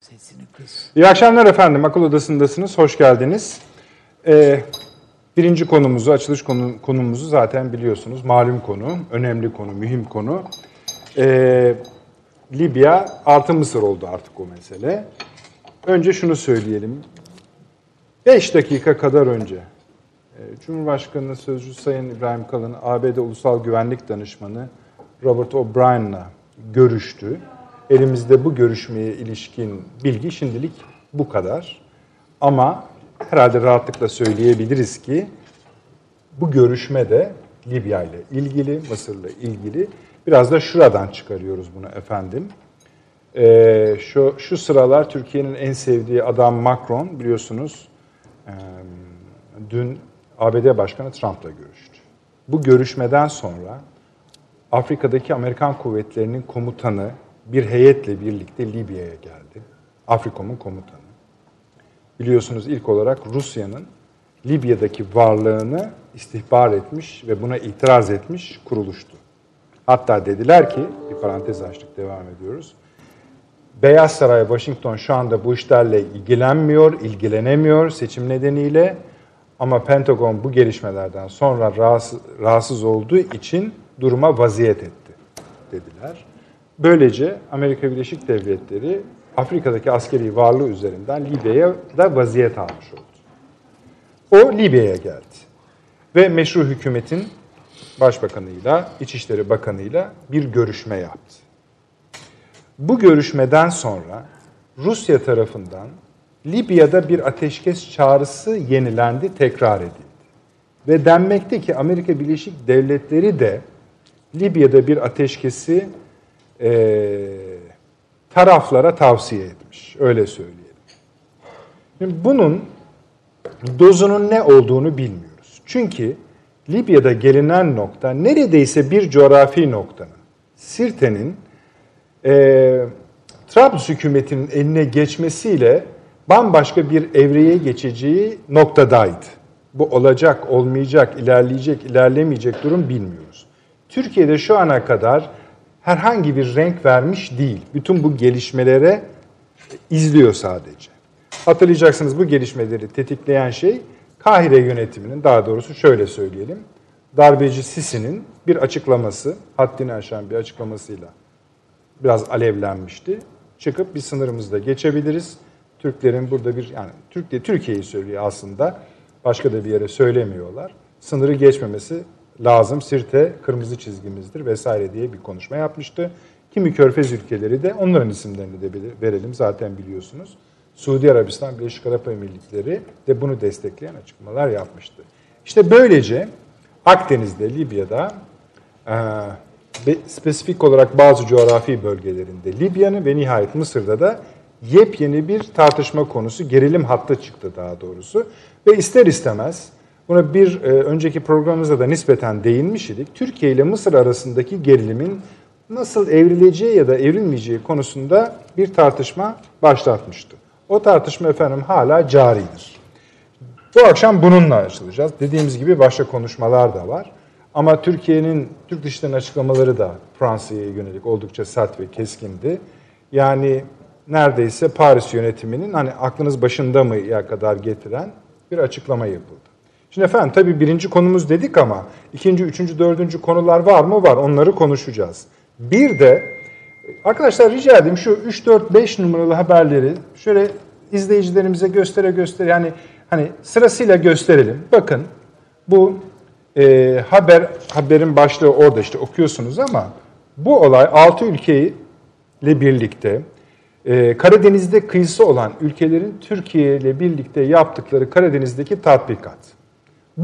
Sesini kız. İyi akşamlar efendim. Akıl Odası'ndasınız. Hoş geldiniz. Ee, birinci konumuzu, açılış konu, konumuzu zaten biliyorsunuz. Malum konu, önemli konu, mühim konu. Ee, Libya artı Mısır oldu artık o mesele. Önce şunu söyleyelim. 5 dakika kadar önce e, Cumhurbaşkanı Sözcüsü Sayın İbrahim Kalın, ABD Ulusal Güvenlik Danışmanı Robert O'Brien'la görüştü. Elimizde bu görüşmeye ilişkin bilgi şimdilik bu kadar. Ama herhalde rahatlıkla söyleyebiliriz ki bu görüşme de Libya ile ilgili, Mısır'la ilgili. Biraz da şuradan çıkarıyoruz bunu efendim. Ee, şu, şu sıralar Türkiye'nin en sevdiği adam Macron biliyorsunuz e, dün ABD Başkanı Trump'la görüştü. Bu görüşmeden sonra Afrika'daki Amerikan kuvvetlerinin komutanı bir heyetle birlikte Libya'ya geldi. Afrikom'un komutanı. Biliyorsunuz ilk olarak Rusya'nın Libya'daki varlığını istihbar etmiş ve buna itiraz etmiş kuruluştu. Hatta dediler ki, bir parantez açtık devam ediyoruz. Beyaz Saray, Washington şu anda bu işlerle ilgilenmiyor, ilgilenemiyor seçim nedeniyle. Ama Pentagon bu gelişmelerden sonra rahatsız, rahatsız olduğu için duruma vaziyet etti dediler. Böylece Amerika Birleşik Devletleri Afrika'daki askeri varlığı üzerinden Libya'ya da vaziyet almış oldu. O Libya'ya geldi. Ve meşru hükümetin başbakanıyla, İçişleri Bakanıyla bir görüşme yaptı. Bu görüşmeden sonra Rusya tarafından Libya'da bir ateşkes çağrısı yenilendi, tekrar edildi. Ve denmekte ki Amerika Birleşik Devletleri de Libya'da bir ateşkesi e, taraflara tavsiye etmiş. Öyle söyleyelim. Şimdi bunun dozunun ne olduğunu bilmiyoruz. Çünkü Libya'da gelinen nokta neredeyse bir coğrafi noktanın, Sirte'nin e, Trablus hükümetinin eline geçmesiyle bambaşka bir evreye geçeceği noktadaydı. Bu olacak, olmayacak, ilerleyecek, ilerlemeyecek durum bilmiyoruz. Türkiye'de şu ana kadar herhangi bir renk vermiş değil. Bütün bu gelişmelere izliyor sadece. Hatırlayacaksınız bu gelişmeleri tetikleyen şey Kahire yönetiminin daha doğrusu şöyle söyleyelim. Darbeci Sisi'nin bir açıklaması, haddini aşan bir açıklamasıyla biraz alevlenmişti. Çıkıp bir sınırımızda geçebiliriz. Türklerin burada bir yani Türkiye Türkiye'yi söylüyor aslında. Başka da bir yere söylemiyorlar. Sınırı geçmemesi lazım. Sirte kırmızı çizgimizdir vesaire diye bir konuşma yapmıştı. Kimi körfez ülkeleri de onların isimlerini de verelim zaten biliyorsunuz. Suudi Arabistan, Birleşik Arap Emirlikleri de bunu destekleyen açıklamalar yapmıştı. İşte böylece Akdeniz'de, Libya'da e, spesifik olarak bazı coğrafi bölgelerinde Libya'nın ve nihayet Mısır'da da yepyeni bir tartışma konusu, gerilim hattı çıktı daha doğrusu. Ve ister istemez Buna bir e, önceki programımızda da nispeten değinmiş idik. Türkiye ile Mısır arasındaki gerilimin nasıl evrileceği ya da evrilmeyeceği konusunda bir tartışma başlatmıştı. O tartışma efendim hala caridir. Bu akşam bununla açılacağız. Dediğimiz gibi başka konuşmalar da var. Ama Türkiye'nin Türk Dışişleri açıklamaları da Fransa'ya yönelik oldukça sert ve keskindi. Yani neredeyse Paris yönetiminin hani aklınız başında mı ya kadar getiren bir açıklama yapıldı. Şimdi efendim tabii birinci konumuz dedik ama ikinci, üçüncü, dördüncü konular var mı? Var. Onları konuşacağız. Bir de arkadaşlar rica edeyim şu 3, 4, 5 numaralı haberleri şöyle izleyicilerimize göstere göstere yani hani sırasıyla gösterelim. Bakın bu e, haber haberin başlığı orada işte okuyorsunuz ama bu olay 6 ülkeyle birlikte e, Karadeniz'de kıyısı olan ülkelerin Türkiye ile birlikte yaptıkları Karadeniz'deki tatbikat.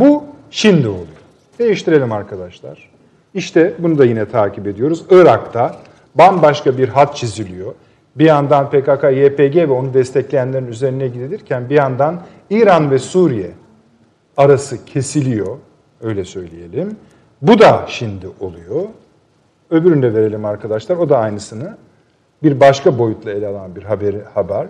Bu şimdi oluyor. Değiştirelim arkadaşlar. İşte bunu da yine takip ediyoruz. Irak'ta bambaşka bir hat çiziliyor. Bir yandan PKK, YPG ve onu destekleyenlerin üzerine gidilirken bir yandan İran ve Suriye arası kesiliyor. Öyle söyleyelim. Bu da şimdi oluyor. Öbürünü de verelim arkadaşlar. O da aynısını bir başka boyutla ele alan bir haberi, haber.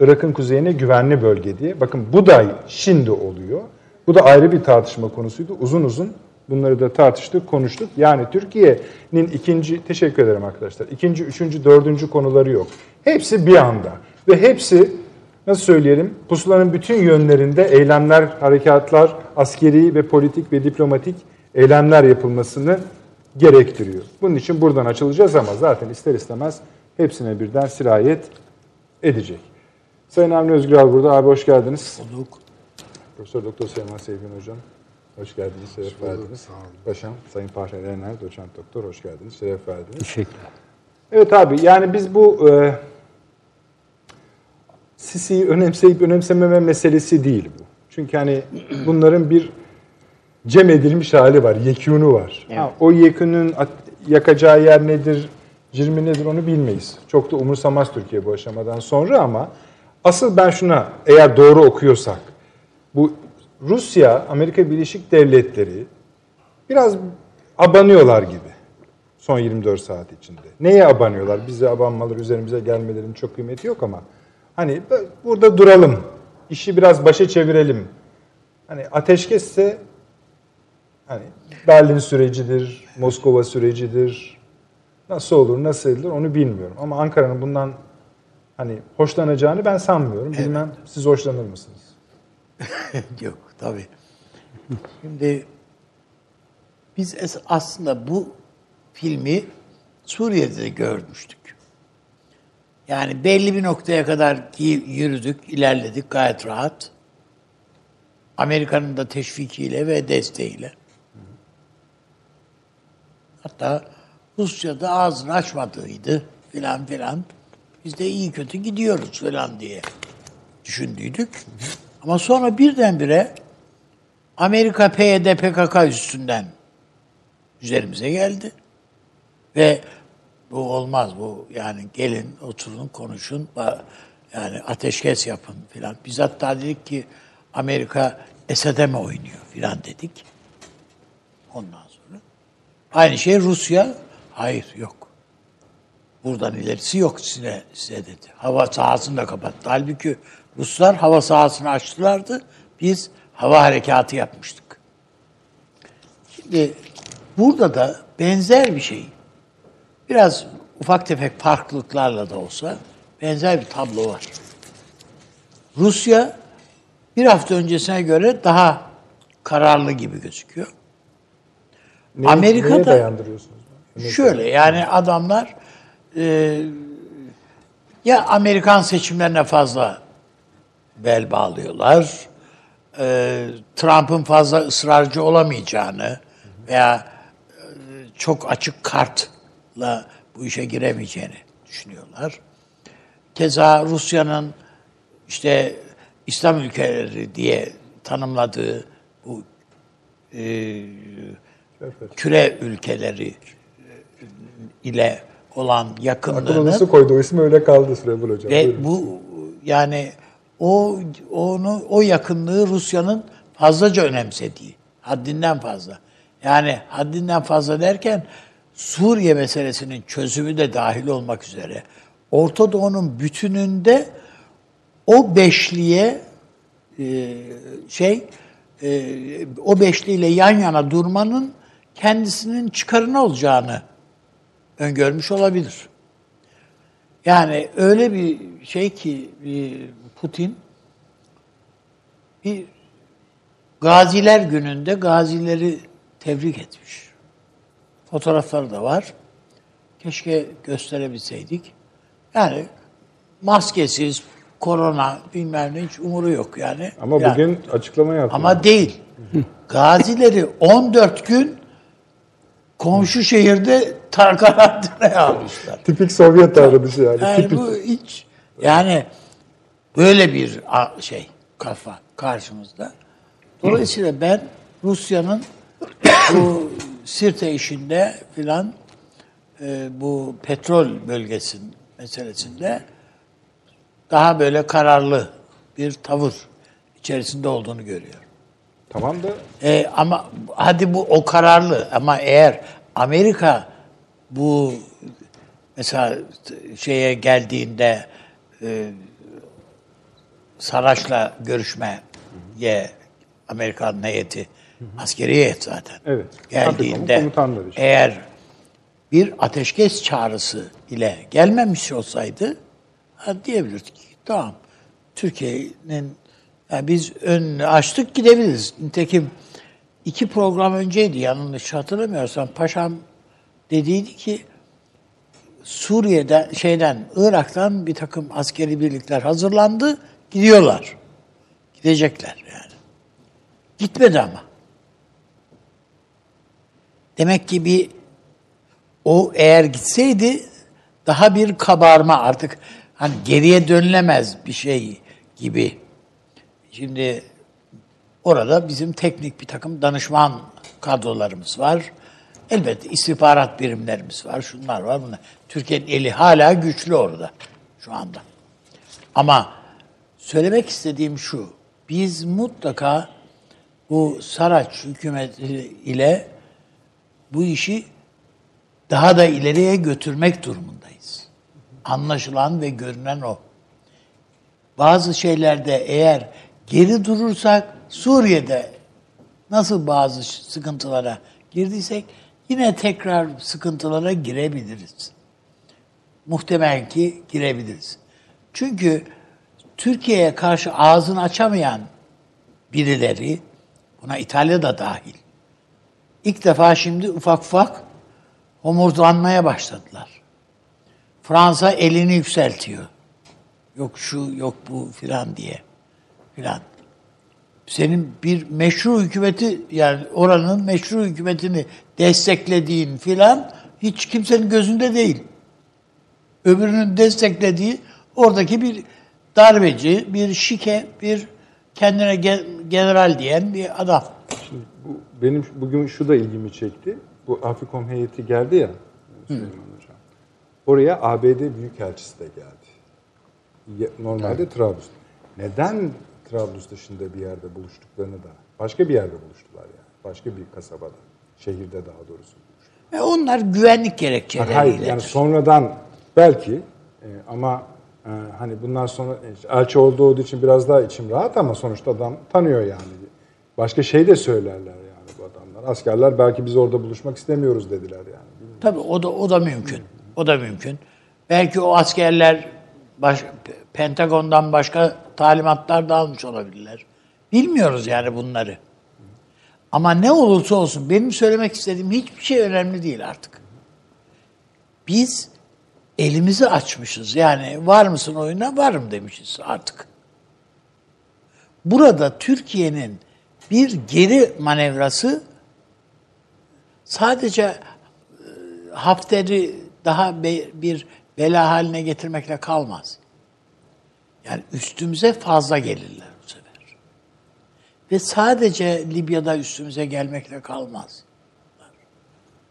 Irak'ın kuzeyine güvenli bölge diye. Bakın bu da şimdi oluyor. Bu da ayrı bir tartışma konusuydu. Uzun uzun bunları da tartıştık, konuştuk. Yani Türkiye'nin ikinci, teşekkür ederim arkadaşlar, ikinci, üçüncü, dördüncü konuları yok. Hepsi bir anda ve hepsi nasıl söyleyelim pusulanın bütün yönlerinde eylemler, harekatlar, askeri ve politik ve diplomatik eylemler yapılmasını gerektiriyor. Bunun için buradan açılacağız ama zaten ister istemez hepsine birden sirayet edecek. Sayın Avni Özgür burada. Abi hoş geldiniz. Bulduk. Profesör Doktor Süleyman Sevgin Hocam. Hoş geldiniz, şeref verdiniz. sağ olun. Paşam, Sayın Fahri Erener, doçent doktor, hoş geldiniz, şeref verdiniz. Teşekkürler. Evet abi, yani biz bu e, Sisi'yi önemseyip önemsememe meselesi değil bu. Çünkü hani bunların bir cem edilmiş hali var, yekûnu var. Ha, o yekünün at- yakacağı yer nedir, cirmi nedir onu bilmeyiz. Çok da umursamaz Türkiye bu aşamadan sonra ama asıl ben şuna, eğer doğru okuyorsak, bu Rusya, Amerika Birleşik Devletleri biraz abanıyorlar gibi son 24 saat içinde. Neye abanıyorlar? Bize abanmalar, üzerimize gelmelerin çok kıymeti yok ama hani burada duralım, işi biraz başa çevirelim. Hani ateşkesse hani Berlin sürecidir, Moskova sürecidir. Nasıl olur, nasıl edilir onu bilmiyorum. Ama Ankara'nın bundan hani hoşlanacağını ben sanmıyorum. Bilmem siz hoşlanır mısınız? Yok tabii. Şimdi biz aslında bu filmi Suriye'de de görmüştük. Yani belli bir noktaya kadar ki yürüdük, ilerledik gayet rahat. Amerika'nın da teşvikiyle ve desteğiyle. Hatta Rusya'da ağzını açmadığıydı filan filan. Biz de iyi kötü gidiyoruz filan diye düşündüydük. Ama sonra birdenbire Amerika PYD PKK üstünden üzerimize geldi. Ve bu olmaz bu yani gelin oturun konuşun yani ateşkes yapın filan. Biz hatta dedik ki Amerika Esed'e mi oynuyor filan dedik. Ondan sonra aynı şey Rusya hayır yok. Buradan ilerisi yok size, size dedi. Hava sahasını da kapattı. Halbuki Ruslar hava sahasını açtılardı. Biz hava harekatı yapmıştık. Şimdi burada da benzer bir şey. Biraz ufak tefek farklılıklarla da olsa benzer bir tablo var. Rusya bir hafta öncesine göre daha kararlı gibi gözüküyor. Neye, Amerika'da- neye dayandırıyorsunuz? Şöyle yani adamlar e, ya Amerikan seçimlerine fazla bel bağlıyorlar. e, Trump'ın fazla ısrarcı olamayacağını veya e, çok açık kartla bu işe giremeyeceğini düşünüyorlar. Keza Rusya'nın işte İslam ülkeleri diye tanımladığı bu e, küre ülkeleri ile olan yakınlığını nasıl koydu o ismi öyle kaldı Süleyman Hocam. ve bu yani o onu o yakınlığı Rusya'nın fazlaca önemsediği, haddinden fazla. Yani haddinden fazla derken Suriye meselesinin çözümü de dahil olmak üzere Orta Doğu'nun bütününde o beşliye e, şey e, o beşliyle yan yana durmanın kendisinin çıkarına olacağını öngörmüş olabilir. Yani öyle bir şey ki bir Putin bir Gaziler gününde gazileri tebrik etmiş. Fotoğrafları da var. Keşke gösterebilseydik. Yani maskesiz, korona bilmem ne hiç umuru yok yani. Ama Yani- bugün açıklama yaptı. ama değil. Gazileri 14 gün komşu şehirde karantinaya almışlar. Tipik Sovyet davranışı yani. Yani Tipik. bu hiç yani böyle bir şey kafa karşımızda. Dolayısıyla ben Rusya'nın bu Sirte işinde filan e, bu petrol bölgesinin meselesinde daha böyle kararlı bir tavır içerisinde olduğunu görüyorum. Tamam da E, ama hadi bu o kararlı ama eğer Amerika bu mesela şeye geldiğinde e, Saraç'la görüşmeye Amerikan heyeti askeri heyet zaten Evet. geldiğinde eğer bir ateşkes çağrısı ile gelmemiş olsaydı Ha, diyebilirdik. Tamam. Türkiye'nin yani biz önünü açtık gidebiliriz. Nitekim iki program önceydi yanlış hatırlamıyorsam. Paşam dediydi ki Suriye'den şeyden Irak'tan bir takım askeri birlikler hazırlandı. Gidiyorlar. Gidecekler yani. Gitmedi ama. Demek ki bir o eğer gitseydi daha bir kabarma artık hani geriye dönülemez bir şey gibi. Şimdi orada bizim teknik bir takım danışman kadrolarımız var. Elbette istihbarat birimlerimiz var, şunlar var, bunlar. Türkiye'nin eli hala güçlü orada şu anda. Ama söylemek istediğim şu, biz mutlaka bu Saraç hükümeti ile bu işi daha da ileriye götürmek durumundayız. Anlaşılan ve görünen o. Bazı şeylerde eğer geri durursak Suriye'de nasıl bazı sıkıntılara girdiysek yine tekrar sıkıntılara girebiliriz. Muhtemel ki girebiliriz. Çünkü Türkiye'ye karşı ağzını açamayan birileri, buna İtalya da dahil, ilk defa şimdi ufak ufak homurdanmaya başladılar. Fransa elini yükseltiyor. Yok şu, yok bu filan diye. Filan. Senin bir meşru hükümeti yani oranın meşru hükümetini desteklediğin filan hiç kimsenin gözünde değil. Öbürünün desteklediği oradaki bir darbeci, bir şike, bir kendine general diyen bir adam. Şimdi bu, benim bugün şu da ilgimi çekti. Bu Afrikom heyeti geldi ya Süleyman Hocam. Oraya ABD Büyükelçisi de geldi. Normalde Trablus. Neden Trablus dışında bir yerde buluştuklarını da başka bir yerde buluştular yani. Başka bir kasabada. Şehirde daha doğrusu. E onlar güvenlik gerekçeleriyle. Hayır yani sonradan belki e, ama e, hani bundan sonra e, elçi olduğu için biraz daha içim rahat ama sonuçta adam tanıyor yani. Başka şey de söylerler yani bu adamlar. Askerler belki biz orada buluşmak istemiyoruz dediler yani. Tabii o da o da mümkün. O da mümkün. Belki o askerler baş, Pentagon'dan başka talimatlar da almış olabilirler. Bilmiyoruz yani bunları. Ama ne olursa olsun benim söylemek istediğim hiçbir şey önemli değil artık. Biz elimizi açmışız. Yani var mısın oyuna? Varım demişiz artık. Burada Türkiye'nin bir geri manevrası sadece e, Hafter'i daha bir bela haline getirmekle kalmaz. Yani üstümüze fazla gelirler bu sefer. Ve sadece Libya'da üstümüze gelmekle kalmaz.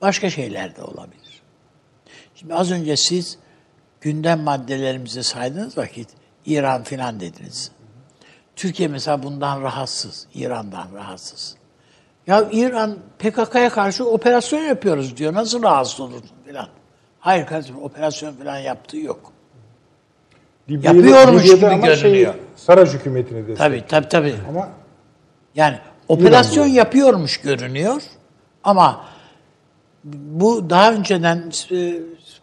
Başka şeyler de olabilir. Şimdi az önce siz gündem maddelerimizi saydığınız vakit İran filan dediniz. Türkiye mesela bundan rahatsız, İran'dan rahatsız. Ya İran PKK'ya karşı operasyon yapıyoruz diyor. Nasıl rahatsız olursun filan. Hayır kardeşim operasyon filan yaptığı yok. Libya'da, Yapıyormuş Libya'da gibi şey, görünüyor. Saraç hükümetini destek. Tabii tabii tabii. Ama Yani operasyon diyor. yapıyormuş görünüyor ama bu daha önceden e,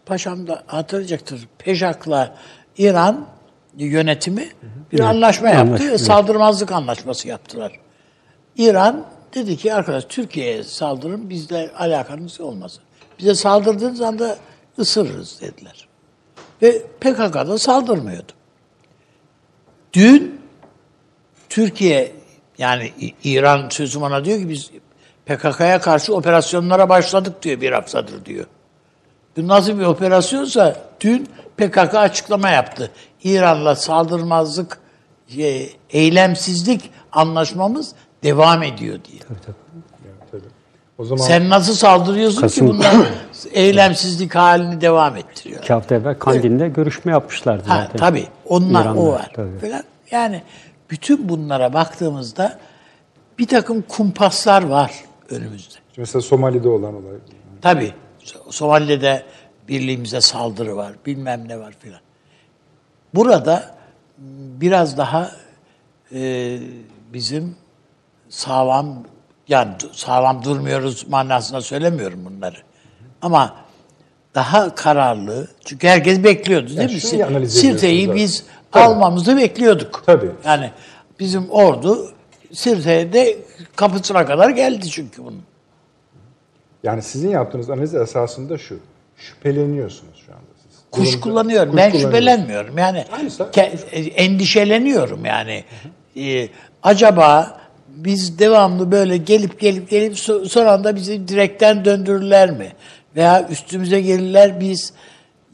paşam da hatırlayacaktır. Pejak'la İran yönetimi bir anlaşma yaptı. anlaşma, evet. Saldırmazlık anlaşması yaptılar. İran dedi ki arkadaş Türkiye'ye saldırın bizle alakanız olmasın. Bize saldırdığınız anda ısırırız dediler. Ve PKK'da saldırmıyordu. Dün Türkiye yani İran sözüm ona diyor ki biz PKK'ya karşı operasyonlara başladık diyor bir haftadır diyor. Bu nasıl bir operasyonsa dün PKK açıklama yaptı. İran'la saldırmazlık, e, eylemsizlik anlaşmamız devam ediyor diye. yani tabii. O zaman Sen nasıl saldırıyorsun Kasım- ki bunlar eylemsizlik halini devam ettiriyor. İki hafta evvel Kandil'de görüşme yapmışlardı Ha, zaten. tabii. Onlar İran'da, o var. tabii. Falan. Yani bütün bunlara baktığımızda bir takım kumpaslar var önümüzde. mesela Somali'de olan olay. Tabii. So- Somali'de birliğimize saldırı var. Bilmem ne var filan. Burada biraz daha e, bizim sağlam yani sağlam durmuyoruz manasında söylemiyorum bunları. Ama daha kararlı. Çünkü herkes bekliyordu değil Ya mi? Sirte'yi biz Tabii. almamızı bekliyorduk. Tabii. Yani bizim ordu Sirte'de kapısına kadar geldi çünkü bunun. Yani sizin yaptığınız analiz esasında şu. Şüpheleniyorsunuz şu anda siz. Kuş Durumda- kullanıyorum. kuş Ben şüphelenmiyorum. Yani Aynısı. ke- endişeleniyorum yani. Ee, acaba biz devamlı böyle gelip gelip gelip so- son anda bizi direkten döndürürler mi? Veya üstümüze gelirler biz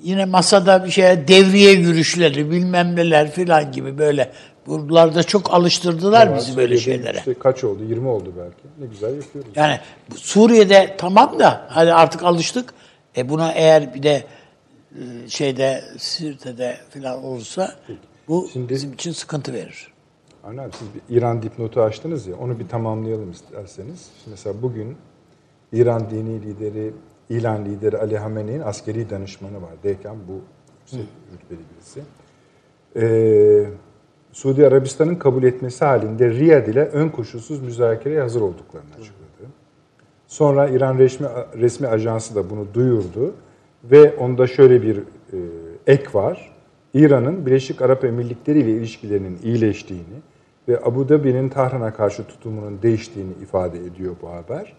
yine masada bir şeye devriye yürüyüşleri bilmem neler filan gibi böyle buralarda çok alıştırdılar Ama bizi böyle şeylere. işte kaç oldu? 20 oldu belki. Ne güzel yapıyoruz. Yani Suriye'de tamam da hadi artık alıştık. E buna eğer bir de e, şeyde Sirte'de falan olursa bu Şimdi- bizim için sıkıntı verir. Avni abi siz bir İran dipnotu açtınız ya onu bir tamamlayalım isterseniz. Şimdi mesela bugün İran dini lideri, İlan lideri Ali Hamene'nin askeri danışmanı var. Deyken bu yüksek rütbeli birisi. Ee, Suudi Arabistan'ın kabul etmesi halinde Riyad ile ön koşulsuz müzakereye hazır olduklarını açıkladı. Sonra İran resmi, resmi ajansı da bunu duyurdu ve onda şöyle bir e, ek var. İran'ın Birleşik Arap Emirlikleri ile ilişkilerinin iyileştiğini ve Abu Dhabi'nin Tahran'a karşı tutumunun değiştiğini ifade ediyor bu haber.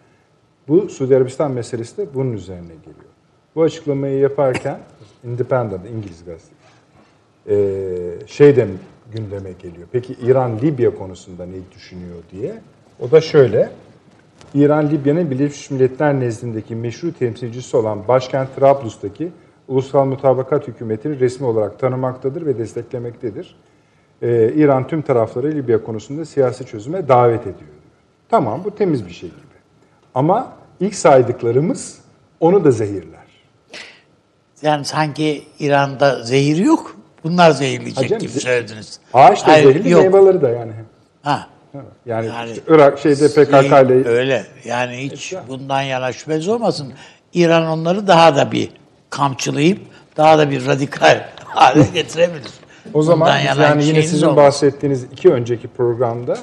Bu Suudi Arabistan meselesi de bunun üzerine geliyor. Bu açıklamayı yaparken Independent İngiliz gazetesi e, şey de gündeme geliyor. Peki İran Libya konusunda ne düşünüyor diye. O da şöyle. İran Libya'nın Birleşmiş Milletler nezdindeki meşru temsilcisi olan başkent Trablus'taki Ulusal Mutabakat Hükümeti'ni resmi olarak tanımaktadır ve desteklemektedir. Ee, İran tüm tarafları Libya konusunda siyasi çözüme davet ediyor. diyor. Tamam bu temiz bir şey gibi. Ama ilk saydıklarımız onu da zehirler. Yani sanki İran'da zehir yok. Bunlar zehirleyecek Acem, gibi söylediniz. Ağaç da Hayır, zehirli, yok. meyveleri da yani. Ha. Yani, Yani- Irak şeyde PKK ile Öyle. Yani hiç bundan yana şüpheniz olmasın. İran onları daha da bir kamçılayıp daha da bir radikal hale getirebilir. O zaman Bundan yani yine sizin olmasın. bahsettiğiniz iki önceki programda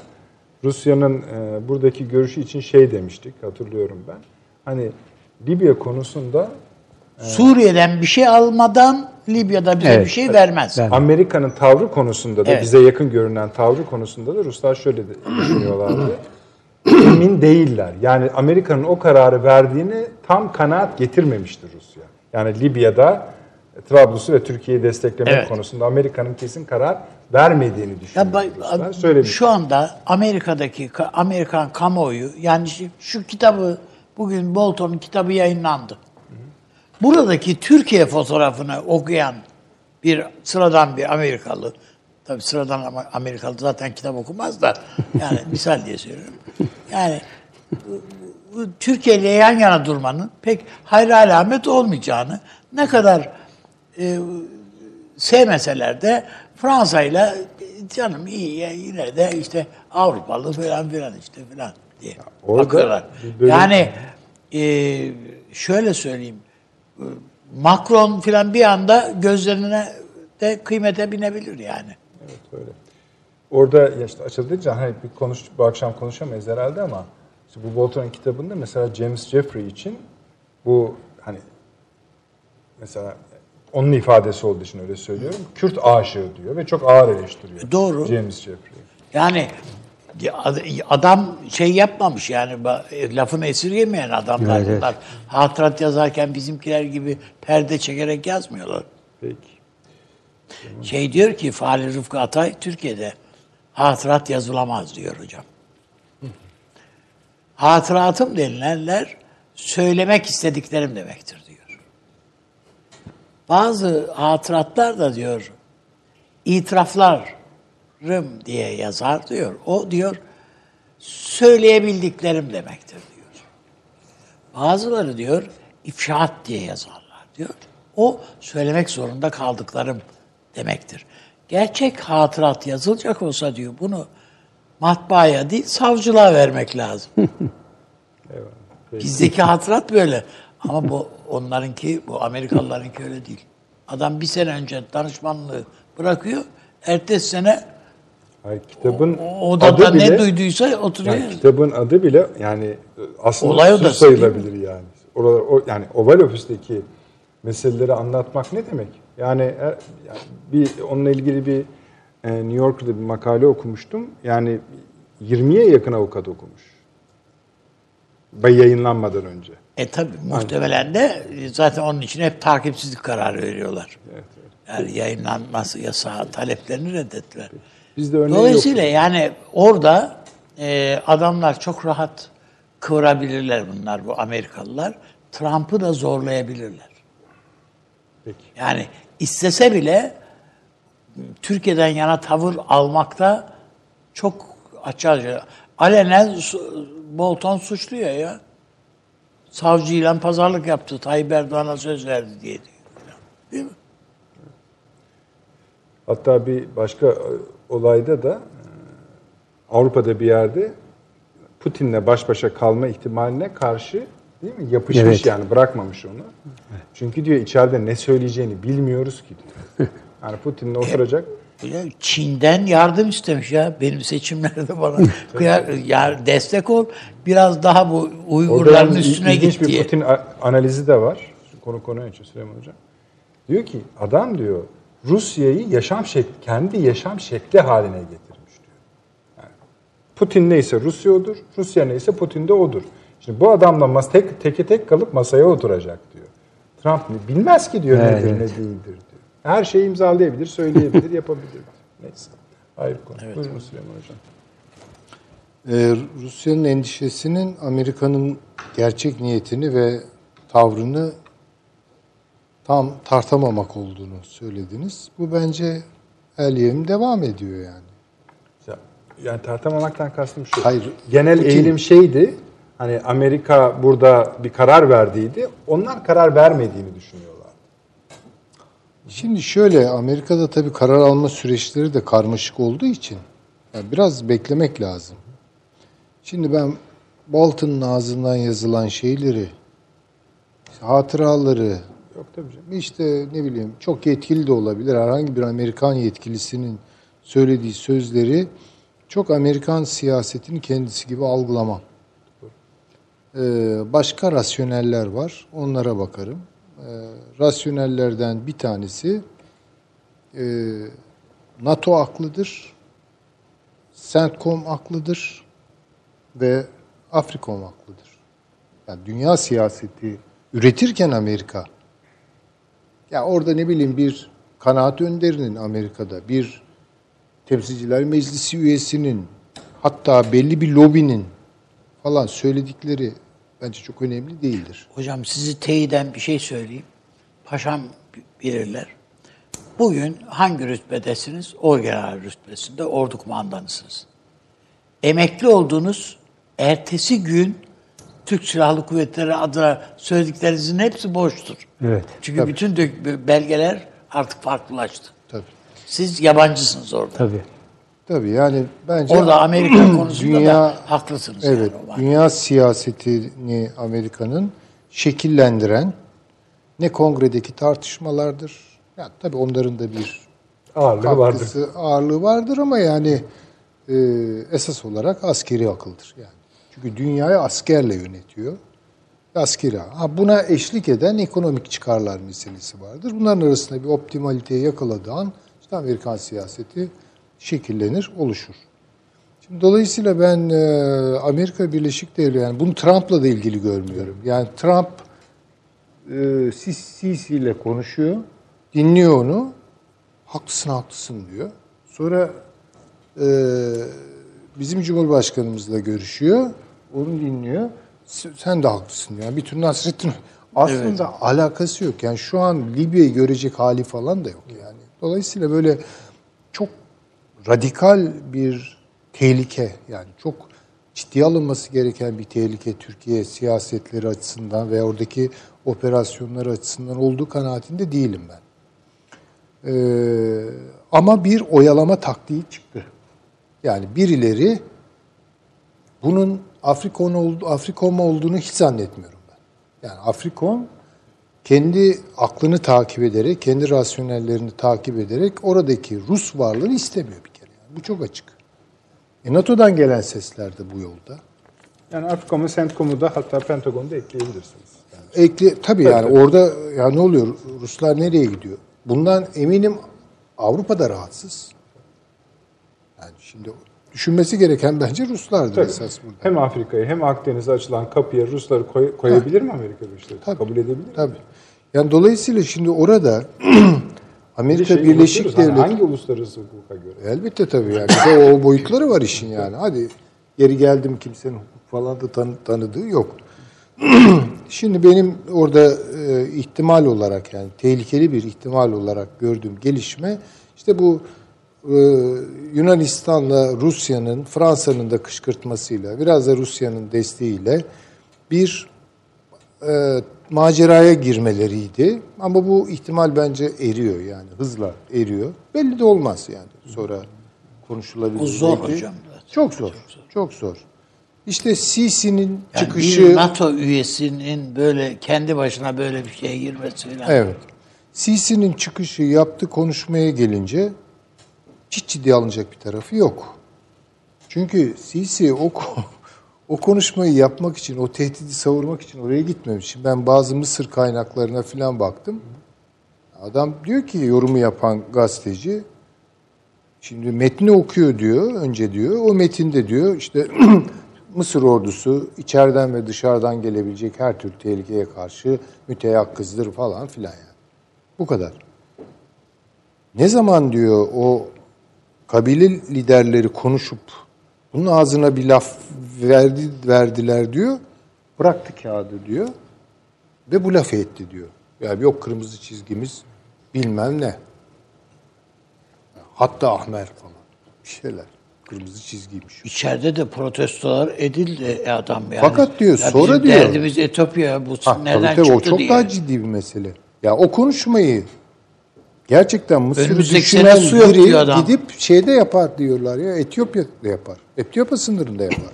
Rusya'nın e, buradaki görüşü için şey demiştik hatırlıyorum ben. Hani Libya konusunda Suriye'den bir şey almadan Libya'da bize Evet. bir şey vermez. Ben- Amerika'nın tavrı konusunda da Evet. bize yakın görünen tavrı konusunda da Ruslar şöyle düşünüyorlardı. Emin değiller. Yani Amerika'nın o kararı verdiğini tam kanaat getirmemişti Rusya. Yani Libya'da Trablus'u ve Türkiye'yi desteklemek Evet. konusunda Amerika'nın kesin karar vermediğini Ya düşünüyor bak, Ruslar. Söylemiş. şu anda Amerika'daki ka- Amerikan kamuoyu yani şu kitabı bugün Bolton'un kitabı yayınlandı. Buradaki Türkiye fotoğrafını okuyan bir sıradan bir Amerikalı tabi sıradan ama Amerikalı zaten kitap okumaz da yani misal diye söylüyorum. Yani Türkiye ile yan yana durmanın pek hayra alamet olmayacağını ne kadar e, sevmeseler de Fransa ile canım iyi ya yine de işte Avrupalı falan filan işte filan diye orada bakıyorlar. Yani e, şöyle söyleyeyim Macron filan bir anda gözlerine de kıymete binebilir yani. Evet öyle. Orada ya işte açıldıkça hani bir konuş, bu akşam konuşamayız herhalde ama işte bu Bolton'un kitabında mesela James Jeffrey için bu hani mesela onun ifadesi olduğu için öyle söylüyorum. Kürt aşığı diyor ve çok ağır eleştiriyor. Doğru. James Jeffrey. Yani adam şey yapmamış yani lafını esirgemeyen adamlar Evet, evet. bunlar. Hatırat yazarken bizimkiler gibi perde çekerek yazmıyorlar. Peki. Şey diyor ki Fahri Rıfkı Atay Türkiye'de hatırat yazılamaz diyor hocam. Hatıratım denilenler söylemek istediklerim demektir diyor. Bazı hatıratlar da diyor itiraflarım diye yazar diyor. O diyor söyleyebildiklerim demektir diyor. Bazıları diyor ifşaat diye yazarlar diyor. O söylemek zorunda kaldıklarım demektir. Gerçek hatırat yazılacak olsa diyor bunu matbaaya değil savcılığa vermek lazım. Bizdeki hatırat böyle. Ama bu onlarınki, bu Amerikalılarınki öyle değil. Adam bir sene önce danışmanlığı bırakıyor. Ertesi sene Hayır, kitabın o odada adı ne bile, duyduysa oturuyor. yani kitabın adı bile yani aslında Olay odası sayılabilir yani. Oralar, o, yani Oval Ofis'teki meseleleri anlatmak ne demek? Yani, e, yani bir onunla ilgili bir e, New York'ta bir makale okumuştum. Yani 20'ye yakın avukat okumuş. Bay yayınlanmadan önce. E tabi muhtemelen de zaten onun için hep takipsizlik kararı veriyorlar. Evet, evet. Yani yayınlanması yasağı taleplerini reddettiler. Bizde örneği Dolayısıyla yok. yani orada e, adamlar çok rahat kıvırabilirler bunlar bu Amerikalılar. Trump'ı da zorlayabilirler. Peki. Yani istese bile Türkiye'den yana tavır almakta çok açıkça alenen Bolton suçluyor ya. Savcıyla pazarlık yaptı. Tayyip Erdoğan'a söz verdi diye diyor. Değil mi? Hatta bir başka olayda da e, Avrupa'da bir yerde Putin'le baş başa kalma ihtimaline karşı değil mi? Yapışmış Evet. yani bırakmamış onu. Çünkü diyor içeride ne söyleyeceğini bilmiyoruz ki diyor. Yani Putin'le oturacak. Ya Çin'den yardım istemiş ya. Benim seçimlerde bana kıyar, ya destek ol. Biraz daha bu Uygurların üstüne git bir diye. Putin a- analizi de var. Konu konu için Süleyman Hocam. Diyor ki adam diyor Rusya'yı yaşam şekli, kendi yaşam şekli haline getirmiş diyor. Yani Putin neyse Rusya odur, Rusya neyse Putin de odur. Şimdi bu adamla mas tek teke tek kalıp masaya oturacak diyor. Trump bilmez ki diyor Evet, nedir evet. ne değildir diyor. Her şeyi imzalayabilir, söyleyebilir, yapabilir. Neyse. Ayrı konu. Buyurun Süleyman Hocam. Ee, Rusya'nın endişesinin Amerika'nın gerçek niyetini ve tavrını tam tartamamak olduğunu söylediniz. Bu bence el yevim devam ediyor yani. Ya- Yani tartamamaktan kastım şu. Hayır, Genel Putin- eğilim şeydi. Hani Amerika burada bir karar verdiydi. Onlar karar vermediğini düşünüyorlar. Şimdi şöyle Amerika'da tabii karar alma süreçleri de karmaşık olduğu için yani biraz beklemek lazım. Şimdi ben Bolton'un ağzından yazılan şeyleri, hatıraları, Yok tabii canım. İşte ne bileyim çok yetkili de olabilir. Herhangi bir Amerikan yetkilisinin söylediği sözleri çok Amerikan siyasetinin kendisi gibi algılamam. Ee, başka rasyoneller var. Onlara bakarım. Ee, rasyonellerden bir tanesi e, NATO aklıdır. CENTCOM aklıdır ve Afrikom aklıdır. Yani dünya siyaseti üretirken Amerika ya orada ne bileyim bir kanaat önderinin Amerika'da, bir temsilciler meclisi üyesinin, hatta belli bir lobinin falan söyledikleri bence çok önemli değildir. Hocam sizi teyiden bir şey söyleyeyim. Paşam bilirler. Bugün hangi rütbedesiniz? Orgeneral rütbesinde ordu kumandanısınız. Emekli olduğunuz ertesi gün Türk Silahlı Kuvvetleri adına söylediklerinizin hepsi boştur. Evet. Çünkü bütün dök- belgeler artık farklılaştı. Tabii. Siz yabancısınız orada. Tabii. Tabii yani bence Orada Amerika konusunda Dünya- da haklısınız. evet yani dünya siyasetini Amerika'nın şekillendiren ne kongredeki tartışmalardır. Ya tabii onların da bir Ağırlığı vardır. ağırlığı vardır ama yani e, esas olarak askeri akıldır yani. Çünkü dünyayı askerle yönetiyor. Askeri. Ha, buna eşlik eden ekonomik çıkarlar meselesi vardır. Bunların arasında bir optimaliteyi yakaladığı an işte Amerikan siyaseti şekillenir, oluşur. Şimdi dolayısıyla ben e, Amerika Birleşik Devletleri, yani bunu Trump'la da ilgili görmüyorum. Yani Trump e, Sisi ile konuşuyor, dinliyor onu, haklısın haklısın diyor. Sonra e, bizim Cumhurbaşkanımızla görüşüyor, onu dinliyor. Sen de haklısın. Yani bir tür Nasrettin aslında alakası yok. Yani şu an Libya'yı görecek hali falan da yok yani. Dolayısıyla böyle çok radikal bir tehlike yani çok ciddiye alınması gereken bir tehlike Türkiye siyasetleri açısından ve oradaki operasyonlar açısından olduğu kanaatinde değilim ben. Ee, ama bir oyalama taktiği çıktı. Yani birileri bunun Afrikon oldu, Afrikom olduğunu hiç zannetmiyorum ben. Yani Afrikom kendi aklını takip ederek, kendi rasyonellerini takip ederek oradaki Rus varlığını istemiyor bir kere. Yani bu çok açık. E NATO'dan gelen sesler de bu yolda. Yani Afrikom'u, CENTCOM'u da hatta Pentagon'u da ekleyebilirsiniz. Yani ekle tabii yani orada ya ne oluyor? Ruslar nereye gidiyor? Bundan eminim Avrupa'da rahatsız. Yani şimdi düşünmesi gereken bence Ruslardır Tabii. esas burada. Hem Afrika'ya hem Akdeniz'e açılan kapıya Rusları koy- koyabilir mi Amerika Birleşik Devletleri? Kabul edebilir mi? Tabii. Yani dolayısıyla şimdi orada Bir Amerika şeyi Birleşik unutuyoruz, hani Devletleri hangi uluslararası hukuka göre? Elbette tabii yani. Bir de o boyutları var işin yani. Hadi geri geldim kimsenin hukuk falan da tanı- tanıdığı yok. Şimdi benim orada e, ihtimal olarak yani tehlikeli bir ihtimal olarak gördüğüm gelişme işte bu e, Yunanistan'la Rusya'nın Fransa'nın da kışkırtmasıyla biraz da Rusya'nın desteğiyle bir e, maceraya girmeleriydi. Ama bu ihtimal bence eriyor yani hızla eriyor. Belli de olmaz yani sonra konuşulabilir. O zor belki. hocam. Çok zor. Çok zor. İşte Sisi'nin Yani çıkışı bir NATO üyesinin böyle kendi başına böyle bir şeye girmesi falan. Evet. Sisi'nin çıkışı yaptı konuşmaya gelince hiç ciddiye alınacak bir tarafı yok. Çünkü Sisi o o konuşmayı yapmak için, o tehdidi savurmak için oraya gitmemiş. Şimdi Ben bazı Mısır kaynaklarına falan baktım. Adam diyor ki yorumu yapan gazeteci Şimdi metni okuyor diyor, önce diyor. O metinde diyor işte Mısır ordusu içeriden ve dışarıdan gelebilecek her türlü tehlikeye karşı müteyakkızdır falan filan yani. Bu kadar. Ne zaman diyor o kabile liderleri konuşup bunun ağzına bir laf verdi, verdiler diyor. Bıraktı kağıdı diyor. Ve bu lafı etti diyor. Yani yok kırmızı çizgimiz bilmem ne. Hatta Ahmer falan. Bir şeyler. Kırmızı çizgiymiş. İçeride de protestolar edildi adam yani. Fakat diyor, Ya sonra diyor- Derdimiz Etiyopya bu Ha, nereden tabii tabii, çıktı o çok diye. daha ciddi bir mesele. Ya o konuşmayı gerçekten Mısır'ı düşünen su biri adam. gidip şeyde yapar diyorlar ya Etiyopya'da yapar. Etiyopya sınırında yapar.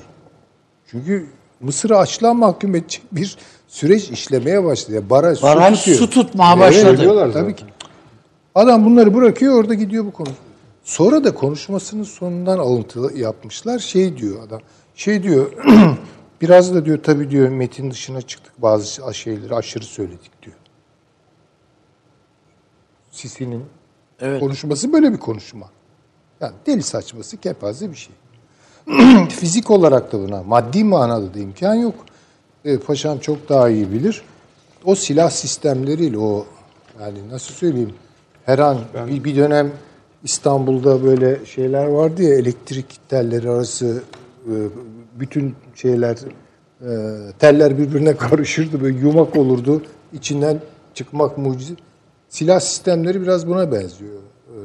Çünkü Mısır'ı açlığa mahkum edecek bir süreç işlemeye başladı. Baraj, Baraj su, tutuyor. su tutmaya başladı. Tabii ki. Adam bunları bırakıyor orada gidiyor bu konu. Sonra da konuşmasının sonundan alıntı yapmışlar. Şey diyor adam. Şey diyor biraz da diyor tabii diyor metin dışına çıktık bazı şeyleri aşırı söyledik diyor. Sisi'nin Evet. konuşması böyle bir konuşma. Yani deli saçması kepaze bir şey. Fizik olarak da buna maddi manada da imkan yok. E, paşam çok daha iyi bilir. O silah sistemleriyle o yani nasıl söyleyeyim her an bir, bir dönem İstanbul'da böyle şeyler vardı ya elektrik telleri arası e, bütün şeyler e, teller birbirine karışırdı böyle yumak olurdu içinden çıkmak mucize. Silah sistemleri biraz buna benziyor. E,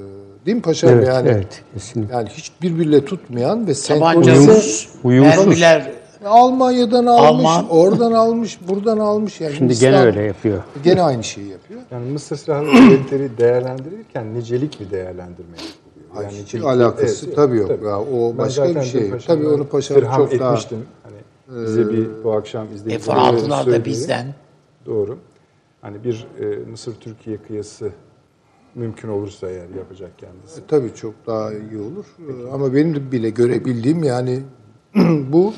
değil mi paşam Evet, yani? evet, kesinlikle. Yani hiç birbiriyle tutmayan ve senkronize mermiler Almanya'dan almış, Alman. oradan almış, buradan almış. Yani Şimdi İslam gene öyle yapıyor. Gene aynı şeyi yapıyor. Yani Mısır silahlı kuvvetleri değerlendirirken nicelik bir değerlendirme yapılıyor. Yani hiç nicelik- alakası tabii yok. Ya, o Ben başka bir şey. Tabii onu paşam çok daha- etmiştim. Hani bize bir bu akşam izleyicilerimize F-16'lar da söyledi. bizden. Doğru. Hani bir e, Mısır-Türkiye kıyası mümkün olursa eğer yapacak kendisi. Tabii çok daha iyi olur. Ama benim de bile görebildiğim yani bu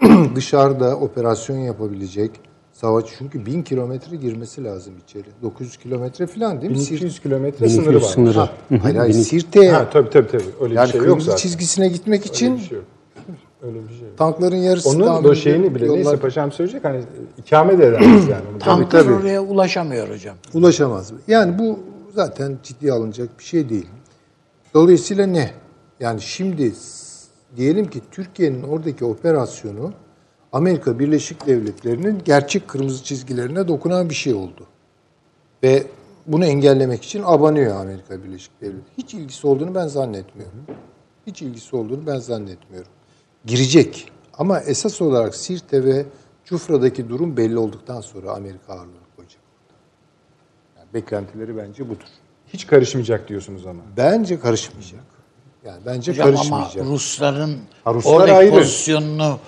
dışarıda operasyon yapabilecek savaş çünkü bin kilometre girmesi lazım içeri. 900 kilometre falan değil mi? 1200 kilometre 1200 sınırı var. sınırı. Ha, hayır, hayır, Sirte'ye Ha tabii tabii tabii. Öyle yani bir şey yok zaten. çizgisine gitmek için Öyle bir şey yok. Öyle bir şey tankların yarısı Onun da şeyini bile yollar- neyse paşam söyleyecek hani ikamet edemez yani. Onu Tanklar tabii. oraya ulaşamıyor hocam. Ulaşamaz. Yani bu zaten ciddiye alınacak bir şey değil. Dolayısıyla ne? Yani şimdi diyelim ki Türkiye'nin oradaki operasyonu Amerika Birleşik Devletleri'nin gerçek kırmızı çizgilerine dokunan bir şey oldu. Ve bunu engellemek için abanıyor Amerika Birleşik Devletleri. Hiç ilgisi olduğunu ben zannetmiyorum. Hiç ilgisi olduğunu ben zannetmiyorum. Girecek. Ama esas olarak Sirte ve Cufra'daki durum belli olduktan sonra Amerika ağırlığını koyacak. Yani beklentileri bence budur. Hiç karışmayacak diyorsunuz ama. Bence karışmayacak. Yani bence Hocam ama karışmayacak. Rusların Ha, Ruslar oradaki ayrı. pozisyonunu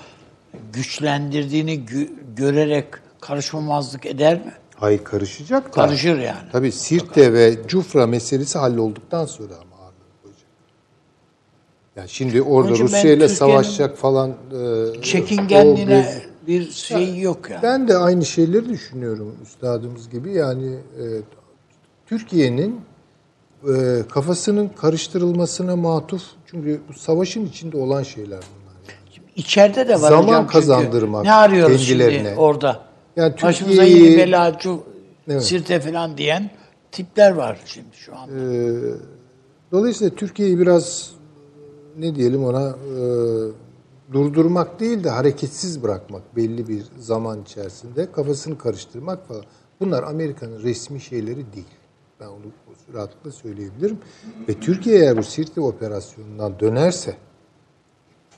güçlendirdiğini gö- görerek karışmamazlık eder mi? Hayır karışacak da. Karışır yani. Tabii Sirte ve Cufra meselesi hallolduktan sonra ama. Yani şimdi orada Onun için ben Rusya ile Türkiye'nin savaşacak falan. e, Çekingenliğine o bir şey yok yani. Ben de aynı şeyleri düşünüyorum üstadımız gibi. Yani e, Türkiye'nin e, kafasının karıştırılmasına matuf. Çünkü bu savaşın içinde olan şeyler bunlar. Yani. İçeride de var Zaman hocam çünkü. kazandırmak Ne arıyoruz şimdi kendilerine. orada? Yani Başımıza yeni bela, Evet. sirte falan diyen tipler var şimdi şu anda. Ee, Dolayısıyla Türkiye'yi biraz ne diyelim ona e, durdurmak değil de hareketsiz bırakmak belli bir zaman içerisinde kafasını karıştırmak falan. Bunlar Amerika'nın resmi şeyleri değil. Ben onu rahatlıkla söyleyebilirim. Ve Türkiye eğer bu Sirte operasyonundan dönerse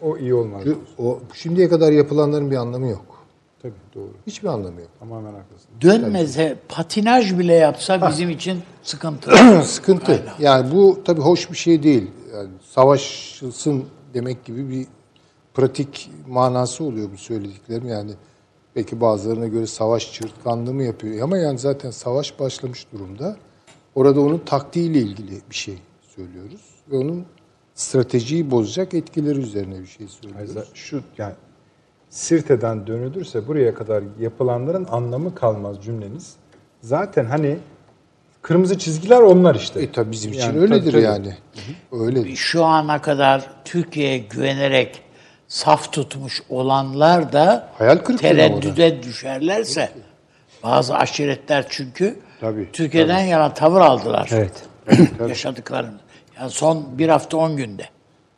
O iyi olmaz. o şimdiye kadar yapılanların bir anlamı yok. Tabii doğru. Hiçbir anlamı yok. Tamamen haklısın. Dönmese, patinaj bile yapsa bizim için sıkıntı. Sıkıntı. Yani bu tabii hoş bir şey değil. Yani savaşılsın demek gibi bir pratik manası oluyor bu söylediklerim. Yani belki bazılarına göre savaş çırtkanlığı mı yapıyor? Ama yani zaten savaş başlamış durumda. Orada onun taktiğiyle ilgili bir şey söylüyoruz. Ve onun stratejiyi bozacak etkileri üzerine bir şey söylüyoruz. Şu yani Sirte'den dönülürse buraya kadar yapılanların anlamı kalmaz cümleniz. Zaten hani kırmızı çizgiler onlar işte. E tabii bizim için Yani öyledir tabii, tabii. yani. Öyledir. Şu ana kadar Türkiye'ye güvenerek saf tutmuş olanlar da Hayal tereddüde düşerlerse bazı aşiretler çünkü Tabii, Türkiye'den yana tavır aldılar. Evet. Yaşadıklarını. Yani son bir hafta on günde.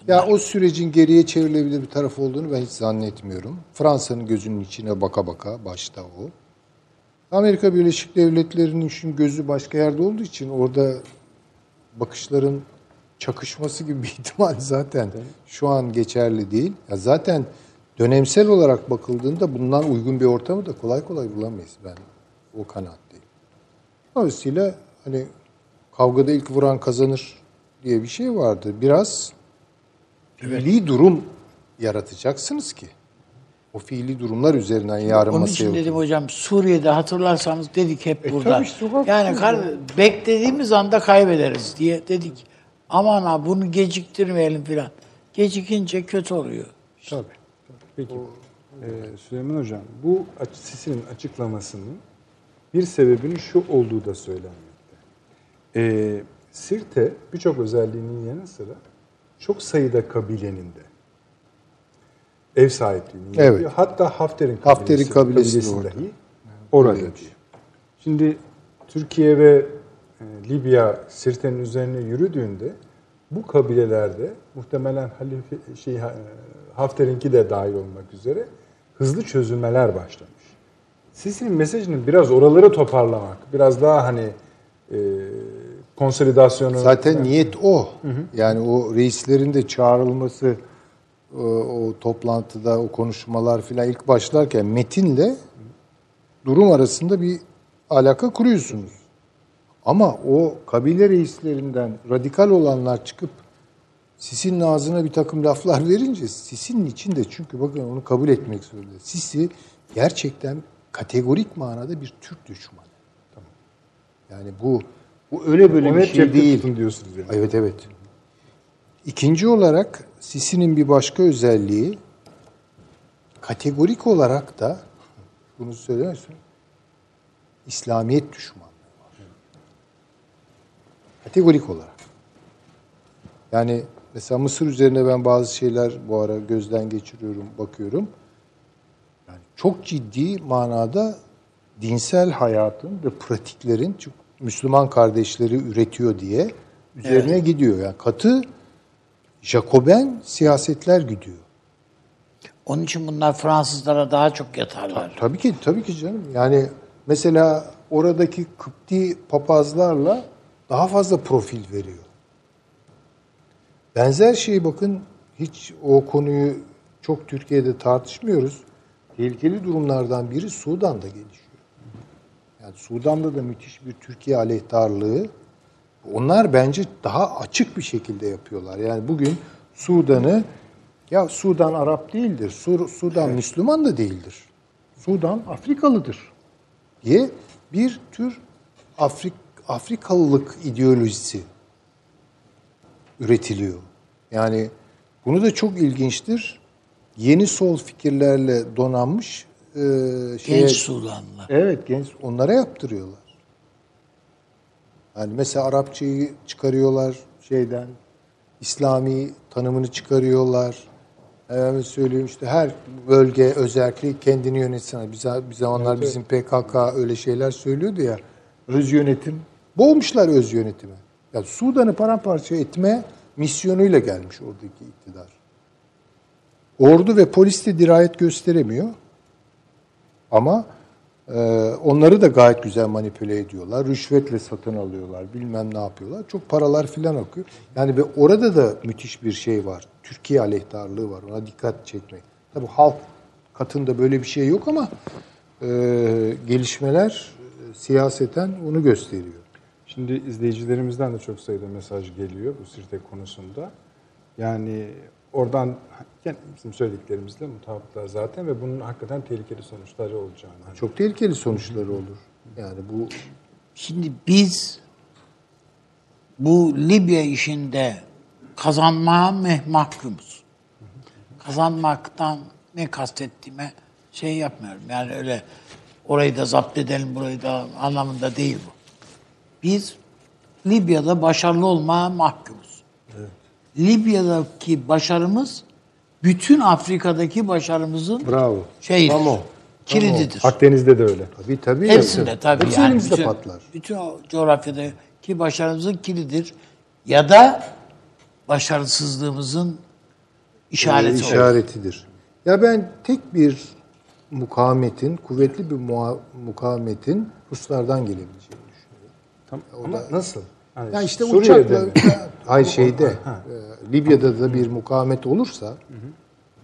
Ya o sürecin geriye çevrilebilir bir taraf olduğunu ben hiç zannetmiyorum. Fransa'nın gözünün içine baka baka başta o. Amerika Birleşik Devletleri'nin şimdi gözü başka yerde olduğu için orada bakışların çakışması gibi bir ihtimal zaten şu an geçerli değil. Ya zaten dönemsel olarak bakıldığında bundan uygun bir ortamı da kolay kolay bulamayız ben. O kanaatteyim. Dolayısıyla hani kavgada ilk vuran kazanır diye bir şey vardı. Biraz fiili durum yaratacaksınız ki o fiili durumlar üzerinden yarın Onun masaya için dedim hocam Suriye'de hatırlarsanız dedik hep burada. E, tabii işte bak- yani kar, beklediğimiz anda kaybederiz diye dedik. Aman ha bunu geciktirmeyelim filan. Gecikince kötü oluyor. Tabii. Peki. Ee, Süleyman Hocam, bu aç- Sisi'nin açıklamasının bir sebebinin şu olduğu da söylenmekte. Ee, Sirte birçok özelliğinin yanı sıra çok sayıda kabilenin de ev sahipliğini Evet. yapıyor. Hatta Hafter'in Hafter'in kabilesi, kabilesi kabilesi orada. dahi orada Öyle diyor. Şimdi Türkiye ve e, Libya Sirte'nin üzerine yürüdüğünde bu kabilelerde muhtemelen Halife, şey, e, Hafter'inki de dahil olmak üzere hızlı çözülmeler başlamış. Sisi'nin mesajını biraz oraları toparlamak, biraz daha hani e, konsolidasyonu... Zaten niyet o. Yani o reislerin de çağrılması o, o toplantıda o konuşmalar filan ilk başlarken metinle durum arasında bir alaka kuruyorsunuz. Ama o kabile reislerinden radikal olanlar çıkıp Sisi'nin ağzına bir takım laflar verince Sisi'nin içinde çünkü bakın onu kabul etmek zorunda. Sisi gerçekten kategorik manada bir Türk düşmanı. Yani bu bu öyle böyle Onu bir şey değil. diyorsunuz yani. Evet evet. İkinci olarak Sisi'nin bir başka özelliği kategorik olarak da bunu söylemezsin. İslamiyet düşmanlığı var. Kategorik olarak. Yani mesela Mısır üzerine ben bazı şeyler bu ara gözden geçiriyorum, bakıyorum. Yani çok ciddi manada dinsel hayatın ve pratiklerin Müslüman kardeşleri üretiyor diye üzerine gidiyor. Yani katı Jacoben siyasetler gidiyor. Onun için bunlar Fransızlara daha çok yatarlar. Tabii ki, tabii ki canım. Yani mesela oradaki Kıpti papazlarla daha fazla profil veriyor. Benzer şeyi bakın hiç o konuyu çok Türkiye'de tartışmıyoruz. Tehlikeli durumlardan biri Sudan'da gelişiyor. Yani Sudan'da da müthiş bir Türkiye aleyhtarlığı. Onlar bence daha açık bir şekilde yapıyorlar. Yani bugün Sudan'ı ya Sudan Arap değildir, Sur- Sudan Müslüman da değildir. Sudan Afrikalıdır diye bir tür Afrik Afrikalılık ideolojisi üretiliyor. Yani bunu da çok ilginçtir. Yeni sol fikirlerle donanmış e, şeye, Genç Sudanlılar. Evet genç onlara yaptırıyorlar. Yani mesela Arapçayı çıkarıyorlar şeyden. İslami tanımını çıkarıyorlar. Efendim söyleyeyim işte her bölge özellikle kendini yönetsene. Bir, bir zamanlar bizim PKK öyle şeyler söylüyordu ya. Öz yönetim. Boğmuşlar öz yönetimi. Ya Sudan'ı paramparça etme misyonuyla gelmiş oradaki iktidar. Ordu ve polis de dirayet gösteremiyor. Ama onları da gayet güzel manipüle ediyorlar. Rüşvetle satın alıyorlar. Bilmem ne yapıyorlar. Çok paralar filan akıyor. Yani ve orada da müthiş bir şey var. Türkiye aleyhtarlığı var. Ona dikkat çekmek. Tabii halk katında böyle bir şey yok ama e, gelişmeler e, siyaseten onu gösteriyor. Şimdi izleyicilerimizden de çok sayıda mesaj geliyor bu Sirte konusunda. Yani oradan yani bizim söylediklerimizle mutabıklar zaten ve bunun hakikaten tehlikeli sonuçları olacağını. hani Çok tehlikeli sonuçları olur. Yani bu Şimdi biz bu Libya işinde kazanmaya mahkumuz. Kazanmaktan ne kastettiğime şey yapmıyorum. Yani öyle orayı da zapt edelim, burayı da anlamında değil bu. Biz Libya'da başarılı olmaya mahkumuz. Libya'daki başarımız bütün Afrika'daki başarımızın bravo. şeyidir, Tam o. kilididir. Akdeniz'de de öyle. Tabii tabii. Hepsinde tabii Hepsi yani. bütün, patlar. Bütün o coğrafyadaki başarımızın kilidir. Ya da başarısızlığımızın işareti olur. işaretidir. Ya ben tek bir mukavemetin, kuvvetli bir muha- mukavemetin Ruslardan gelebileceğini düşünüyorum. Tam, ama nasıl? Hani Ya işte Suriye'de uçakla, mi? hayır şeyde, e, Libya'da da bir mukavemet olursa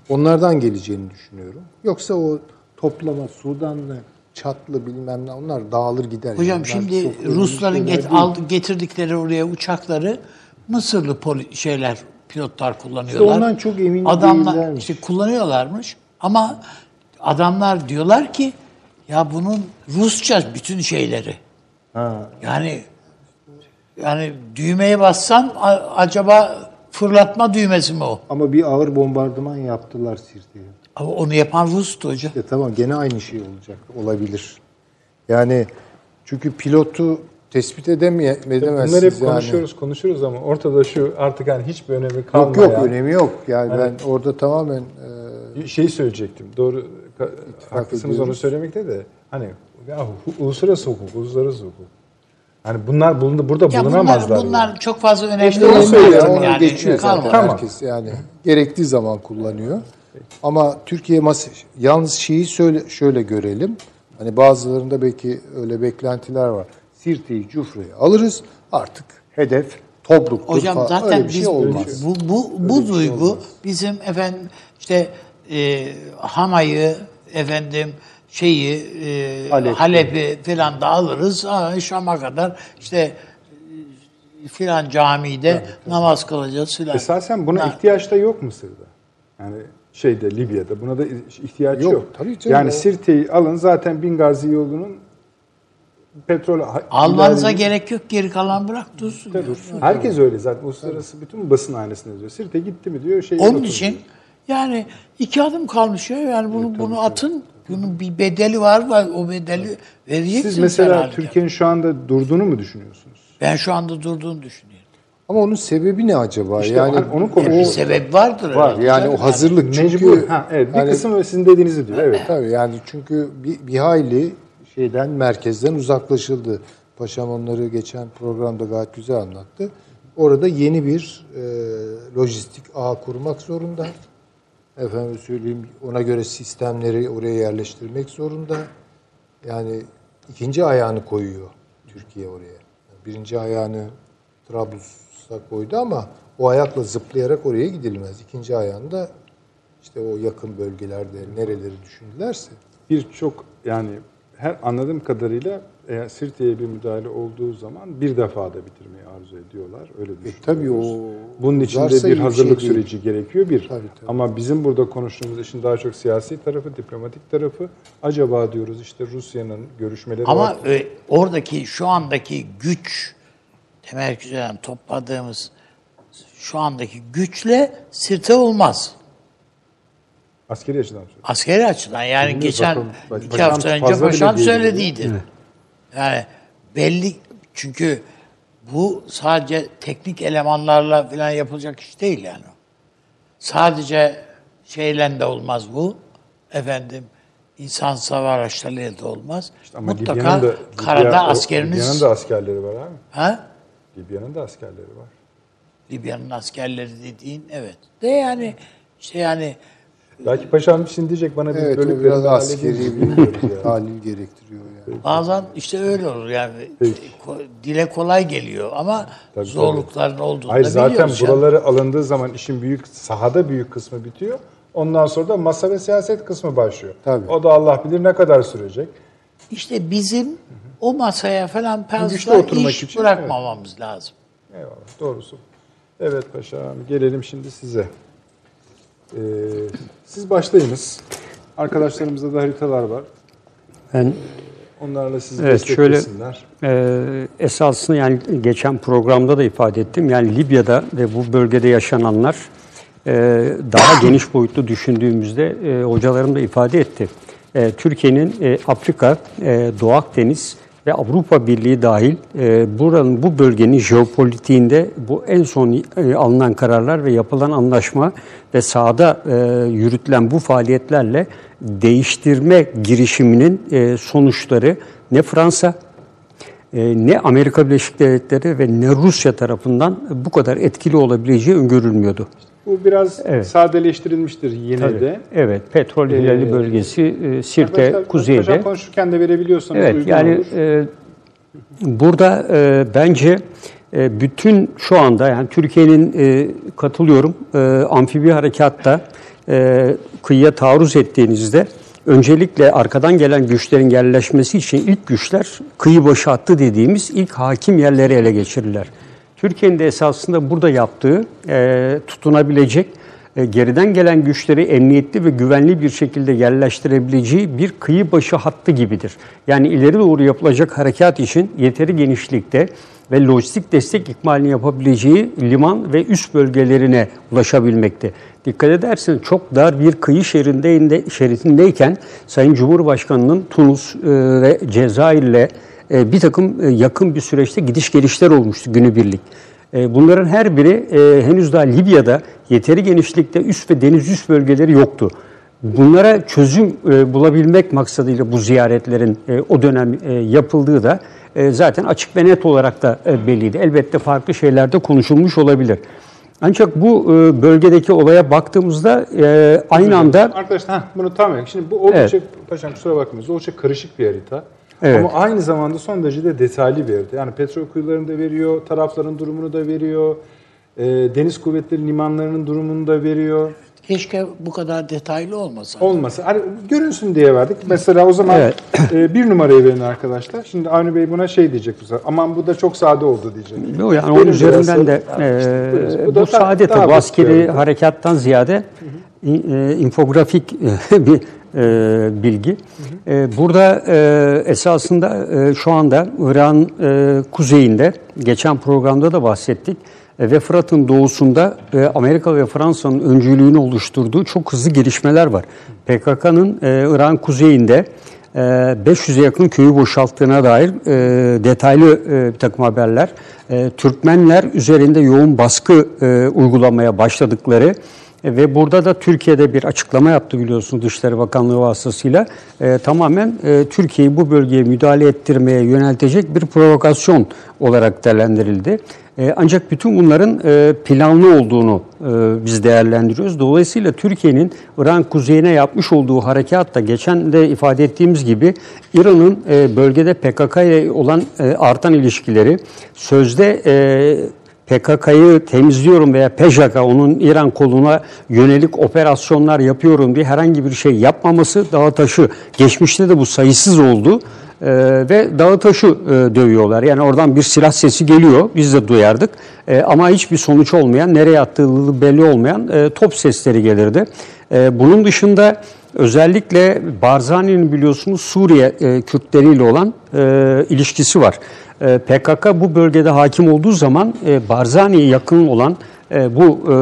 onlardan geleceğini düşünüyorum. Yoksa o toplama Sudanlı, Çatlı bilmem ne onlar dağılır gider. Hocam Yani şimdi Rusların get, aldı, getirdikleri oraya uçakları Mısırlı poli, şeyler pilotlar kullanıyorlar. İşte ondan çok emin Adamlar değillermiş. işte kullanıyorlarmış ama adamlar diyorlar ki ya bunun Rusça bütün şeyleri. Ha. Yani yani düğmeye bassan a- acaba fırlatma düğmesi mi o? Ama bir ağır bombardıman yaptılar Sirte'ye. Ama onu yapan Rus'tu hocam. E tamam gene aynı şey olacak. Olabilir. Yani çünkü pilotu tespit edemeye, edemezsiniz Bunları hep yani. konuşuyoruz, konuşuyoruz ama ortada şu artık hani hiçbir önemi Yok kalmayan. yok önemi yok. Yani ben orada tamamen e, Şey söyleyecektim. Doğru haklısınız onu ediyoruz. söylemekte de hani ya uluslararası hukuk, uluslararası hukuk. Hani bunlar bulundu burada Ya bulunamazlar. bunlar, bunlar yani. çok fazla önemli İşte onu olmaz artık onu yani. geçiyor zaten Kalmadı. Tamam. herkes yani gerektiği zaman kullanıyor. Ama Türkiye mas yalnız şeyi söyle şöyle görelim. Hani bazılarında belki öyle beklentiler var. Sirte'yi, Cufra'yı alırız. Artık hedef Tobruk'tur Hocam falan. zaten öyle bir biz şey olmaz. bu bu bu duygu bizim efendim işte e, Hama'yı efendim şeyi e, Halep. Halep'i falan da alırız. Ha, Şam'a kadar işte e, filan camide namaz kılacağız filan. Esasen buna Ha, ihtiyaç da yok Mısır'da. Yani şeyde Libya'da buna da ihtiyaç Yok, yok. tabii canım, yani o- Sirte'yi alın zaten Bingazi yolunun petrol Almanıza ileride- gerek yok geri kalan bırak dursun. ya. Herkes öyle zaten. Uluslararası bütün basın aynısını diyor. Sirte gitti mi diyor. Şey Onun için yani iki adım kalmış ya yani bunu bunu atın. Bunun bir bedeli var var o bedeli vereceksiniz Siz mesela. Türkiye'nin şu anda durduğunu mu düşünüyorsunuz? Ben şu anda durduğunu düşünüyorum. Ama onun sebebi ne acaba? İşte yani onu Yani bir sebep vardır var. herhalde Yani o hazırlık çünkü Mecbur. Ha, evet. Bir yani- kısım sizin dediğinizi diyor. Evet. Tabii yani çünkü bir, bir hayli şeyden merkezden uzaklaşıldı. Paşam onları geçen programda gayet güzel anlattı. Orada yeni bir e, lojistik ağ kurmak zorunda. Efendim söyleyeyim ona göre sistemleri oraya yerleştirmek zorunda. Yani ikinci ayağını koyuyor Türkiye oraya. Birinci ayağını Trablus'a koydu ama o ayakla zıplayarak oraya gidilmez. İkinci ayağını da işte o yakın bölgelerde nereleri düşündülerse Birçok yani her anladığım kadarıyla eğer Sirte'ye bir müdahale olduğu zaman bir defada bitirmeyi arzu ediyorlar. Öyle E, düşünüyoruz. tabii o Bunun için de bir bir hazırlık şey süreci gerekiyor bir. Tabii, tabii. Ama bizim burada konuştuğumuz işin daha çok siyasi tarafı, diplomatik tarafı. Acaba diyoruz işte Rusya'nın görüşmeleri Ama var. e, oradaki şu andaki güç temerküz eden topladığımız şu andaki güçle sirte olmaz. Askeri açıdan söylüyorum. Askeri açıdan yani Bilmiyorum, geçen bakalım. iki hafta önce paşam söylediydi. Yani belli çünkü bu sadece teknik elemanlarla falan yapılacak iş değil yani. Sadece şeyle de olmaz bu. Efendim insan savar araçlarıyla da olmaz. Ama Mutlaka Libya'nın da, karada Libya- askeriniz Libya'nın da askerleri var abi. ha? Libya'nın da askerleri var. Libya'nın askerleri dediğin evet. De yani işte yani Belki paşam şimdi diyecek bana bir Evet bölük biraz askeri bir tahlil gerektiriyor bazen işte öyle olur yani Peki. Dile kolay geliyor ama Tabii, zorlukların olduğunu Hayır da zaten biliyoruz. yani. buraları alındığı zaman işin büyük sahada büyük kısmı bitiyor. Ondan sonra da masa ve siyaset kısmı başlıyor. Tabii. O da Allah bilir ne kadar sürecek. İşte bizim o masaya falan oturmak iş için, bırakmamamız lazım. Eyvallah doğrusu. Evet paşam gelelim şimdi size. Ee, siz başlayınız. Arkadaşlarımızda da haritalar var. Ben Onlarla sizi Evet, şöyle- e, esasını yani geçen programda da ifade ettim. Yani Libya'da ve bu bölgede yaşananlar e, daha geniş boyutlu düşündüğümüzde e, hocalarım da ifade etti. E, Türkiye'nin e, Afrika, e, Doğu Akdeniz ve Avrupa Birliği dahil e, buranın bu bölgenin jeopolitiğinde bu en son e, alınan kararlar ve yapılan anlaşma ve sahada e, yürütülen bu faaliyetlerle değiştirme girişiminin e, sonuçları ne Fransa e, ne Amerika Birleşik Devletleri ve ne Rusya tarafından bu kadar etkili olabileceği öngörülmüyordu. Bu biraz Evet. sadeleştirilmiştir yine Tabii. de. Evet, petrol hilali bölgesi e, Sirte Arkadaşlar, kuzeyde. Paşam konuşurken de verebiliyorsanız Evet uygun yani olur. e, burada e, bence e, bütün şu anda yani Türkiye'nin e, katılıyorum e, amfibi harekatta e, kıyıya taarruz ettiğinizde öncelikle arkadan gelen güçlerin yerleşmesi için ilk güçler kıyı başı hattı dediğimiz ilk hakim yerleri ele geçirirler. Türkiye'nin de esasında burada yaptığı e, tutunabilecek e, geriden gelen güçleri emniyetli ve güvenli bir şekilde yerleştirebileceği bir kıyı başı hattı gibidir. Yani ileri doğru yapılacak harekat için yeteri genişlikte ve lojistik destek ikmalini yapabileceği liman ve üst bölgelerine ulaşabilmekte. Dikkat ederseniz çok dar bir kıyı şeridinde, şeridindeyken Sayın Cumhurbaşkanı'nın Tunus e, ve Cezayir'le e, bir takım e, yakın bir süreçte gidiş gelişler olmuştu günübirlik. E, Bunların her biri e, henüz daha Libya'da yeteri genişlikte üst ve deniz üst bölgeleri yoktu. Bunlara çözüm e, bulabilmek maksadıyla bu ziyaretlerin e, o dönem e, yapıldığı da e, zaten açık ve net olarak da e, belliydi. Elbette farklı şeyler de konuşulmuş olabilir. Ancak bu e, bölgedeki olaya baktığımızda e, aynı anda Arkadaşlar heh, bunu tam Şimdi bu oldukça paşam kusura bakmayın. Oldukça karışık bir harita. Evet. Ama aynı zamanda son derece detaylı bir harita. Yani petrol kuyularını da veriyor, tarafların durumunu da veriyor. e, deniz kuvvetleri limanlarının durumunu da veriyor. Keşke bu kadar detaylı olmasa. Olmasa. Hani görünsün diye verdik. Mesela o zaman Evet. e, bir numarayı verin arkadaşlar. Şimdi Avni Bey buna şey diyecek bu sefer. Aman bu da çok sade oldu diyecek. Yok yani onun üzerinden de e, buyurun. Bu bu, sade daha tabi basit askeri harekattan ziyade in- e, infografik bir e, bilgi. E, burada e, esasında e, şu anda İran e, kuzeyinde geçen programda da bahsettik e, ve Fırat'ın doğusunda e, Amerika ve Fransa'nın öncülüğünü oluşturduğu çok hızlı gelişmeler var. PKK'nın e, İran kuzeyinde e, 500'e yakın köyü boşalttığına dair e, detaylı e, bir takım haberler. E, Türkmenler üzerinde yoğun baskı e, uygulamaya başladıkları ve burada da Türkiye'de bir açıklama yaptı biliyorsunuz Dışişleri Bakanlığı vasıtasıyla. E, tamamen e, Türkiye'yi bu bölgeye müdahale ettirmeye yöneltecek bir provokasyon olarak değerlendirildi. E, ancak bütün bunların e, planlı olduğunu e, biz değerlendiriyoruz. Dolayısıyla Türkiye'nin İran kuzeyine yapmış olduğu harekat da geçen de ifade ettiğimiz gibi İran'ın e, bölgede PKK ile olan e, artan ilişkileri sözde e, PKK'yı temizliyorum veya PJK onun İran koluna yönelik operasyonlar yapıyorum diye herhangi bir şey yapmaması dağı taşı geçmişte de bu sayısız oldu. Ee, ve dağı taşı e, dövüyorlar. Yani oradan bir silah sesi geliyor. Biz de duyardık. E, ama hiçbir sonuç olmayan, nereye attığı belli olmayan e, top sesleri gelirdi. E, bunun dışında özellikle Barzani'nin biliyorsunuz Suriye e, Kürtleriyle olan e, ilişkisi var. E, PKK bu bölgede hakim olduğu zaman e, Barzani'ye yakın olan e, bu e,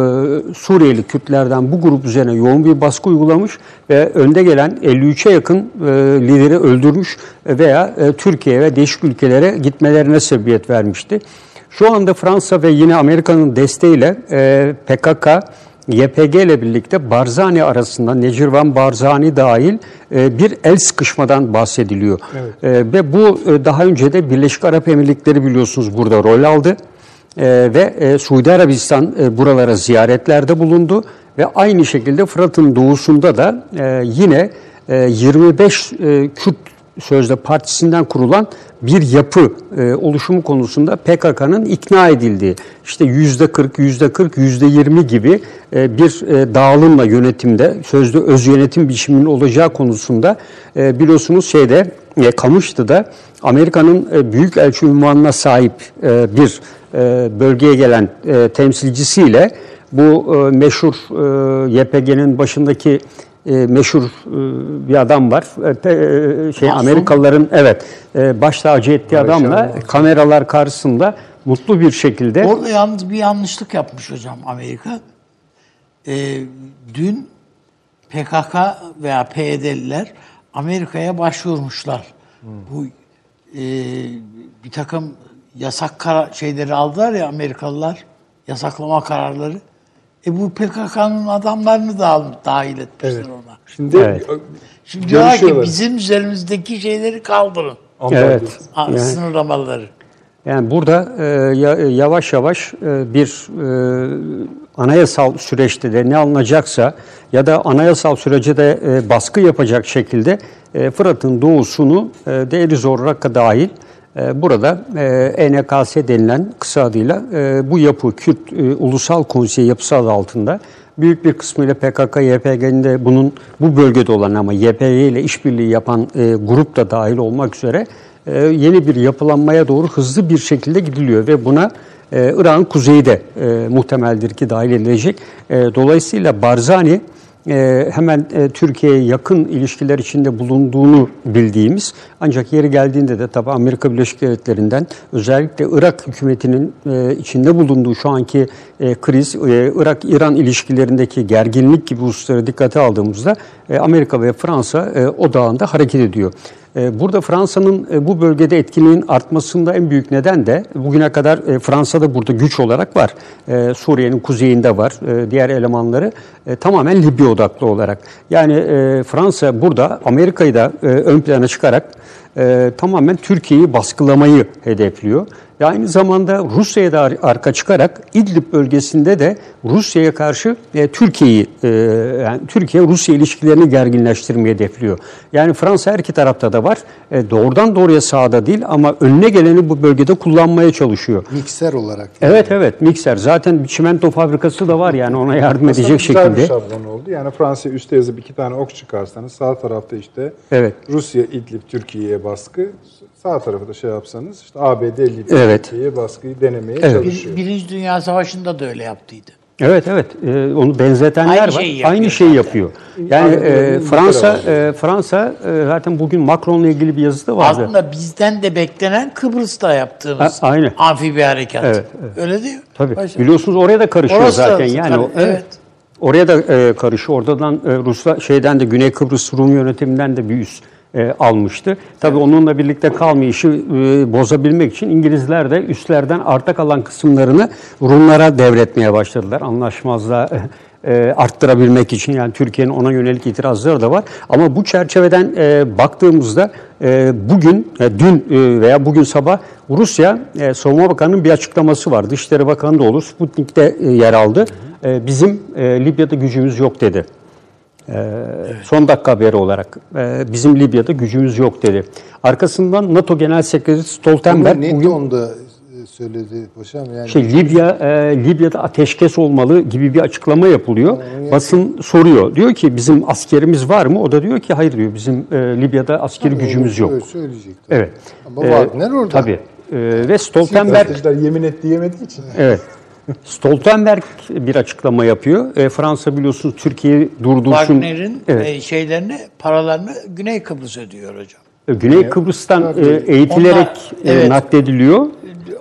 Suriyeli Kürtlerden bu grup üzerine yoğun bir baskı uygulamış ve önde gelen 53'e yakın e, lideri öldürmüş veya e, Türkiye ve değişik ülkelere gitmelerine sebebiyet vermişti. Şu anda Fransa ve yine Amerika'nın desteğiyle e, PKK, YPG ile birlikte Barzani arasında Necirvan Barzani dahil e, bir el sıkışmadan bahsediliyor. E, ve bu e, daha önce de Birleşik Arap Emirlikleri biliyorsunuz burada rol aldı. Ve Suudi Arabistan buralara ziyaretlerde bulundu ve aynı şekilde Fırat'ın doğusunda da yine e, 25 e, Kürt Sözde Partisi'nden kurulan bir yapı e, oluşumu konusunda PKK'nın ikna edildiği, işte yüzde 40, yüzde 40, yüzde 20 gibi e, bir e, dağılımla yönetimde, sözde öz yönetim biçiminin olacağı konusunda e, biliyorsunuz şeyde, e, Kamışlı'da Amerika'nın e, büyük elçi unvanına sahip e, bir e, bölgeye gelen e, temsilcisiyle bu e, meşhur e, YPG'nin başındaki e, meşhur e, bir adam var. E, e, şey Masum. Amerikalıların evet e, baş tacı ettiği adamla kameralar karşısında mutlu bir şekilde Orada yalnız bir yanlışlık yapmış hocam Amerika. Ee, dün PKK veya PYD'liler Amerika'ya başvurmuşlar. Bu e, bir takım yasak kara- şeyleri aldılar ya Amerikalılar, yasaklama kararları. E bu PKK'nın adamlarını da al- dahil etmişler ona. Şimdi Evet. Şimdi diyorlar ki bizim üzerimizdeki şeyleri kaldırın. evet Yani- Sınırlamaları. Yani burada e, ya- yavaş yavaş e, bir e, anayasal süreçte de ne alınacaksa ya da anayasal sürece de e, baskı yapacak şekilde e, Fırat'ın doğusunu e, Deir Zor Rakka dahil e, burada e, ENKS denilen kısa adıyla e, bu yapı Kürt e, Ulusal Konseyi yapısı adı altında büyük bir kısmıyla PKK, YPG'nin de bunun bu bölgede olan ama YPG ile işbirliği yapan e, grup da dahil olmak üzere yeni bir yapılanmaya doğru hızlı bir şekilde gidiliyor ve buna Irak'ın kuzeyi de muhtemeldir ki dahil edilecek. Dolayısıyla Barzani hemen e, Türkiye'ye yakın ilişkiler içinde bulunduğunu bildiğimiz ancak yeri geldiğinde de tabi Amerika Birleşik Devletleri'nden özellikle Irak hükümetinin e, içinde bulunduğu şu anki e, kriz, Irak-İran ilişkilerindeki gerginlik gibi hususları dikkate aldığımızda Amerika ve Fransa odağında hareket ediyor. E, Burada Fransa'nın e, bu bölgede etkinliğin artmasında en büyük neden de bugüne kadar e, Fransa'da burada güç olarak var. Suriye'nin kuzeyinde var diğer elemanları tamamen Libya odaklı olarak. Yani Fransa burada Amerika'yı da ön plana çıkarak e, tamamen Türkiye'yi baskılamayı hedefliyor. Ve aynı zamanda Rusya'ya da ar- arka çıkarak İdlib bölgesinde de Rusya'ya karşı e, Türkiye'yi e, yani Türkiye Rusya ilişkilerini gerginleştirmeyi hedefliyor. Yani Fransa her iki tarafta da var. E, doğrudan doğruya sahada değil ama önüne geleni bu bölgede kullanmaya çalışıyor. Mikser olarak. Evet evet mikser. Zaten bir çimento fabrikası da var yani ona yardım Aslında edecek güzel bir şekilde. şablon oldu. Yani Fransa üste yazıp iki tane ok çıkarsanız sağ tarafta işte Evet. Rusya, İdlib, Türkiye'ye baskı. Sağ tarafı da şey yapsanız işte ABD, Libya, Evet. Baskıyı denemeye Evet. çalışıyor. Bir, Birinci Dünya Savaşı'nda da öyle yaptıydı. Evet evet Ee, onu benzetenler Aynı var. şeyi yapıyor Aynı şeyi yapıyor. Yani e, Fransa e, Fransa e, zaten bugün Macron'la ilgili bir yazısı da vardı. Aslında bizden de beklenen Kıbrıs'ta yaptığımız Ha, aynı. amfibi harekat. Evet, Öyle değil mi? Tabii. Başka- Biliyorsunuz oraya da karışıyor Orası da- zaten. Yani o- tabii, evet. Oraya da e, karışıyor. Oradan e, Rusla şeyden de Güney Kıbrıs Rum yönetiminden de bir üs e, almıştı. Tabii onunla birlikte kalmayışı e, bozabilmek için İngilizler de üslerden arta kalan kısımlarını Rumlara devretmeye başladılar. Anlaşmazlığa e, arttırabilmek için yani Türkiye'nin ona yönelik itirazları da var. Ama bu çerçeveden e, baktığımızda e, bugün, e, dün e, veya bugün sabah Rusya e, Savunma Bakanı'nın bir açıklaması var. Dışişleri Bakanı da olur. Sputnik'te e, yer aldı. E, bizim e, Libya'da gücümüz yok dedi. E, Son dakika haberi olarak e, bizim Libya'da gücümüz yok dedi. Arkasından NATO Genel Sekreteri Stoltenberg ne bugün onda e, söyledi paşam yani. şey Libya e, Libya'da ateşkes olmalı gibi bir açıklama yapılıyor. Basın soruyor. Diyor ki bizim askerimiz var mı? O da diyor ki hayır diyor. Bizim e, Libya'da askeri gücümüz yok. Öyle söyleyecek. tabii. Evet. Ama E, Wagner orada. Tabii. E, ve Stoltenberg yemin et diyemediği için. Evet. Stoltenberg bir açıklama yapıyor. E, Fransa biliyorsunuz Türkiye'yi durdursun. Wagner'in Evet. e, şeylerini, paralarını Güney Kıbrıs ödüyor hocam. E, Güney Kıbrıs'tan e, eğitilerek Onlar- e, evet. naklediliyor.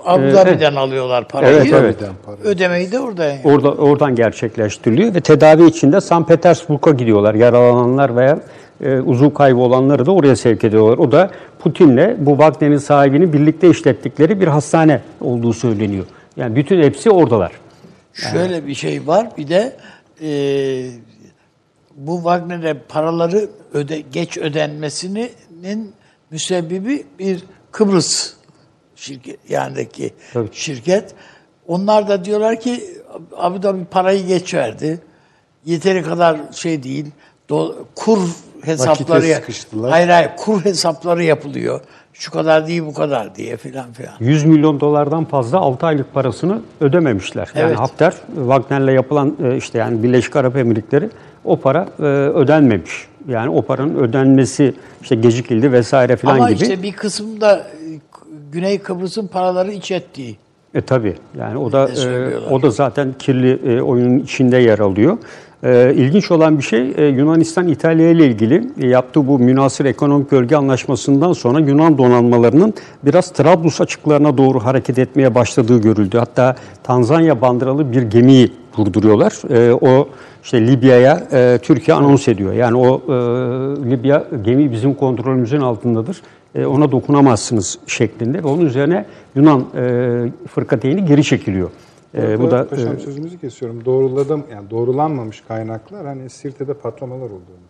Abu Dhabi'den alıyorlar parayı. Evet, evet. Ödemeyi de orada. yani. Orada oradan gerçekleştiriliyor ve tedavi için de St. Petersburg'a gidiyorlar. Yaralananlar veya e, uzuv kaybı olanları da oraya sevk ediyorlar. O da Putin'le bu Wagner'in sahibinin birlikte işlettikleri bir hastane olduğu söyleniyor. Yani bütün hepsi oradalar. Şöyle bir şey var. Bir de e, bu Wagner'e paraları öde, geç ödenmesinin müsebbibi bir Kıbrıs şirket yanındaki Tabii. şirket. Onlar da diyorlar ki Abu Dhabi parayı geç verdi. Yeteri kadar şey değil. Do- kur hesapları sıkıştılar. Hayır hayır kur hesapları yapılıyor. Şu kadar değil bu kadar diye filan filan. 100 milyon dolardan fazla 6 aylık parasını ödememişler. Yani Evet. Hafter, Wagner'le yapılan e, işte yani Birleşik Arap Emirlikleri o para e, ödenmemiş. Yani o paranın ödenmesi işte gecikildi vesaire filan Ama gibi. işte bir kısım da e, Güney Kıbrıs'ın paraları iç ettiği. E tabi yani o da e, o da zaten kirli e, oyunun içinde yer alıyor. E, ilginç olan bir şey e, Yunanistan İtalya ile ilgili e, yaptığı bu münasır ekonomik bölge anlaşmasından sonra Yunan donanmalarının biraz Trablus açıklarına doğru hareket etmeye başladığı görüldü. Hatta Tanzanya bandıralı bir gemiyi durduruyorlar. E, o işte Libya'ya e, Türkiye anons ediyor. Yani o e, Libya gemi bizim kontrolümüzün altındadır. E, ona dokunamazsınız şeklinde ve onun üzerine Yunan e, fırkateyni geri çekiliyor. E, bu da Paşam e, sözünüzü kesiyorum. Doğruladım yani doğrulanmamış kaynaklar hani Sirte'de patlamalar olduğunu.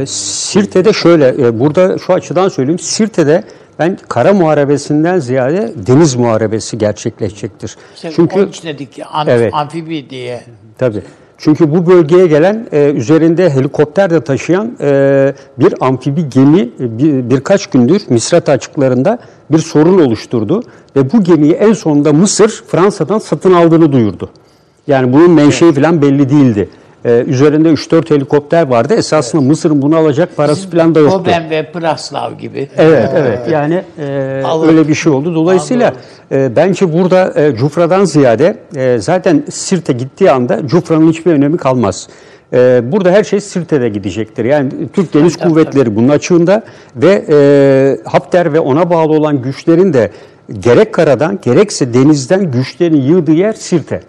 e, Sirte'de şöyle e, burada şu açıdan söyleyeyim. Sirte'de ben kara muharebesinden ziyade deniz muharebesi gerçekleşecektir. İşte Çünkü onun için dedik ki amf- Evet. amfibi diye. Tabii. Çünkü bu bölgeye gelen e, üzerinde helikopter de taşıyan e, bir amfibi gemi e, bir, birkaç gündür Misrata açıklarında bir sorun oluşturdu ve bu gemiyi en sonunda Mısır Fransa'dan satın aldığını duyurdu. Yani bunun menşei falan belli değildi. E, üzerinde 3-4 helikopter vardı. Esasında Mısır'ın bunu alacak parası falan da yoktu. Koben ve Praslav gibi. Evet, evet. Yani e, Alın. öyle bir şey oldu. Dolayısıyla e, bence burada e, Cufra'dan ziyade e, zaten Sirte gittiği anda Cufra'nın hiçbir önemi kalmaz. E, burada her şey Sirte'de gidecektir. Yani Türk Deniz Tabii, Kuvvetleri bunun açığında ve e, Hafter ve ona bağlı olan güçlerin de gerek karadan gerekse denizden güçlerini yığdığı yer Sirte.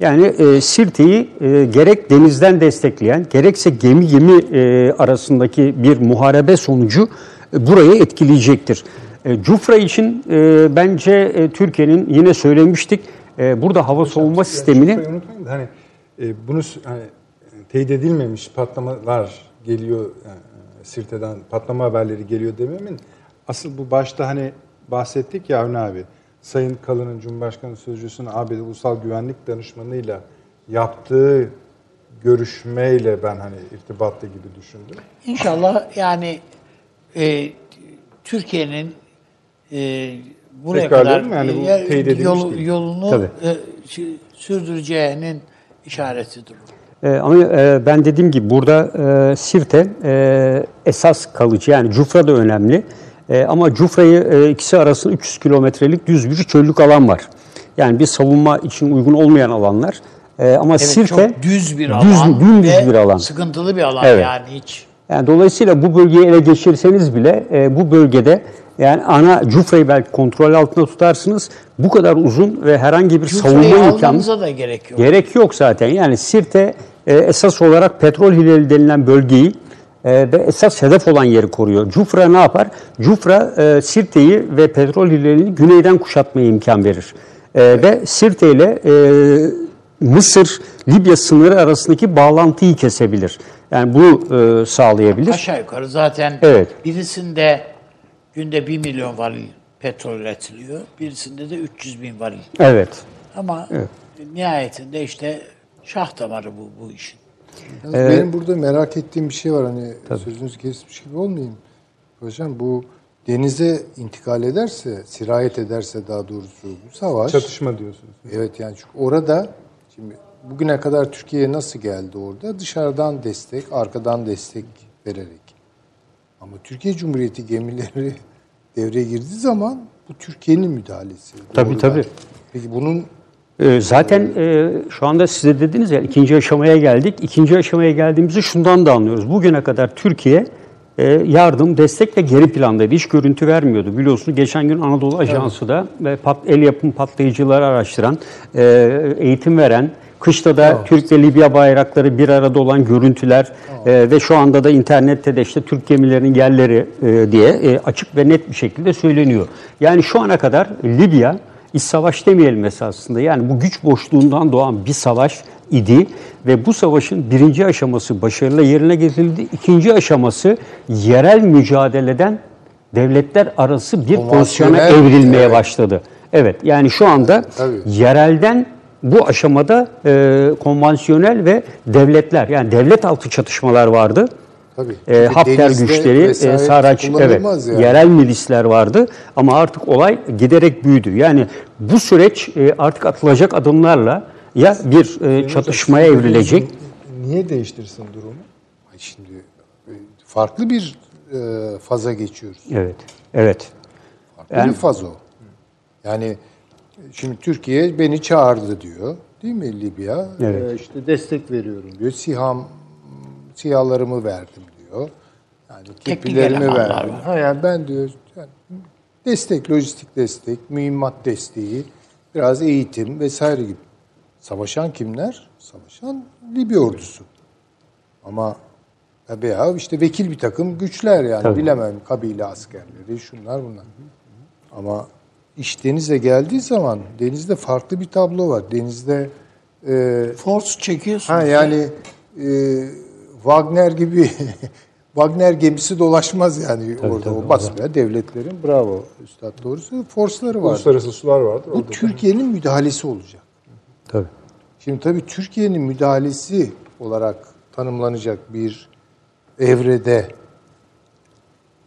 Yani e, Sirte'yi e, gerek denizden destekleyen, gerekse gemi gemi e, arasındaki bir muharebe sonucu e, burayı etkileyecektir. E, Cufra için e, bence e, Türkiye'nin yine söylemiştik, e, burada hava savunma sistemini hani e, bunu hani, teyit edilmemiş patlamalar geliyor yani, e, Sirte'den patlama haberleri geliyor dememin asıl bu başta hani bahsettik ya Avni abi Sayın Kalın'ın Cumhurbaşkanı Sözcüsü'nün ABD Ulusal Güvenlik Danışmanı'yla yaptığı görüşmeyle ben hani irtibatlı gibi düşündüm. İnşallah yani e, Türkiye'nin e, buraya Tekrarlıyorum kadar yani bu e, teyit yol- yolunu Tabii. e, sü- sürdüreceğinin işaretidir. E, ama e, ben dediğim gibi burada e, Sirte e, esas kalıcı yani Cufra da önemli. E, ama Cufra'yı e, ikisi arasında 300 kilometrelik düz bir çöllük alan var. Yani bir savunma için uygun olmayan alanlar. E, ama Evet, Sirte çok düz bir düz- alan dümdüz ve bir alan. sıkıntılı bir alan Evet. yani hiç. Yani dolayısıyla bu bölgeyi ele geçirseniz bile e, bu bölgede yani ana Cufra'yı belki kontrol altında tutarsınız. Bu kadar uzun ve herhangi bir Cufra'yı savunma imkanı da gerek yok. Gerek yok zaten. Yani Sirte e, esas olarak petrol hilali denilen bölgeyi e, ve esas hedef olan yeri koruyor. Cufra ne yapar? Cufra e, Sirte'yi ve petrol hilalini güneyden kuşatmaya imkan verir. E, ve Sirte ile e, Mısır, Libya sınırı arasındaki bağlantıyı kesebilir. Yani bunu e, sağlayabilir. Aşağı yukarı zaten Evet. birisinde günde 1 milyon varil petrol üretiliyor. Birisinde de 300 bin varil. Evet. Ama nihayetinde işte şah damarı bu, bu işin. Yalnız Benim burada merak ettiğim bir şey var hani sözünüzü kesmiş gibi olmayayım. Hocam bu denize intikal ederse, sirayet ederse daha doğrusu bu savaş. Çatışma diyorsunuz. Evet yani çünkü orada şimdi bugüne kadar Türkiye nasıl geldi orada? Dışarıdan destek, arkadan destek vererek. Ama Türkiye Cumhuriyeti gemileri devreye girdiği zaman bu Türkiye'nin müdahalesi. Tabii, doğrudan. tabii. Peki bunun Ee, Zaten e, şu anda size dediniz ya ikinci aşamaya geldik. İkinci aşamaya geldiğimizi şundan da anlıyoruz. Bugüne kadar Türkiye e, yardım, destek ve geri plandaydı. Hiç görüntü vermiyordu. Biliyorsunuz geçen gün Anadolu Ajansı da pat, el yapım patlayıcıları araştıran, e, eğitim veren, kışta da Türk ve Libya bayrakları bir arada olan görüntüler e, ve şu anda da internette de işte Türk gemilerinin yerleri e, diye e, açık ve net bir şekilde söyleniyor. Yani şu ana kadar Libya iç savaş demeyelim esasında. Yani bu güç boşluğundan doğan bir savaş idi ve bu savaşın birinci aşaması başarıyla yerine getirildi. İkinci aşaması yerel mücadeleden devletler arası bir pozisyona evrilmeye evet. başladı. Evet yani şu anda Tabii. yerelden bu aşamada e, konvansiyonel ve devletler yani devlet altı çatışmalar vardı. Tabii. E, Hafter denizde güçleri, e, Saraç, evet, yani. yerel milisler vardı ama artık olay giderek büyüdü. Yani bu süreç e, artık atılacak adımlarla ya bir e, çatışmaya evrilecek. Niye değiştirsin durumu? Şimdi e, farklı bir e, faza geçiyoruz. Evet, evet. Farklı bir faz o. Yani şimdi Türkiye beni çağırdı diyor. Değil mi Libya? Evet. E, işte destek veriyorum diyor. Siham sihalarımı verdim diyor. Yani kepilerimi verdim. var. Ha yani ben diyor yani destek, lojistik destek, mühimmat desteği, biraz eğitim vesaire gibi. Savaşan kimler? Savaşan Libya ordusu. Ama veya işte vekil bir takım güçler yani Tabii. bilemem kabile askerleri şunlar bunlar. Ama iş denize geldiği zaman denizde farklı bir tablo var. Denizde e, Force çekiyorsun. ha yani e, Wagner gibi Wagner gemisi dolaşmaz yani orada o basmaya devletlerin bravo üstad doğrusu forsları var. Uluslararası sular vardır. Bu. Türkiye'nin müdahalesi olacak. Tabii. Şimdi tabii Türkiye'nin müdahalesi olarak tanımlanacak bir evrede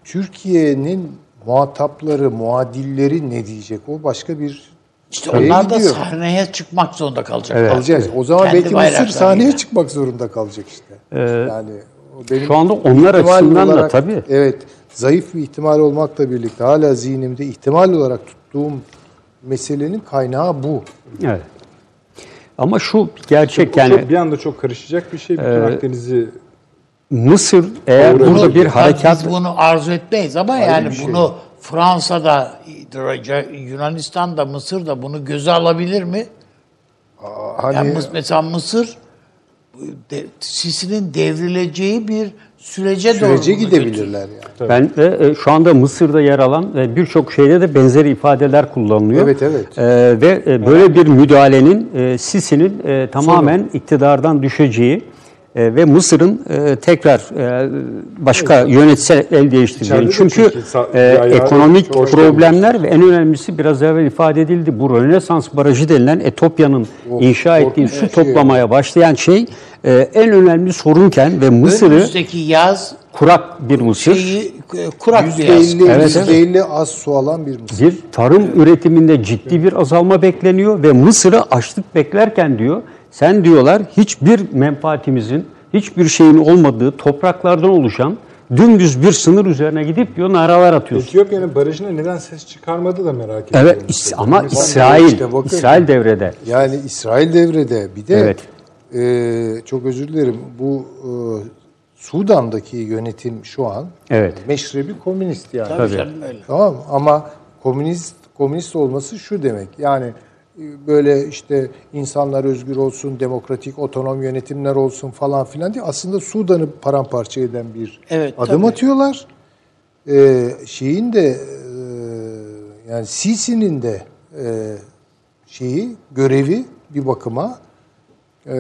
Türkiye'nin muhatapları, muadilleri ne diyecek? O başka bir İşte şeye onlar da gidiyor. sahneye çıkmak zorunda kalacak. Evet. kalacağız. O zaman Kendi belki Mısır sahneye çıkmak zorunda kalacak işte. yani o benim Şu anda onlar açısından da tabii. Evet, zayıf bir ihtimal olmakla birlikte hala zihnimde ihtimal olarak tuttuğum meselenin kaynağı bu. Evet. Ama şu gerçek O yani çok, bir anda çok karışacak bir şey. Bütün Akdeniz'i Mısır eğer Doğru. burada bir harekat Biz bunu arzu etmeyiz ama yani bir şey. bunu Fransa'da, Yunanistan'da, Mısır'da bunu göze alabilir mi? Hani Yani mesela Mısır de, Sisi'nin devrileceği bir sürece, doğru sürece bunu gidebilirler yani. Ben de e, şu anda Mısır'da yer alan ve birçok şeyde de benzeri ifadeler kullanılıyor. Evet, evet. E, ve e, böyle bir müdahalenin e, Sisi'nin e, tamamen iktidardan düşeceği e, ve Mısır'ın e, tekrar e, başka yönetsel el değiştireceğini. Çünkü çünkü sa- e, ekonomik problemler ve en önemlisi biraz evvel ifade edildi. Bu Rönesans Barajı denilen Etopya'nın inşa ettiği su şey toplamaya başlayan şey e, en önemli sorunken ve Mısır'ı Önümüzdeki yaz kurak bir Mısır. şeyi e, kurak bir yaz. %50, Evet, %50 az su alan bir Mısır. Bir tarım üretiminde ciddi bir azalma bekleniyor ve Mısır'ı açlık beklerken diyor sen diyorlar hiçbir menfaatimizin hiçbir şeyin olmadığı topraklardan oluşan dümdüz bir sınır üzerine gidip diyor naralar atıyorsun. Etiyopya'nın barajına neden ses çıkarmadı da merak ediyorum. Evet is- ama Mesela- İsrail işte bakın. İsrail devrede. Yani İsrail devrede bir de Evet. e, çok özür dilerim bu e, Sudan'daki yönetim şu an Evet. meşrebi komünist yani. Tabii öyle. Tamam ama komünist komünist olması şu demek yani böyle işte insanlar özgür olsun, demokratik, otonom yönetimler olsun falan filan diye aslında Sudan'ı paramparça eden bir Evet, adım tabii. atıyorlar. Ee, şeyin de e, yani Sisi'nin de e, şeyi görevi bir bakıma e,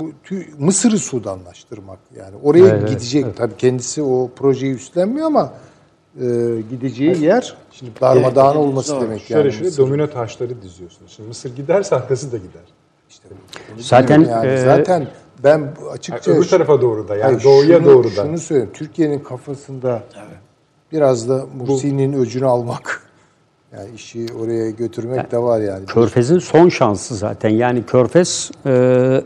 bu tü- Mısır'ı Sudanlaştırmak yani oraya Evet, evet, gidecek tabii kendisi o projeyi üstlenmiyor ama e, gideceği yer şimdi darmadağın olması zor. demek Şöyle yani. şöyle Mısır. domino taşları diziyorsunuz. Şimdi Mısır giderse arkası da gider. Zaten yani e, zaten ben Yani açıkça öbür tarafa doğru da yani Hayır, doğuya şunu, doğru da. Şunu söyleyeyim. Türkiye'nin kafasında biraz da Mursi'nin öcünü almak. Yani işi oraya götürmek de var yani. Körfez'in son şansı zaten. Yani Körfez e,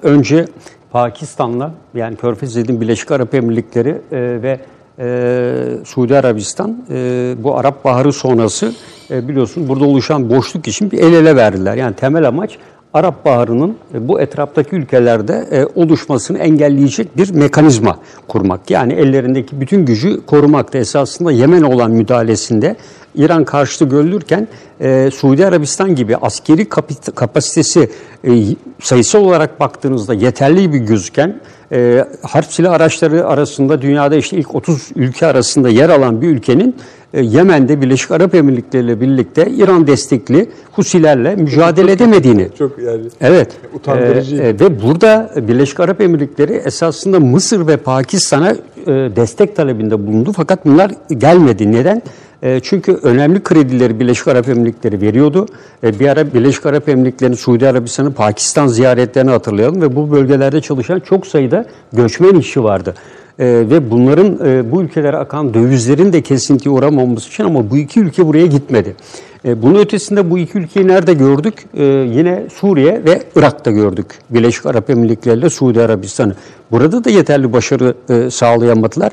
önce Pakistan'la yani Körfez dediğim Birleşik Arap Emirlikleri e, ve e, Suudi Arabistan e, bu Arap Baharı sonrası e, biliyorsun burada oluşan boşluk için bir el ele verdiler. Yani temel amaç Arap Baharı'nın e, bu etraftaki ülkelerde e, oluşmasını engelleyecek bir mekanizma kurmak. Yani ellerindeki bütün gücü korumakta. Esasında Yemen olan müdahalesinde İran karşıtı görülürken e, Suudi Arabistan gibi askeri kapasitesi e, sayısal olarak baktığınızda yeterli gibi gözüken e, harp silah araçları arasında dünyada işte ilk 30 ülke arasında yer alan bir ülkenin e, Yemen'de Birleşik Arap Emirlikleri ile birlikte İran destekli Husilerle mücadele edemediğini Çok yani Evet. Utandırıcı. Ee, e, ve burada Birleşik Arap Emirlikleri esasında Mısır ve Pakistan'a e, destek talebinde bulundu. Fakat bunlar gelmedi. Neden? E, çünkü önemli kredileri Birleşik Arap Emirlikleri veriyordu. E, bir ara Birleşik Arap Emirlikleri'nin Suudi Arabistan'ın Pakistan ziyaretlerini hatırlayalım ve bu bölgelerde çalışan çok sayıda göçmen işçi vardı. E, ve bunların bu ülkelere akan dövizlerin de kesintiye uğramaması için ama bu iki ülke buraya gitmedi. Bunun ötesinde bu iki ülkeyi nerede gördük? Yine Suriye ve Irak'ta gördük. Birleşik Arap Emirlikleri ile Suudi Arabistan'ı. Burada da yeterli başarı e, sağlayamadılar.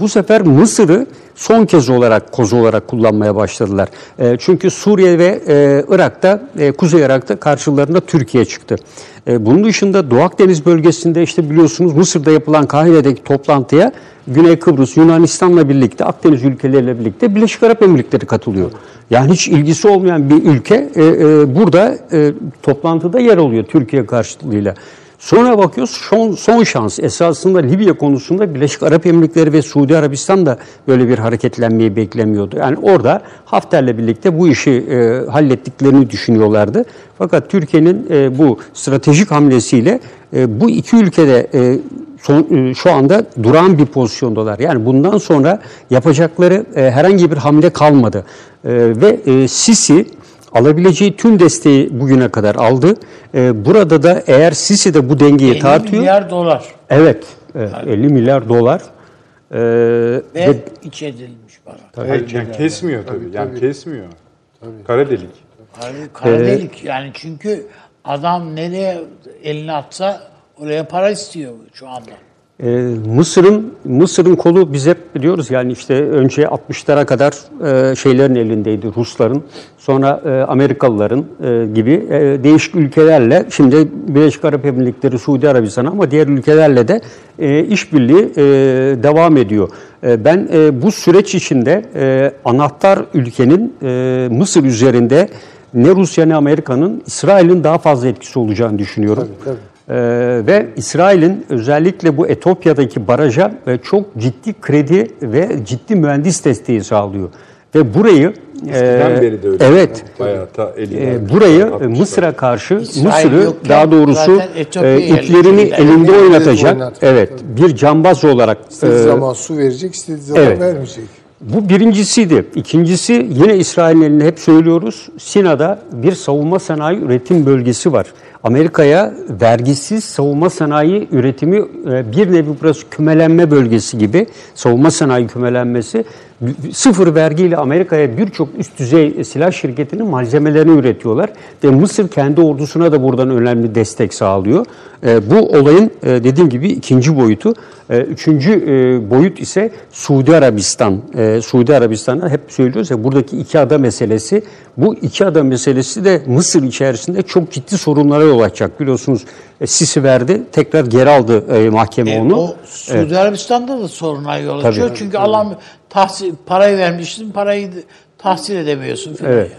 Bu sefer Mısır'ı son kez olarak koz olarak kullanmaya başladılar. E, çünkü Suriye ve e, Irak'ta, e, Kuzey Irak'ta karşılarında Türkiye çıktı. E, bunun dışında Doğu Akdeniz bölgesinde işte biliyorsunuz Mısır'da yapılan Kahire'deki toplantıya Güney Kıbrıs, Yunanistan'la birlikte, Akdeniz ülkeleriyle birlikte Birleşik Arap Emirlikleri katılıyor. Yani hiç ilgisi olmayan bir ülke e, e, burada e, toplantıda yer alıyor Türkiye karşıtlığıyla. Sonra bakıyoruz son, son şans esasında Libya konusunda Birleşik Arap Emirlikleri ve Suudi Arabistan da böyle bir hareketlenmeyi beklemiyordu. Yani orada Hafter'le birlikte bu işi e, hallettiklerini düşünüyorlardı. Fakat Türkiye'nin e, bu stratejik hamlesiyle e, bu iki ülkede e, son, e, şu anda duran bir pozisyondalar. Yani bundan sonra yapacakları e, herhangi bir hamle kalmadı. E, ve e, Sisi alabileceği tüm desteği bugüne kadar aldı. E, burada da eğer Sisi de bu dengeyi 50 tartıyor. milyar dolar Evet, evet 50 milyar dolar. E, ve, ve iç edilmiş para. Evet, yani kesmiyor tabii. Yani kesmiyor. Kara delik. Kara, kara delik yani çünkü adam nereye elini atsa oraya para istiyor şu anda. Ee, Mısır'ın Mısır'ın kolu biz hep biliyoruz yani işte önce 60'lara kadar e, şeylerin elindeydi Rusların sonra e, Amerikalıların e, gibi e, değişik ülkelerle şimdi Birleşik Arap Emirlikleri Suudi Arabistan ama diğer ülkelerle de e, işbirliği e, devam ediyor. E, ben e, bu süreç içinde e, anahtar ülkenin e, Mısır üzerinde ne Rusya ne Amerika'nın İsrail'in daha fazla etkisi olacağını düşünüyorum. tabii. Ee, ve İsrail'in özellikle bu Etopya'daki baraja e, çok ciddi kredi ve ciddi mühendis desteği sağlıyor. Ve burayı Eskiden e, beri de öyle. evet Bayağı ta e, burayı atmışlar. Mısır'a karşı İsrail Mısır'ı yokken daha doğrusu e, iplerini elinde- oynatacak oynatacak, evet bir cambaz olarak İstediği e, zaman su verecek, istediği zaman evet. vermeyecek. bu birincisiydi. İkincisi yine İsrail'in elinde hep söylüyoruz. Sina'da bir savunma sanayi üretim bölgesi var. Amerika'ya vergisiz savunma sanayi üretimi e, bir nevi burası kümelenme bölgesi gibi savunma sanayi kümelenmesi sıfır vergiyle Amerika'ya birçok üst düzey silah şirketinin malzemelerini üretiyorlar ve Mısır kendi ordusuna da buradan önemli destek sağlıyor. E, bu olayın e, dediğim gibi ikinci boyutu. E, üçüncü e, boyut ise Suudi Arabistan. E, Suudi Arabistan'a hep söylüyoruz ya buradaki iki ada meselesi. Bu iki ada meselesi de Mısır içerisinde çok ciddi sorunlara yol açacak. Biliyorsunuz Sisi verdi, tekrar geri aldı mahkeme E, onu. o Suudi Arabistan'da da soruna yol Tabii. açıyor. Çünkü alan tahsil, parayı vermişsin, parayı tahsil edemiyorsun falan. Evet.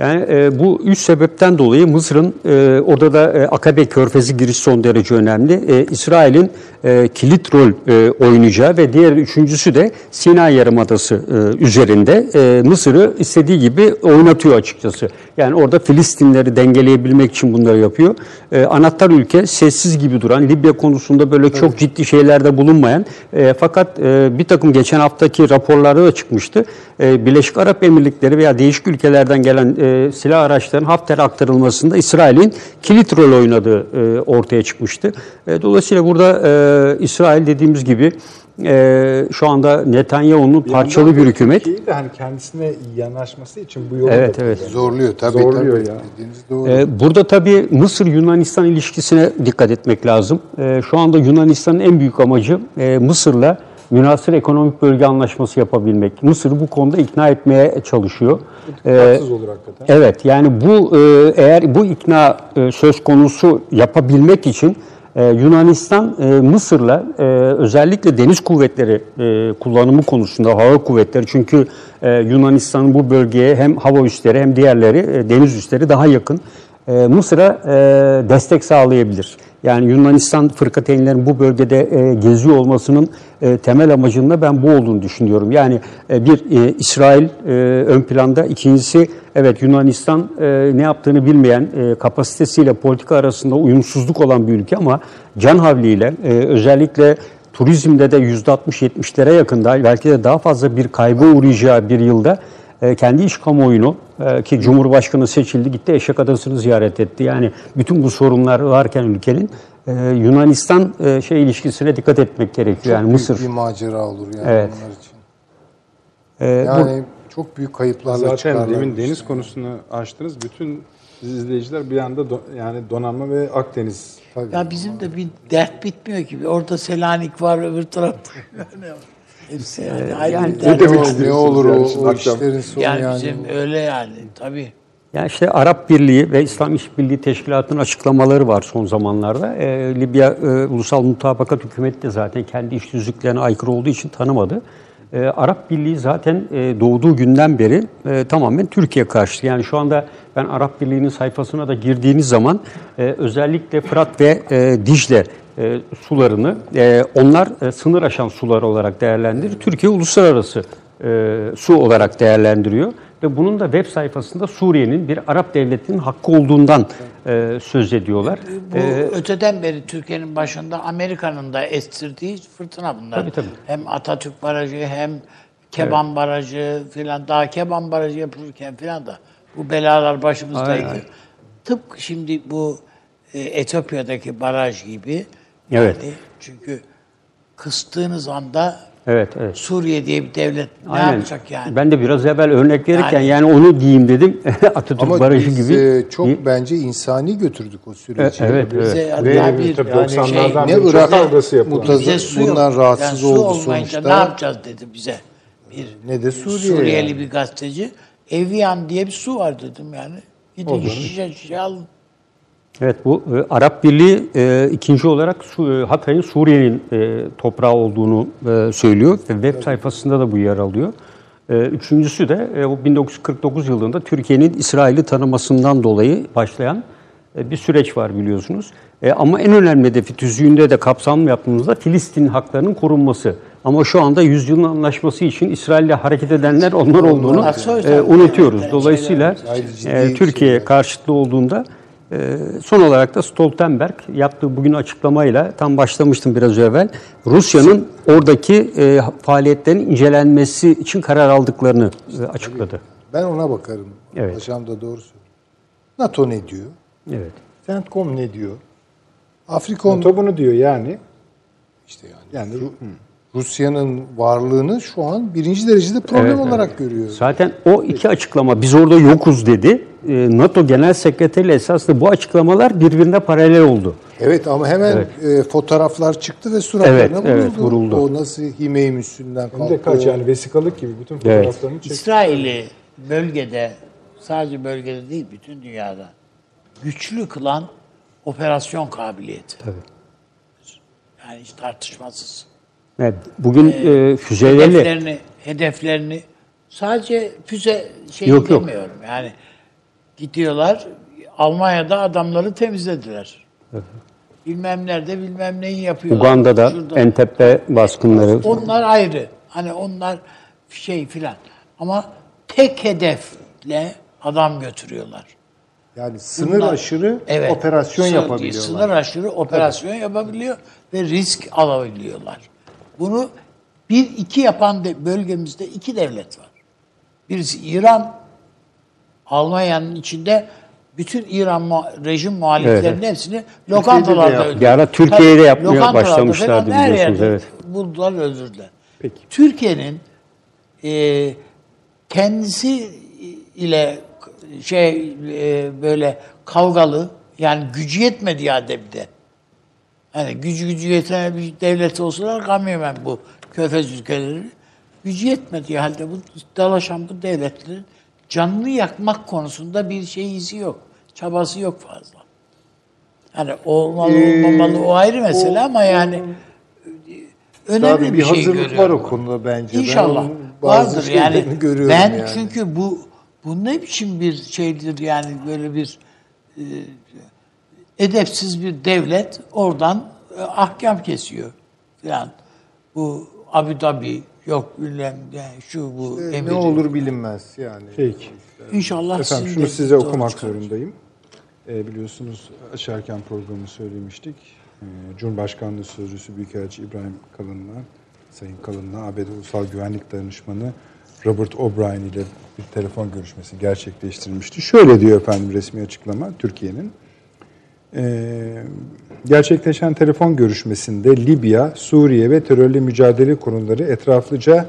Yani e, bu üç sebepten dolayı Mısır'ın e, orada da e, Akabe Körfezi giriş son derece önemli. E, İsrail'in e, kilit rol e, oynayacağı ve diğer üçüncüsü de Sinay Yarımadası e, üzerinde e, Mısır'ı istediği gibi oynatıyor açıkçası. Yani orada Filistinleri dengeleyebilmek için bunları yapıyor. E, anahtar ülke sessiz gibi duran, Libya konusunda böyle çok ciddi şeylerde bulunmayan e, fakat e, bir takım geçen haftaki raporlarda da çıkmıştı. E, Birleşik Arap Emirlikleri veya değişik ülkelerden gelen e, silah araçlarının Hafter'e aktarılmasında İsrail'in kilit rol oynadığı e, ortaya çıkmıştı. E, dolayısıyla burada e, İsrail dediğimiz gibi e, şu anda Netanyahu'nun parçalı bir hükümet. Türkiye'yi de hani kendisine yanaşması için bu yolu Evet evet. Zorluyor tabii. Zorluyor tabii. ya. Dediğiniz doğru. Ee, Burada tabii Mısır-Yunanistan ilişkisine dikkat etmek lazım. Ee, Şu anda Yunanistan'ın en büyük amacı e, Mısır'la münasır ekonomik bölge anlaşması yapabilmek. Mısır'ı bu konuda ikna etmeye çalışıyor. Ee, Haksız olur hakikaten. Evet yani bu e, eğer bu ikna e, söz konusu yapabilmek için e, Yunanistan e, Mısır'la e, özellikle deniz kuvvetleri e, kullanımı konusunda hava kuvvetleri çünkü e, Yunanistan'ın bu bölgeye hem hava üsleri hem diğerleri e, deniz üsleri daha yakın. E, Mısır'a e, destek sağlayabilir. Yani Yunanistan fırkateynlerin bu bölgede e, geziyor olmasının e, temel amacının da ben bu olduğunu düşünüyorum. Yani e, bir e, İsrail e, ön planda, ikincisi evet Yunanistan e, ne yaptığını bilmeyen, e, kapasitesiyle politika arasında uyumsuzluk olan bir ülke ama can havliyle e, özellikle turizmde de %60-70'lere yakında belki de daha fazla bir kaybı uğrayacağı bir yılda e, kendi iş kamuoyunu e, ki Cumhurbaşkanı seçildi gitti Eşek Adası'nı ziyaret etti. Yani bütün bu sorunlar varken ülkenin e, Yunanistan e, şey ilişkisine dikkat etmek gerekiyor. yani Büyük Mısır. bir macera olur yani Evet. onlar için. Yani çok büyük kayıplarla Zaten demin bu deniz konusunu açtınız. Bütün izleyiciler bir anda do- yani donanma ve Akdeniz Tabii. Ya bizim de bir dert bitmiyor ki. Orada Selanik var, öbür tarafta. Yani Hepsi yani ayrı yani dert. demek Ne ne olur yani o, o işlerin sonu Yani, yani. bizim öyle yani tabii. Yani işte Arap Birliği ve İslam İşbirliği Teşkilatı'nın açıklamaları var son zamanlarda. E, Libya e, Ulusal Mutabakat Hükümeti de zaten kendi iş tüzüklerine aykırı olduğu için tanımadı. E, Arap Birliği zaten e, doğduğu günden beri e, tamamen Türkiye karşıtı. Yani şu anda ben Arap Birliği'nin sayfasına da girdiğiniz zaman e, özellikle Fırat ve e, Dicle e, sularını e, onlar e, sınır aşan sular olarak değerlendirir. Türkiye uluslararası e, su olarak değerlendiriyor ve bunun da web sayfasında Suriye'nin bir Arap devletinin hakkı olduğundan e, söz ediyorlar. Bu öteden beri Türkiye'nin başında Amerika'nın da estirdiği fırtına bunlar. Tabii, tabii. Hem Atatürk Barajı hem Keban Barajı filan daha Keban Barajı yapılırken filan da bu belalar başımızdaydı. Aynen. Tıpkı şimdi bu e, Etiyopya'daki baraj gibi. Evet. Yani çünkü kıstığınız anda Evet, evet. Suriye diye bir devlet ne Aynen. yapacak yani? Ben de biraz evvel örnek verirken Yani- yani, onu diyeyim dedim. Atatürk Ama Barajı biz gibi. e, çok bence insani götürdük o süreci. E, evet, Bize evet. hatta Ve bir tabii yani 90'lardan şey, Ne Irak kavgası yapılan. mutaz- bize su yok. bundan rahatsız yani su oldu sonuçta. ne yapacağız dedi bize. Bir Ne de Suriye Suriyeli yani. bir gazeteci. Evian diye bir su var dedim yani. Gidin şişe şişe alın. Evet bu e, Arap Birliği e, ikinci olarak Su- e, Hatay'ın Suriye'nin e, toprağı olduğunu e, söylüyor ve web sayfasında da bu yer alıyor. E, üçüncüsü de e, o 1949 yılında Türkiye'nin İsrail'i tanımasından dolayı başlayan e, bir süreç var biliyorsunuz. E, ama en önemli hedefi tüzüğünde de kapsamlı yaptığımızda Filistin haklarının korunması. Ama şu anda yüzyılın anlaşması için İsrail'le hareket edenler onlar olduğunu e, unutuyoruz. Dolayısıyla e, Türkiye şeyler. karşıtlı olduğunda son olarak da Stoltenberg yaptığı bugün açıklamayla tam başlamıştım biraz evvel Rusya'nın oradaki e, faaliyetlerin incelenmesi için karar aldıklarını e, açıkladı. Ben ona bakarım. Evet. Paşam da doğru söylüyor. NATO ne diyor? Evet. CENTCOM ne diyor? Afrikom NATO bunu diyor yani. işte yani. Yani Ru- Rusya'nın varlığını şu an birinci derecede problem Evet, olarak görüyor. Zaten o iki açıklama biz orada yokuz dedi. E, NATO Genel Sekreteri esasında bu açıklamalar birbirine paralel oldu. Evet ama hemen e, fotoğraflar çıktı ve suratlarına Evet, vuruldu. evet, vuruldu. O nasıl Himeyim üstünden hem kalktı. de kaç yani vesikalık gibi bütün fotoğraflarını çek. İsrail'i bölgede sadece bölgede değil bütün dünyada güçlü kılan operasyon kabiliyeti. Tabii. Yani hiç tartışmasız. Evet, bugün e, füzelerle Hedeflerini, hedeflerini sadece füze şey Yok, yok. demiyorum. Yani gidiyorlar Almanya'da adamları temizlediler. Bilmem nerede bilmem neyi yapıyorlar. Uganda'da Şurada. Entebbe baskınları Onlar ayrı. Hani onlar şey filan. Ama tek hedefle adam götürüyorlar. Yani sınır Bunlar- aşırı Evet. operasyon Sınır- yapabiliyorlar. Sınır aşırı operasyon yapabiliyor ve risk alabiliyorlar. Bunu bir iki yapan de, bölgemizde iki devlet var. Birisi İran, Almanya'nın içinde bütün İran muha- rejim muhaliflerinin Evet. hepsini lokantalarda öldürdü. Bir ara Türkiye'de yapmaya başlamışlardı biliyorsunuz, evet. Buldular öldürdüler. Peki. Türkiye'nin e, kendisi ile şey e, böyle kavgalı yani gücü yetmedi ya bir de. Hani gücü gücü yeten bir devlet olsalar kalmıyorum ben bu Körfez ülkeleri gücü yetmediği halde bu dalaşan bu devletlerin canını yakmak konusunda bir şey izi yok. Çabası yok fazla. Yani olmalı Ee, olmamalı o ayrı mesele ama yani önemli Tabii bir, bir şey hazırlık var o konuda bence. Ben İnşallah bazı vardır yani. Ben yani. çünkü bu bu ne biçim bir şeydir yani böyle bir e, edepsiz bir devlet oradan e, ahkam kesiyor falan. Bu Abu Dhabi yok bilmem yani şu bu E, emir. ne olur bilinmez yani. Peki. İnşallah Efendim sizin şunu de size okumak çıkar. zorundayım. Ee, biliyorsunuz açarken programı söylemiştik. Ee, Cumhurbaşkanlığı Sözcüsü Büyükelçi İbrahim Kalın'la, Sayın Kalın'la ABD Ulusal Güvenlik Danışmanı Robert O'Brien ile bir telefon görüşmesi gerçekleştirilmişti. Şöyle diyor efendim resmi açıklama Türkiye'nin. Ee, gerçekleşen telefon görüşmesinde Libya, Suriye ve terörle mücadele konuları etraflıca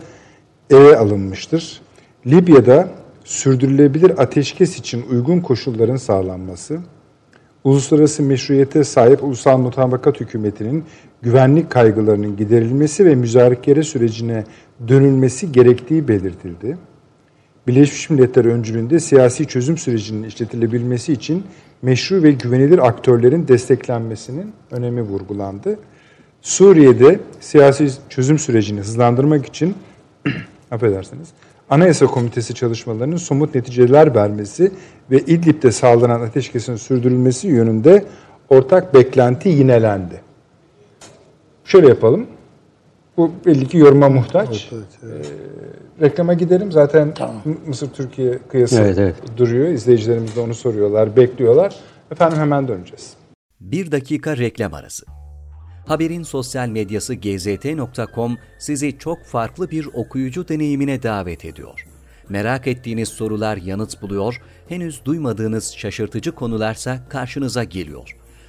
ele alınmıştır. Libya'da sürdürülebilir ateşkes için uygun koşulların sağlanması, uluslararası meşruiyete sahip ulusal mutabakat hükümetinin güvenlik kaygılarının giderilmesi ve müzakere sürecine dönülmesi gerektiği belirtildi. Birleşmiş Milletler öncülüğünde siyasi çözüm sürecinin işletilebilmesi için meşru ve güvenilir aktörlerin desteklenmesinin önemi vurgulandı. Suriye'de siyasi çözüm sürecini hızlandırmak için affedersiniz, Anayasa Komitesi çalışmalarının somut neticeler vermesi ve İdlib'de sağlanan ateşkesin sürdürülmesi yönünde ortak beklenti yinelendi. Şöyle yapalım. Bu belli ki yoruma muhtaç. Evet, evet. Reklama gidelim. Zaten Tamam. Mısır-Türkiye kıyası Evet, evet. duruyor. İzleyicilerimiz de onu soruyorlar, bekliyorlar. Efendim hemen döneceğiz. Bir dakika reklam arası. Haberin sosyal medyası gzt.com sizi çok farklı bir okuyucu deneyimine davet ediyor. Merak ettiğiniz sorular yanıt buluyor, henüz duymadığınız şaşırtıcı konularsa karşınıza geliyor.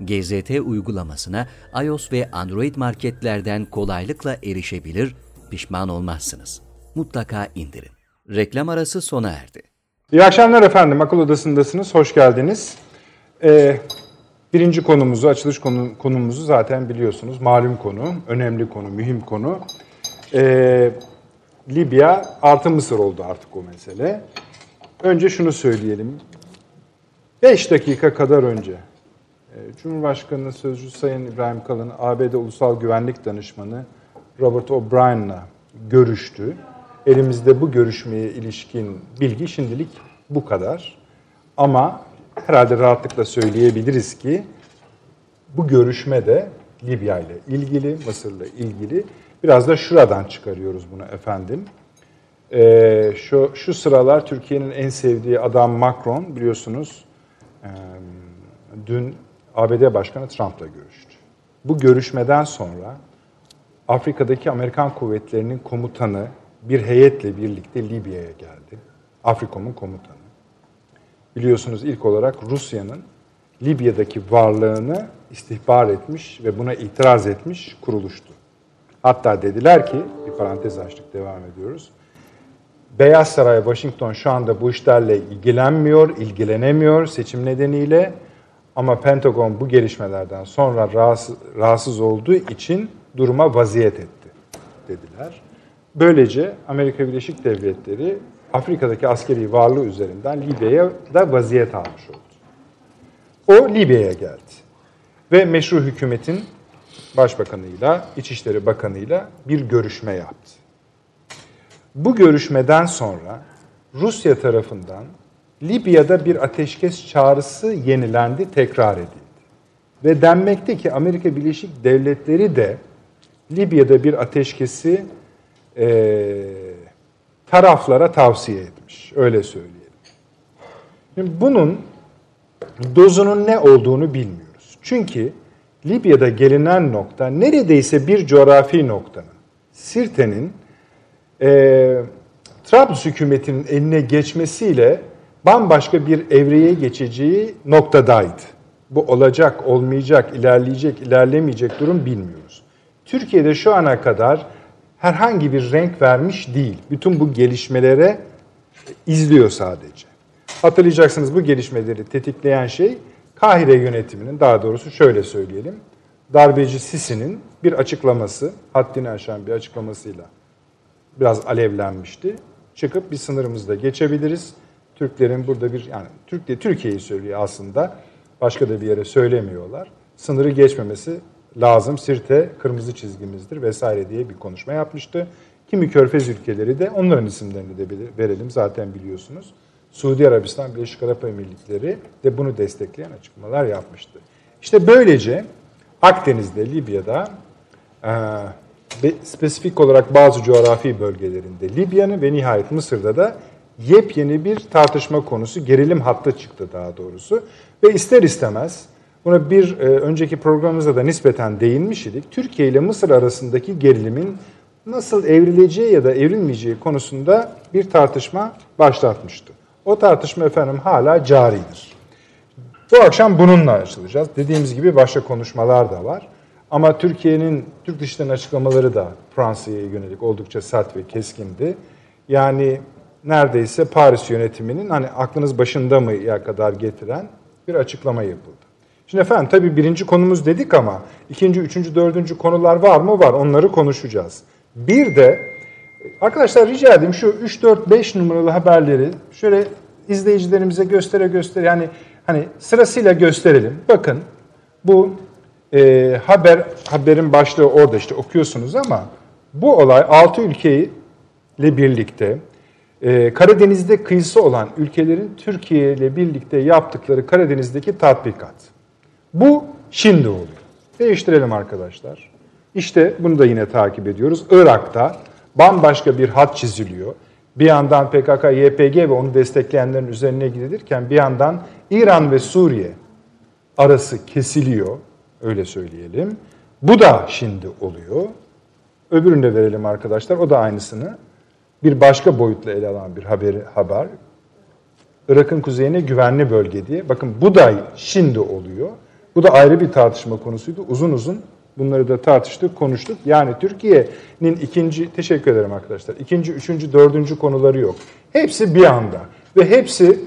GZT uygulamasına iOS ve Android marketlerden kolaylıkla erişebilir, pişman olmazsınız. Mutlaka indirin. Reklam arası sona erdi. İyi akşamlar efendim. Akıl Odası'ndasınız. Hoş geldiniz. Ee, birinci konumuzu, açılış konu, konumuzu zaten biliyorsunuz. Malum konu, önemli konu, mühim konu. Ee, Libya artı Mısır oldu artık o mesele. Önce şunu söyleyelim. 5 dakika kadar önce e, Cumhurbaşkanı Sözcüsü Sayın İbrahim Kalın, ABD Ulusal Güvenlik Danışmanı Robert O'Brien'la görüştü. Elimizde bu görüşmeye ilişkin bilgi şimdilik bu kadar. Ama herhalde rahatlıkla söyleyebiliriz ki bu görüşme de Libya ile ilgili, Mısır'la ilgili. Biraz da şuradan çıkarıyoruz bunu efendim. Ee, şu, şu sıralar Türkiye'nin en sevdiği adam Macron biliyorsunuz e, dün ABD Başkanı Trump'la görüştü. Bu görüşmeden sonra Afrika'daki Amerikan kuvvetlerinin komutanı bir heyetle birlikte Libya'ya geldi. Afrikom'un komutanı. Biliyorsunuz ilk olarak Rusya'nın Libya'daki varlığını istihbar etmiş ve buna itiraz etmiş kuruluştu. Hatta dediler ki, bir parantez açtık devam ediyoruz. Beyaz Saray, Washington şu anda bu işlerle ilgilenmiyor, ilgilenemiyor seçim nedeniyle. Ama Pentagon bu gelişmelerden sonra rahatsız, rahatsız olduğu için duruma vaziyet etti dediler. Böylece Amerika Birleşik Devletleri Afrika'daki askeri varlığı üzerinden Libya'ya da vaziyet almış oldu. O Libya'ya geldi. Ve meşru hükümetin başbakanıyla, İçişleri Bakanıyla bir görüşme yaptı. Bu görüşmeden sonra Rusya tarafından Libya'da bir ateşkes çağrısı yenilendi, tekrar edildi. Ve denmekte ki Amerika Birleşik Devletleri de Libya'da bir ateşkesi e, taraflara tavsiye etmiş. Öyle söyleyelim. Şimdi bunun dozunun ne olduğunu bilmiyoruz. Çünkü Libya'da gelinen nokta neredeyse bir coğrafi noktanın, Sirte'nin e, Trablus hükümetinin eline geçmesiyle bambaşka bir evreye geçeceği noktadaydı. Bu olacak, olmayacak, ilerleyecek, ilerlemeyecek durum bilmiyoruz. Türkiye'de şu ana kadar herhangi bir renk vermiş değil. Bütün bu gelişmelere izliyor sadece. Hatırlayacaksınız bu gelişmeleri tetikleyen şey Kahire yönetiminin daha doğrusu şöyle söyleyelim. Darbeci Sisi'nin bir açıklaması, haddini aşan bir açıklamasıyla biraz alevlenmişti. Çıkıp bir sınırımızda geçebiliriz. Türklerin burada bir yani Türk Türkiye'yi söylüyor aslında. Başka da bir yere söylemiyorlar. Sınırı geçmemesi lazım. Sirte kırmızı çizgimizdir vesaire diye bir konuşma yapmıştı. Kimi körfez ülkeleri de onların isimlerini de verelim zaten biliyorsunuz. Suudi Arabistan, Birleşik Arap Emirlikleri de bunu destekleyen açıklamalar yapmıştı. İşte böylece Akdeniz'de, Libya'da spesifik olarak bazı coğrafi bölgelerinde Libya'nın ve nihayet Mısır'da da yepyeni bir tartışma konusu, gerilim hattı çıktı daha doğrusu. Ve ister istemez buna bir e, önceki programımızda da nispeten değinmiş idik. Türkiye ile Mısır arasındaki gerilimin nasıl evrileceği ya da evrilmeyeceği konusunda bir tartışma başlatmıştı. O tartışma efendim hala caridir. Bu akşam bununla açılacağız. Dediğimiz gibi başka konuşmalar da var. Ama Türkiye'nin Türk dışından açıklamaları da Fransa'ya yönelik oldukça sert ve keskindi. Yani neredeyse Paris yönetiminin hani aklınız başında mı ya kadar getiren bir açıklama yapıldı. Şimdi efendim tabii birinci konumuz dedik ama ikinci, üçüncü, dördüncü konular var mı? Var. Onları konuşacağız. Bir de arkadaşlar rica edeyim şu 3, 4, 5 numaralı haberleri şöyle izleyicilerimize göstere göstere yani hani sırasıyla gösterelim. Bakın bu e, haber haberin başlığı orada işte okuyorsunuz ama bu olay 6 ülkeyle birlikte e, Karadeniz'de kıyısı olan ülkelerin Türkiye ile birlikte yaptıkları Karadeniz'deki tatbikat. Bu şimdi oluyor. Değiştirelim arkadaşlar. İşte bunu da yine takip ediyoruz. Irak'ta bambaşka bir hat çiziliyor. Bir yandan PKK, YPG ve onu destekleyenlerin üzerine gidilirken bir yandan İran ve Suriye arası kesiliyor. Öyle söyleyelim. Bu da şimdi oluyor. Öbürünü de verelim arkadaşlar. O da aynısını bir başka boyutla ele alan bir haberi, haber. Irak'ın kuzeyine güvenli bölge diye. Bakın bu da şimdi oluyor. Bu da ayrı bir tartışma konusuydu. Uzun uzun bunları da tartıştık, konuştuk. Yani Türkiye'nin ikinci, teşekkür ederim arkadaşlar, ikinci, üçüncü, dördüncü konuları yok. Hepsi bir anda. Ve hepsi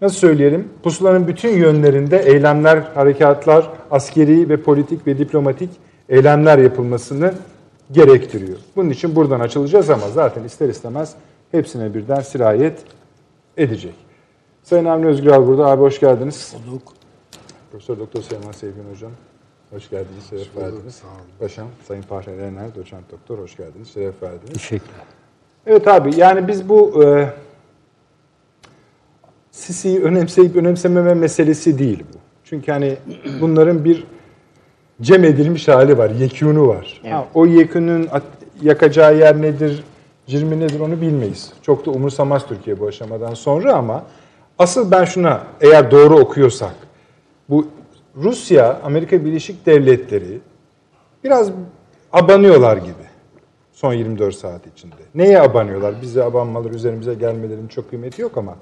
nasıl söyleyelim pusulanın bütün yönlerinde eylemler, harekatlar, askeri ve politik ve diplomatik eylemler yapılmasını gerektiriyor. Bunun için buradan açılacağız ama zaten ister istemez hepsine birden sirayet edecek. Sayın Avni Özgür burada. Abi hoş geldiniz. Bulduk. Profesör Doktor Süleyman Sevgin Hocam. Hoş geldiniz, şeref verdiniz. Sağ olun. Paşam, Sayın Fahri Erener, doçent doktor, hoş geldiniz, şeref verdiniz. Teşekkürler. Evet abi, yani biz bu e, Sisi'yi önemseyip önemsememe meselesi değil bu. Çünkü hani bunların bir cem edilmiş hali var, yekûnu var. Evet. Ha, o yekûnun yakacağı yer nedir, cirmi nedir onu bilmeyiz. Çok da umursamaz Türkiye bu aşamadan sonra ama asıl ben şuna, eğer doğru okuyorsak, bu Rusya, Amerika Birleşik Devletleri biraz abanıyorlar gibi son 24 saat içinde. Neye abanıyorlar? Bize abanmalar, üzerimize gelmelerin çok kıymeti yok ama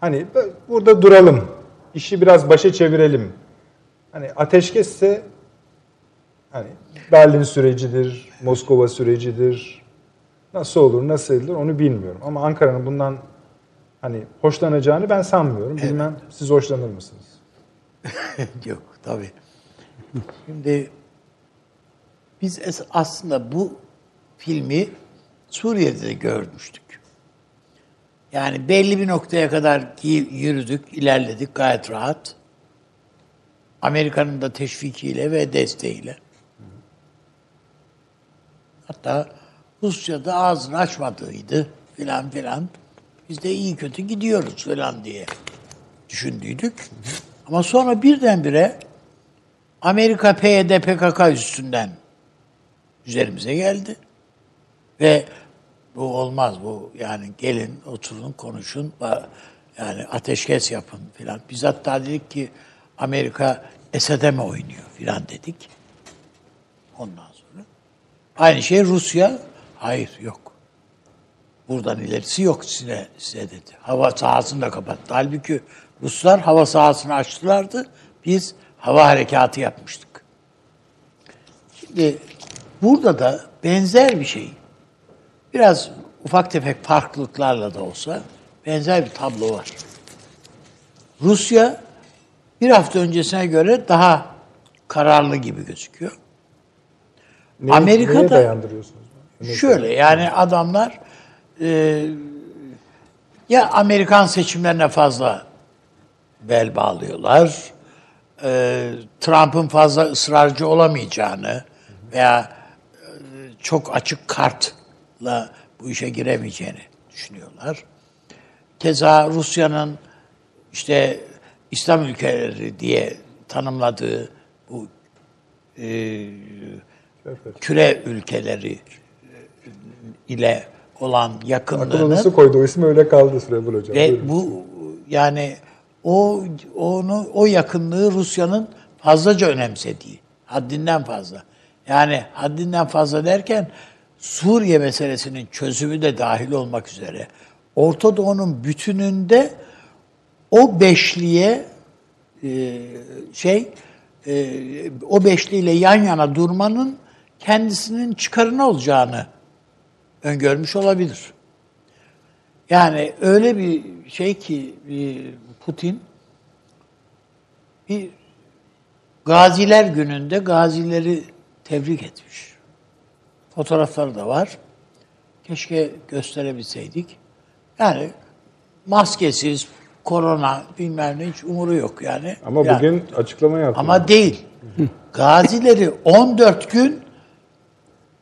hani burada duralım. işi biraz başa çevirelim. Hani ateşkesse hani Berlin sürecidir, Moskova sürecidir. Nasıl olur, nasıl edilir onu bilmiyorum. Ama Ankara'nın bundan hani hoşlanacağını ben sanmıyorum. Bilmem siz hoşlanır mısınız? Yok tabii. Şimdi biz aslında bu filmi Suriye'de de görmüştük. Yani belli bir noktaya kadar yürüdük, ilerledik gayet rahat. Amerika'nın da teşvikiyle ve desteğiyle. Hatta Rusya'da ağzını açmadığıydı filan filan. Biz de iyi kötü gidiyoruz filan diye düşündüydük. Ama sonra birdenbire Amerika PYD PKK üstünden üzerimize geldi. Ve bu olmaz bu yani gelin oturun konuşun yani ateşkes yapın filan. Biz hatta dedik ki Amerika Esed'e mi oynuyor filan dedik. Ondan. Aynı şey Rusya. Hayır yok. Buradan ilerisi yok size, size dedi. Hava sahasını da kapattı. Halbuki Ruslar hava sahasını açtılardı. Biz hava harekatı yapmıştık. Şimdi burada da benzer bir şey. Biraz ufak tefek farklılıklarla da olsa benzer bir tablo var. Rusya bir hafta öncesine göre daha kararlı gibi gözüküyor. Neye, Amerika'da- neye dayandırıyorsunuz? Şöyle yani adamlar e, ya Amerikan seçimlerine fazla bel bağlıyorlar. e, Trump'ın fazla ısrarcı olamayacağını veya e, çok açık kartla bu işe giremeyeceğini düşünüyorlar. Keza Rusya'nın işte İslam ülkeleri diye tanımladığı bu e, küre ülkeleri ile olan yakınlığını nasıl koydu o ismi öyle kaldı Süleyman Hocam. ve Buyurun. bu yani o onu o yakınlığı Rusya'nın fazlaca önemsediği, haddinden fazla. Yani haddinden fazla derken Suriye meselesinin çözümü de dahil olmak üzere Orta Doğu'nun bütününde o beşliye e, şey e, o beşliyle yan yana durmanın kendisinin çıkarına olacağını öngörmüş olabilir. Yani öyle bir şey ki bir Putin bir Gaziler gününde gazileri tebrik etmiş. Fotoğrafları da var. Keşke gösterebilseydik. Yani maskesiz, korona bilmem ne hiç umuru yok yani. Ama Yani- bugün açıklama yaptı. ama değil. Gazileri 14 gün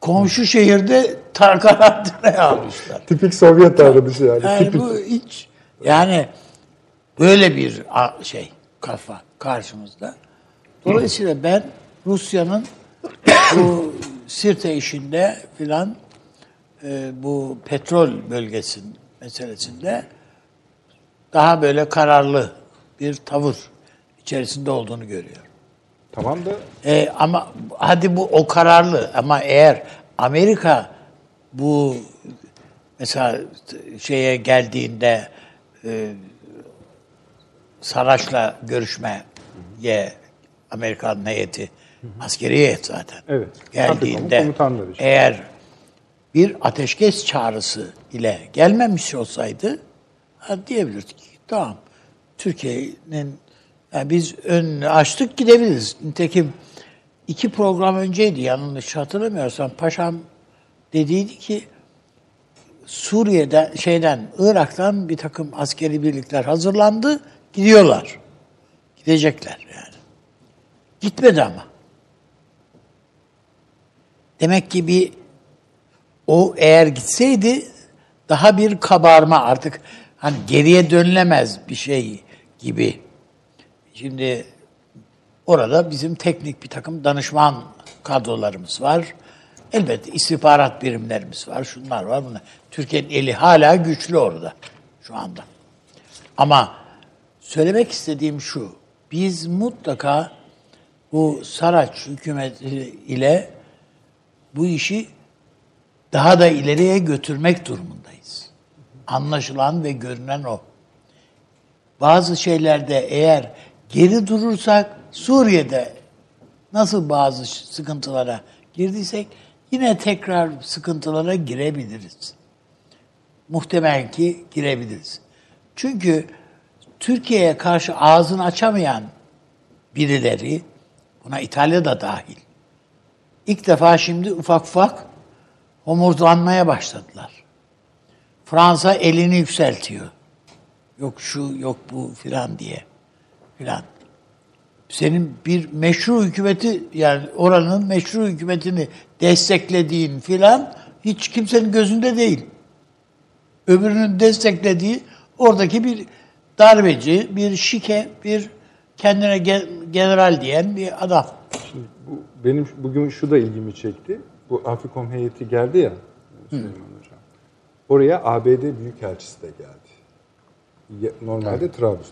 komşu şehirde tar karantinaya almışlar. Tipik Sovyet davranışı yani. Yani Tipik. bu hiç yani böyle bir şey kafa karşımızda. Dolayısıyla ben Rusya'nın bu Sirte işinde filan e, bu petrol bölgesinin meselesinde daha böyle kararlı bir tavır içerisinde olduğunu görüyorum. Tamam da E, ama hadi bu o kararlı ama eğer Amerika bu mesela şeye geldiğinde e, Saraç'la görüşmeye Amerikan heyeti askeri heyet zaten Evet. geldiğinde işte. eğer bir ateşkes çağrısı ile gelmemiş olsaydı ha diyebilirdik ki tamam Türkiye'nin yani biz önünü açtık gidebiliriz. Nitekim iki program önceydi yanlış hatırlamıyorsam paşam dediydi ki Suriye'den şeyden Irak'tan bir takım askeri birlikler hazırlandı gidiyorlar. Gidecekler yani. Gitmedi ama. Demek ki bir o eğer gitseydi daha bir kabarma artık hani geriye dönülemez bir şey gibi. Şimdi orada bizim teknik bir takım danışman kadrolarımız var. Elbette istihbarat birimlerimiz var, şunlar var, bunlar. Türkiye'nin eli hala güçlü orada şu anda. Ama söylemek istediğim şu, biz mutlaka bu Saraç hükümeti ile bu işi daha da ileriye götürmek durumundayız. Anlaşılan ve görünen o. Bazı şeylerde eğer geri durursak Suriye'de nasıl bazı sıkıntılara girdiysek yine tekrar sıkıntılara girebiliriz. Muhtemel ki girebiliriz. Çünkü Türkiye'ye karşı ağzını açamayan birileri, buna İtalya da dahil, ilk defa şimdi ufak ufak homurdanmaya başladılar. Fransa elini yükseltiyor. Yok şu, yok bu filan diye. Filan. Senin bir meşru hükümeti yani oranın meşru hükümetini desteklediğin filan hiç kimsenin gözünde değil. Öbürünün desteklediği oradaki bir darbeci, bir şike, bir kendine ge- general diyen bir adam. bu, benim bugün şu da ilgimi çekti. Bu Afrikom heyeti geldi ya Süleyman Hocam. Oraya ABD Büyükelçisi de geldi. Normalde Trablus.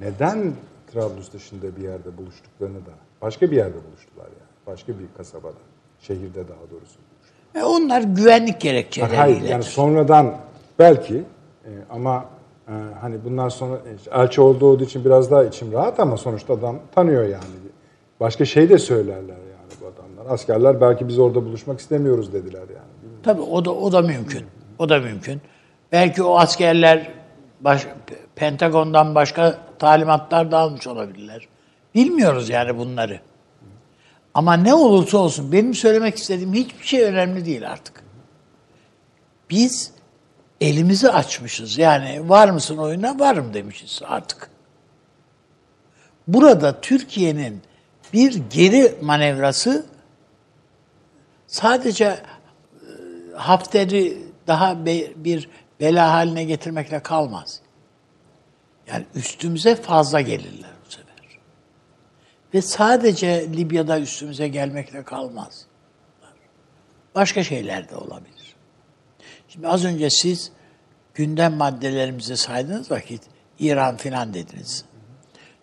Neden Trablus dışında bir yerde buluştuklarını da başka bir yerde buluştular yani. Başka bir kasabada. Şehirde daha doğrusu. E onlar güvenlik gerekçeleriyle. Hayır yani sonradan Belki e, ama e, hani bundan sonra e, elçi olduğu olduğu için biraz daha içim rahat ama sonuçta adam tanıyor yani. Başka şey de söylerler yani bu adamlar. Askerler belki biz orada buluşmak istemiyoruz dediler yani. Tabii o da o da mümkün. O da mümkün. Belki o askerler baş, Pentagon'dan başka talimatlar da almış olabilirler. Bilmiyoruz yani bunları. Ama ne olursa olsun benim söylemek istediğim hiçbir şey önemli değil artık. Biz elimizi açmışız. Yani var mısın oyuna? Varım demişiz artık. Burada Türkiye'nin bir geri manevrası sadece e, Hafter'i daha bir bela haline getirmekle kalmaz. Yani üstümüze fazla gelirler bu sefer. Ve sadece Libya'da üstümüze gelmekle kalmaz. Başka şeyler de olabilir. Şimdi az önce siz gündem maddelerimizi saydığınız vakit İran filan dediniz.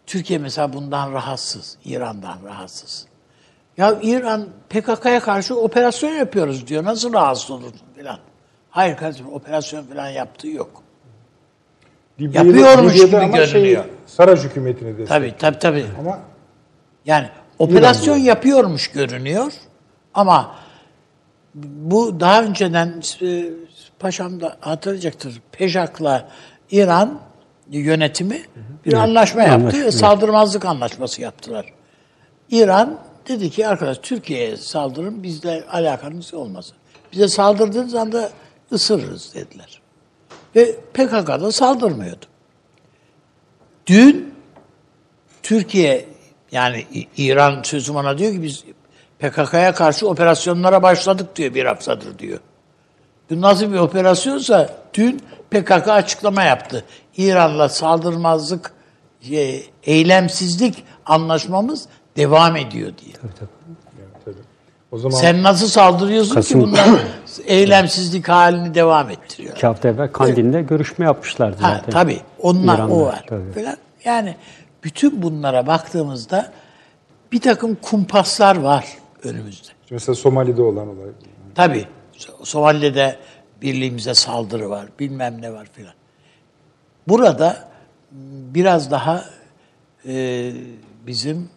Türkiye mesela bundan rahatsız, İran'dan rahatsız. Ya İran PKK'ya karşı operasyon yapıyoruz diyor. Nasıl rahatsız olursun filan. Hayır kardeşim operasyon filan yaptığı yok. Libya'da- Yapıyormuş Libya'da gibi ama şey, görünüyor. Saraj hükümetini destek. Tabii tabii tabii. Ama Yani operasyon diyor. yapıyormuş görünüyor ama bu daha önceden e, paşam da hatırlayacaktır. Pejak'la İran yönetimi bir anlaşma yaptı. anlaşma, evet. Saldırmazlık anlaşması yaptılar. İran dedi ki arkadaş Türkiye'ye saldırın bizle alakanız olmasın. Bize saldırdığınız anda ısırırız dediler. Ve PKK'da saldırmıyordu. Dün Türkiye yani İran sözüm ona diyor ki biz PKK'ya karşı operasyonlara başladık diyor bir haftadır diyor. Bu nasıl bir operasyonsa dün PKK açıklama yaptı. İran'la saldırmazlık, e, eylemsizlik anlaşmamız devam ediyor diye. tabii. O zaman Sen nasıl saldırıyorsun Kasım- ki bunlar eylemsizlik halini devam ettiriyor. İki hafta evvel Kandil'de görüşme yapmışlardı Ha, zaten. tabii. Onlar İran'da, o var. tabii. Falan. Yani bütün bunlara baktığımızda bir takım kumpaslar var önümüzde. mesela Somali'de olan olay. Tabii. So- Somali'de birliğimize saldırı var. Bilmem ne var filan. Burada biraz daha e, bizim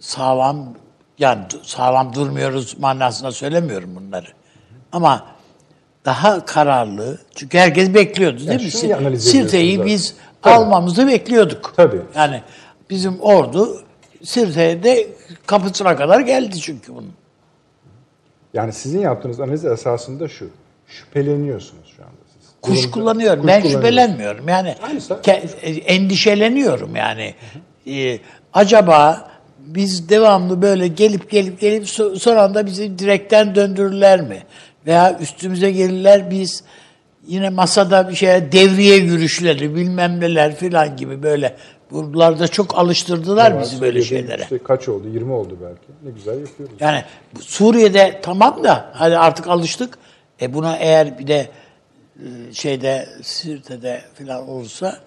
sağlam yani sağlam durmuyoruz manasında söylemiyorum bunları. Ama daha kararlı çünkü herkes bekliyordu değil Ya mi? Sirte'yi biz Tabii. almamızı bekliyorduk. Tabii. Yani bizim ordu Sirte'de kapısına kadar geldi çünkü bunun. Yani sizin yaptığınız analiz esasında şu. Şüpheleniyorsunuz şu anda siz. Kuş Durumda- kullanıyorum. kuş ben şüphelenmiyorum. Yani Aynısı. endişeleniyorum yani. Ee, acaba biz devamlı böyle gelip gelip gelip so- son anda bizi direkten döndürürler mi? Veya üstümüze gelirler biz yine masada bir şeye devriye yürüyüşleri bilmem neler filan gibi böyle buralarda çok alıştırdılar Ama bizi böyle şeylere. işte kaç oldu? 20 oldu belki. Ne güzel yapıyoruz. Yani Suriye'de tamam da hadi artık alıştık. E buna eğer bir de e, şeyde Sirte'de falan olursa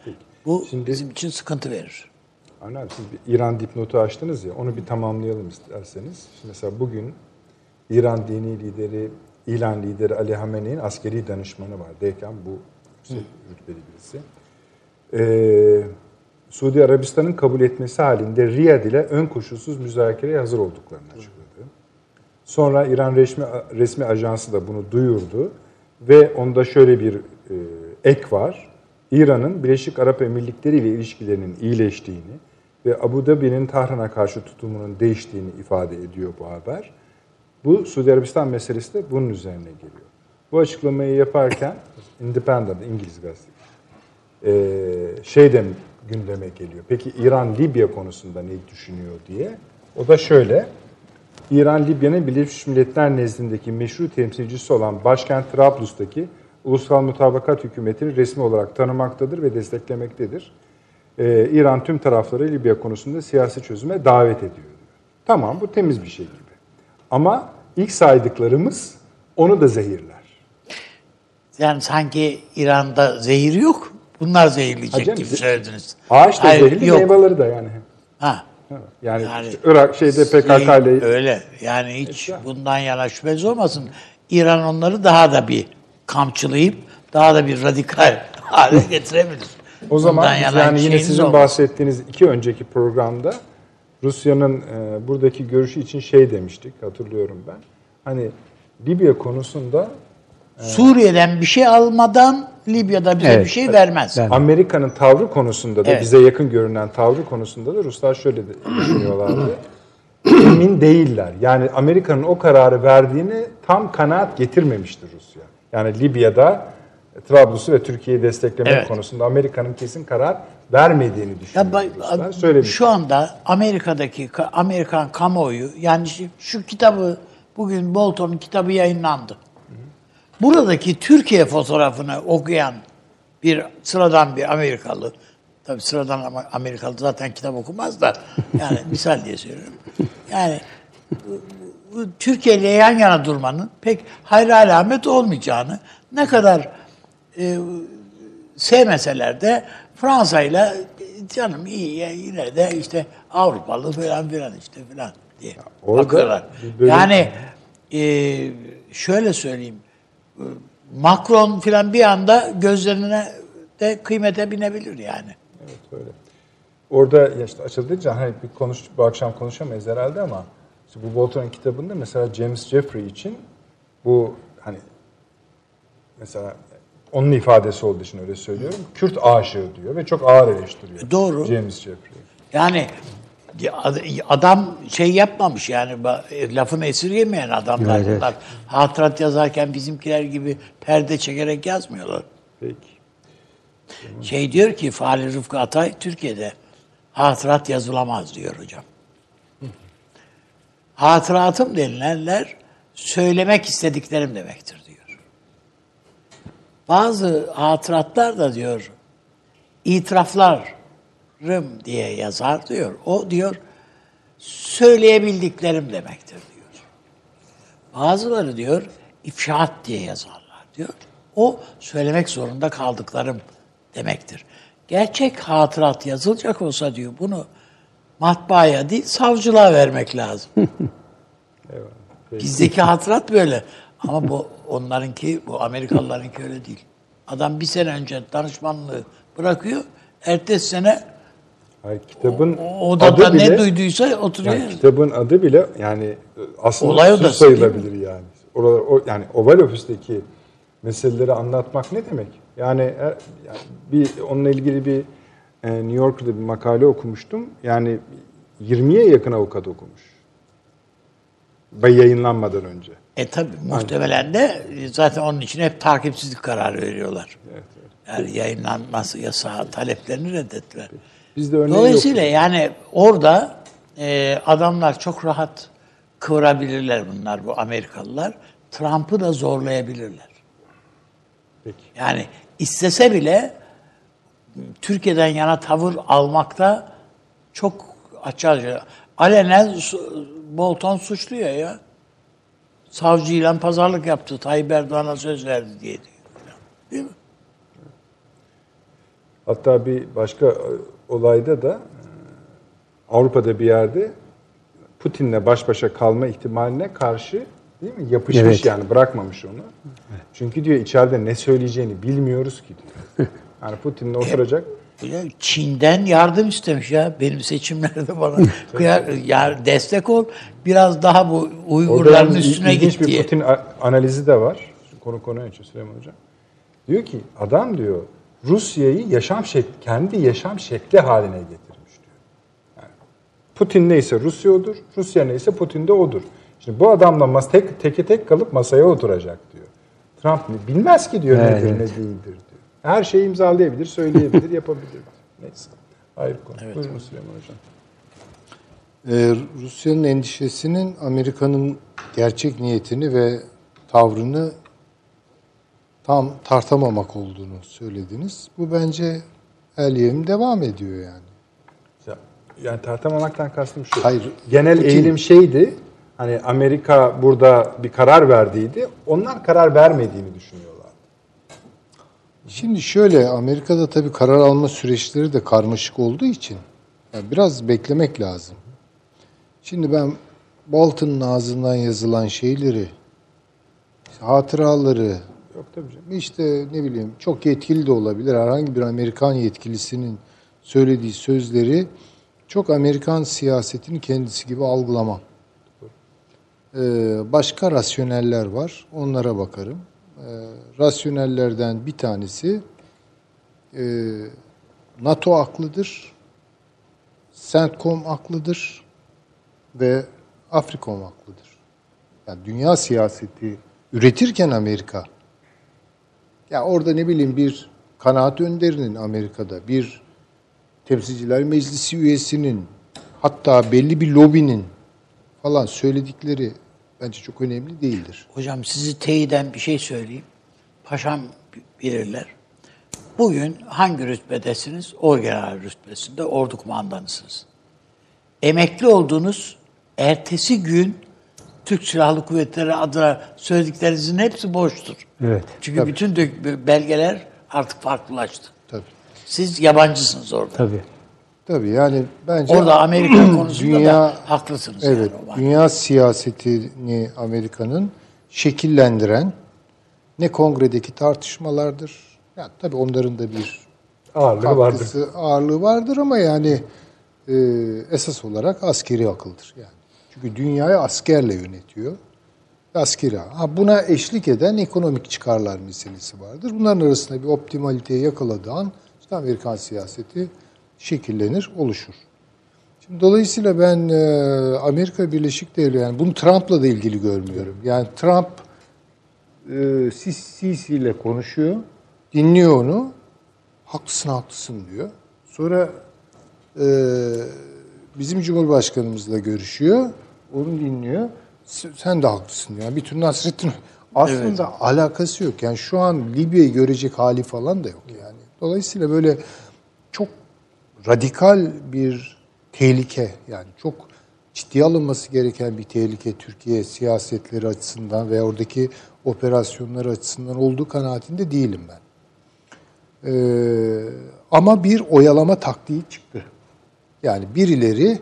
bu Şimdi- bizim için sıkıntı verir. Abi, siz bir İran dipnotu açtınız ya onu bir tamamlayalım isterseniz. Şimdi mesela bugün İran dini lideri, İlan lideri Ali Hamene'nin askeri danışmanı var. Deyken bu yüksek rütbeli birisi. Ee, Suudi Arabistan'ın kabul etmesi halinde Riyad ile ön koşulsuz müzakereye hazır olduklarını açıkladı. Sonra İran resmi, resmi ajansı da bunu duyurdu ve onda şöyle bir e, ek var. İran'ın Birleşik Arap Emirlikleri ile ilişkilerinin iyileştiğini ve Abu Dhabi'nin Tahran'a karşı tutumunun değiştiğini ifade ediyor bu haber. Bu Suudi Arabistan meselesi de bunun üzerine geliyor. Bu açıklamayı yaparken Independent İngiliz gazetesi e, şey de gündeme geliyor. Peki İran Libya konusunda ne düşünüyor diye. O da şöyle. İran Libya'nın Birleşmiş Milletler nezdindeki meşru temsilcisi olan başkent Trablus'taki Ulusal Mutabakat Hükümeti'ni resmi olarak tanımaktadır ve desteklemektedir. Ee, İran tüm tarafları Libya konusunda siyasi çözüme davet ediyor. diyor. Tamam bu temiz bir şey gibi. Ama ilk saydıklarımız onu da zehirler. Yani sanki İran'da zehir yok. Bunlar zehirleyecek Acem, gibi söylediniz. Ağaç da Hayır, zehirli, yok. meyveleri da yani. Ha. Yani, Yani Irak şeyde PKK ile öyle. Yani hiç bundan yana şüpheniz olmasın. İran onları daha da bir kamçılayıp daha da bir radikal hale getirebilir. O zaman yani yine sizin olmaz. bahsettiğiniz iki önceki programda Rusya'nın e, buradaki görüşü için şey demiştik hatırlıyorum ben. Hani Libya konusunda Suriye'den bir şey almadan Libya'da bize Evet. bir şey vermez. Evet. Amerika'nın tavrı konusunda da Evet. bize yakın görünen tavrı konusunda da Ruslar şöyle düşünüyorlardı. Emin değiller. Yani Amerika'nın o kararı verdiğini tam kanaat getirmemiştir Rusya. Yani Libya'da Trablus'u ve Türkiye'yi desteklemek Evet. konusunda Amerika'nın kesin karar vermediğini Ya düşünüyor bak- Ruslar. Söylemiş. şu anda Amerika'daki ka- Amerikan kamuoyu yani şu, şu kitabı bugün Bolton'un kitabı yayınlandı. Buradaki Türkiye fotoğrafını okuyan bir sıradan bir Amerikalı tabi sıradan Amerikalı zaten kitap okumaz da yani misal diye söylüyorum. Yani Türkiye ile yan yana durmanın pek hayra alamet olmayacağını ne kadar e, sevmeseler de Fransa ile canım iyi ya yine de işte Avrupalı falan filan işte filan diye orada bakıyorlar. bölüm- Yani e, şöyle söyleyeyim e, Macron filan bir anda gözlerine de kıymete binebilir yani. Evet öyle. Orada ya işte açıldıkça hani bir konuş, bu akşam konuşamayız herhalde ama işte bu Bolton'un kitabında mesela James Jeffrey için bu hani mesela onun ifadesi olduğu için öyle söylüyorum. Kürt aşığı diyor ve çok ağır eleştiriyor. Doğru. James Jeffrey. Yani adam şey yapmamış yani ba- lafını esirgemeyen adamlar Evet, evet. bunlar. Hatırat yazarken bizimkiler gibi perde çekerek yazmıyorlar. Peki. Şey diyor ki Fahri Rıfkı Atay Türkiye'de hatırat yazılamaz diyor hocam. Hatıratım denilenler söylemek istediklerim demektir diyor. Bazı hatıratlar da diyor itiraflarım diye yazar diyor. O diyor söyleyebildiklerim demektir diyor. Bazıları diyor ifşaat diye yazarlar diyor. O söylemek zorunda kaldıklarım demektir. Gerçek hatırat yazılacak olsa diyor bunu matbaaya değil savcılığa vermek lazım. Bizdeki hatırat böyle. Ama bu onlarınki, bu Amerikalılarınki öyle değil. Adam bir sene önce danışmanlığı bırakıyor. Ertesi sene Hayır, kitabın o odada adı ne bile, duyduysa oturuyor. yani kitabın adı bile yani aslında Olay odası sayılabilir yani. Oralar, o, yani Oval Ofis'teki meseleleri anlatmak ne demek? Yani, e, yani bir onunla ilgili bir e, New York'ta bir makale okumuştum. Yani 20'ye yakın avukat okumuş. Ve yayınlanmadan önce. E tabi muhtemelen de zaten onun için hep takipsizlik kararı veriyorlar. Evet, evet. Yani yayınlanması yasağı taleplerini reddettiler. Biz de örneği Dolayısıyla yok. yani orada e, adamlar çok rahat kıvırabilirler bunlar bu Amerikalılar. Trump'ı da zorlayabilirler. Peki. Yani istese bile Türkiye'den yana tavır almakta çok açıkça alenen Bolton suçluyor ya. Savcıyla pazarlık yaptı. Tayyip Erdoğan'a söz verdi diye diyor. Değil mi? Hatta bir başka e, olayda da e, Avrupa'da bir yerde Putin'le baş başa kalma ihtimaline karşı değil mi? Yapışmış Evet. yani bırakmamış onu. Çünkü diyor içeride ne söyleyeceğini bilmiyoruz ki diyor. Yani Putin'le oturacak. Çin'den yardım istemiş ya. Benim seçimlerde bana kıyar, ya destek ol. Biraz daha bu Orada Uygurların il- üstüne git bir diye. Putin analizi de var. Konu konuya için Süleyman Hocam. Diyor ki adam diyor Rusya'yı yaşam şekli, kendi yaşam şekli haline getirmiş diyor. Yani Putin neyse Rusya odur, Rusya neyse Putin de odur. Şimdi bu adamla mas tek, teke tek kalıp masaya oturacak diyor. Trump bilmez ki diyor Evet, nedir ne değildir diyor. Her şeyi imzalayabilir, söyleyebilir, yapabilir. Neyse. Ayrı konu. Buyurun Süleyman Hocam. Ee, Rusya'nın endişesinin Amerika'nın gerçek niyetini ve tavrını tam tartamamak olduğunu söylediniz. Bu bence el devam ediyor yani. Ya- Yani tartamamaktan kastım şu. Hayır, Genel Putin- eğilim şeydi. Hani Amerika burada bir karar verdiydi. Onlar karar vermediğini düşünüyorlar. Şimdi şöyle Amerika'da tabii karar alma süreçleri de karmaşık olduğu için yani biraz beklemek lazım. Şimdi ben Bolton'un ağzından yazılan şeyleri, hatıraları Yok tabii canım. İşte ne bileyim çok yetkili de olabilir. Herhangi bir Amerikan yetkilisinin söylediği sözleri çok Amerikan siyasetinin kendisi gibi algılamam. Ee, başka rasyoneller var. Onlara bakarım. Ee, rasyonellerden bir tanesi e, NATO aklıdır. CENTCOM aklıdır ve Afrikom aklıdır. Yani dünya siyaseti üretirken Amerika ya orada ne bileyim bir kanaat önderinin Amerika'da, bir temsilciler meclisi üyesinin, hatta belli bir lobinin falan söyledikleri bence çok önemli değildir. Hocam sizi teyiden bir şey söyleyeyim. Paşam bilirler. Bugün hangi rütbedesiniz? Orgeneral rütbesinde ordu kumandanısınız. Emekli olduğunuz ertesi gün Türk Silahlı Kuvvetleri adına söylediklerinizin hepsi boştur. Evet. Çünkü bütün dök- belgeler artık farklılaştı. Tabii. Siz yabancısınız orada. Tabii. Tabii yani bence Orada Amerika konusunda dünya da haklısınız. evet yani dünya siyasetini Amerika'nın şekillendiren ne kongredeki tartışmalardır. Yani tabii onların da bir Ağırlığı vardır. ağırlığı vardır ama yani e, esas olarak askeri akıldır yani. Çünkü dünyayı askerle yönetiyor. Askeri. Ha, buna eşlik eden ekonomik çıkarlar meselesi vardır. Bunların arasında bir optimaliteyi yakaladığı an işte Amerikan siyaseti şekillenir, oluşur. Şimdi dolayısıyla ben e, Amerika Birleşik Devletleri, yani bunu Trump'la da ilgili görmüyorum. Yani Trump e, Sisi ile konuşuyor, dinliyor onu, haklısın haklısın diyor. Sonra e, bizim Cumhurbaşkanımızla görüşüyor, onu dinliyor. Sen de haklısın. Yani bir tür Nasrettin aslında alakası yok. Yani şu an Libya'yı görecek hali falan da yok yani. Dolayısıyla böyle çok radikal bir tehlike yani çok ciddiye alınması gereken bir tehlike Türkiye siyasetleri açısından ve oradaki operasyonlar açısından olduğu kanaatinde değilim ben. Ee, ama bir oyalama taktiği çıktı. Yani birileri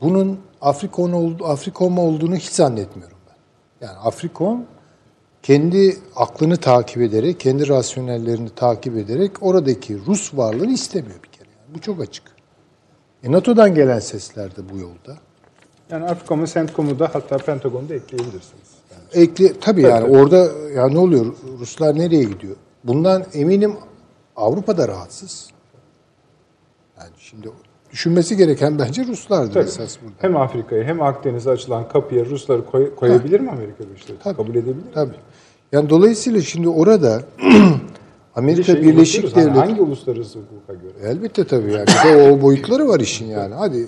bunun Afrikon oldu, Afrikom olduğunu hiç zannetmiyorum ben. Yani Afrikom kendi aklını takip ederek, kendi rasyonellerini takip ederek oradaki Rus varlığını istemiyor bir kere. Yani bu çok açık. E NATO'dan gelen sesler de bu yolda. Yani Afrikom'u, CENTCOM'u da hatta Pentagon'u da ekleyebilirsiniz. Yani Ekli, tabii yani orada ya ne oluyor? Ruslar nereye gidiyor? Bundan eminim Avrupa'da rahatsız. Yani şimdi düşünmesi gereken bence Ruslardır Tabii. esas burada. Hem Afrika'ya hem Akdeniz'e açılan kapıya Rusları koy- koyabilir mi Amerika Birleşik Devletleri? Kabul edebilir mi? Yani dolayısıyla şimdi orada Amerika şeyi Birleşik unutuyoruz, hani Devletleri hangi uluslararası hukuka göre? Elbette tabii yani. Bir o boyutları var işin yani. Hadi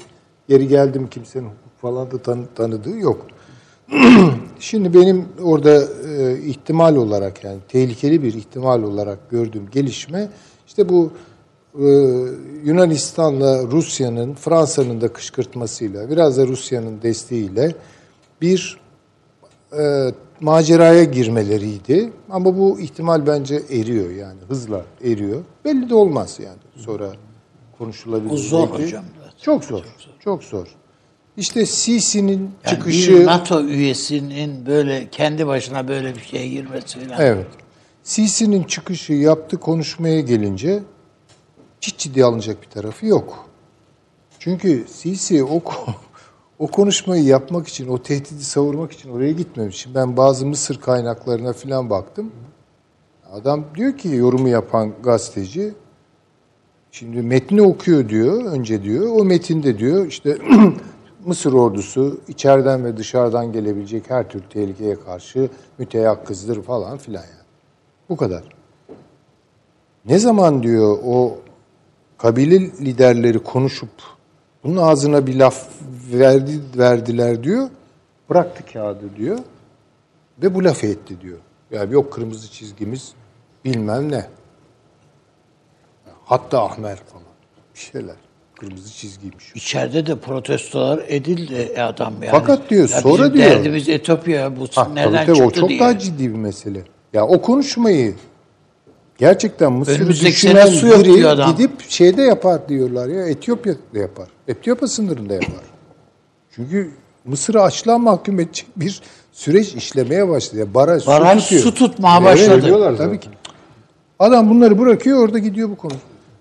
geri geldim kimsenin hukuk falan da tan- tanıdığı yok. Şimdi benim orada e, ihtimal olarak yani tehlikeli bir ihtimal olarak gördüğüm gelişme işte bu e, Yunanistan'la Rusya'nın, Fransa'nın da kışkırtmasıyla, biraz da Rusya'nın desteğiyle bir e, maceraya girmeleriydi. Ama bu ihtimal bence eriyor yani hızla eriyor. Belli de olmaz yani sonra konuşulabilir. O zor belki. hocam. Çok zor. Çok zor. İşte Sisi'nin Yani çıkışı bir NATO üyesinin böyle kendi başına böyle bir şeye girmesi falan. Evet. Sisi'nin çıkışı yaptı konuşmaya gelince hiç ciddiye alınacak bir tarafı yok. Çünkü Sisi o o konuşmayı yapmak için, o tehdidi savurmak için oraya gitmemiş. Şimdi Ben bazı Mısır kaynaklarına falan baktım. Adam diyor ki yorumu yapan gazeteci Şimdi metni okuyor diyor, önce diyor. O metinde diyor işte Mısır ordusu içeriden ve dışarıdan gelebilecek her tür tehlikeye karşı müteyakkızdır falan filan yani. Bu kadar. Ne zaman diyor o kabile liderleri konuşup bunun ağzına bir laf verdi, verdiler diyor. Bıraktı kağıdı diyor. Ve bu lafı etti diyor. Yani yok kırmızı çizgimiz bilmem ne. Hatta Ahmer falan. Bir şeyler. Kırmızı çizgiymiş. İçeride de protestolar edildi adam yani. Fakat diyor, Ya sonra bizim diyor- Derdimiz Etiyopya bu Ha, nereden tabii tabii, çıktı o çok diye. daha ciddi bir mesele. Ya o konuşmayı gerçekten Mısır'ı düşünen su biri adam. gidip şeyde yapar diyorlar ya Etiyopya'da yapar. Etiyopya sınırında yapar. Çünkü Mısır'ı açlığa mahkum edecek bir süreç işlemeye başladı. Baraj, Baraj su, tutuyor. su tutmaya Evet, başladı. Söylüyorlar Tabii ki. Adam bunları bırakıyor orada gidiyor bu konu.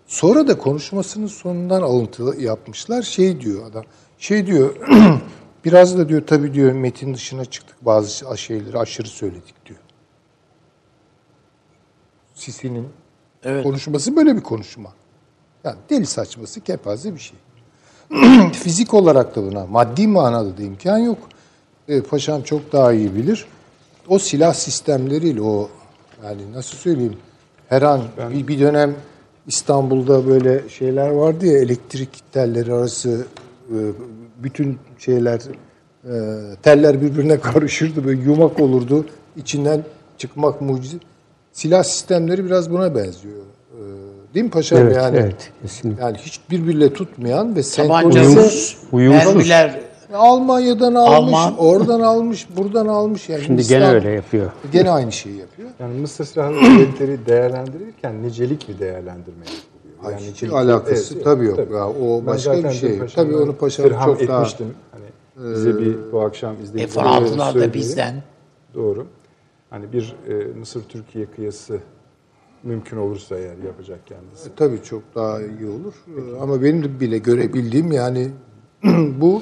Sonra da konuşmasının sonundan alıntı yapmışlar. Şey diyor adam. Şey diyor biraz da diyor tabii diyor metin dışına çıktık bazı şeyleri aşırı söyledik diyor. Sisi'nin Evet. konuşması böyle bir konuşma. Yani deli saçması kepaze bir şey. Fizik olarak da buna maddi manada da imkan yok. E, paşam çok daha iyi bilir. O silah sistemleriyle o yani nasıl söyleyeyim her an bir, bir dönem İstanbul'da böyle şeyler vardı ya elektrik telleri arası e, bütün şeyler e, teller birbirine karışırdı böyle yumak olurdu içinden çıkmak mucize. Silah sistemleri biraz buna benziyor. E, değil mi paşam Evet, yani? evet, kesinlikle. Yani hiç birbiriyle tutmayan ve uyumsuz. mermiler, Almanya'dan almış, Alman. oradan almış, buradan almış. Yani Şimdi İslam gene öyle yapıyor. Gene aynı şeyi yapıyor. Yani Mısır Silahlı Kuvvetleri değerlendirirken nicelik bir değerlendirme. Yani hiç alakası tabii yok. Ya, o Ben başka bir şey. Tabii onu paşam çok daha- etmiştim. Hani bize bir bu akşam izleyip F-16'lar da bizden. Doğru. Hani bir e, Mısır-Türkiye kıyası mümkün olursa eğer yapacak kendisi. Tabii çok daha iyi olur. Ee, Ama benim de bile görebildiğim yani bu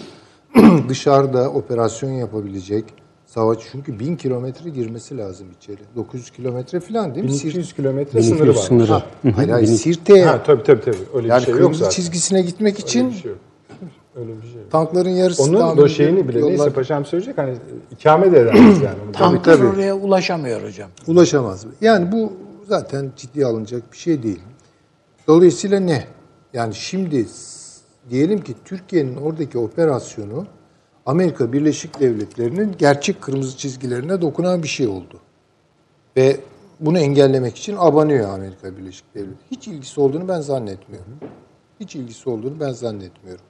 dışarıda operasyon yapabilecek savaş çünkü bin kilometre girmesi lazım içeri. 900 kilometre falan değil mi? 1200 kilometre 1200 sınırı var. sınırı. Ha, hayır, hayır, Sirte'ye Ha tabii tabii tabii. Öyle yani bir şey yok zaten. çizgisine gitmek için Öyle bir şey yok. Öyle bir şey tankların yarısı Onun şeyini bile yollar- neyse paşam söyleyecek hani ikamet edemez yani. Onu Tanklar tabii. oraya ulaşamıyor hocam. Ulaşamaz. Yani bu zaten ciddiye alınacak bir şey değil. Dolayısıyla ne? Yani şimdi diyelim ki Türkiye'nin oradaki operasyonu Amerika Birleşik Devletleri'nin gerçek kırmızı çizgilerine dokunan bir şey oldu. Ve bunu engellemek için abanıyor Amerika Birleşik Devletleri. Hiç ilgisi olduğunu ben zannetmiyorum. Hiç ilgisi olduğunu ben zannetmiyorum.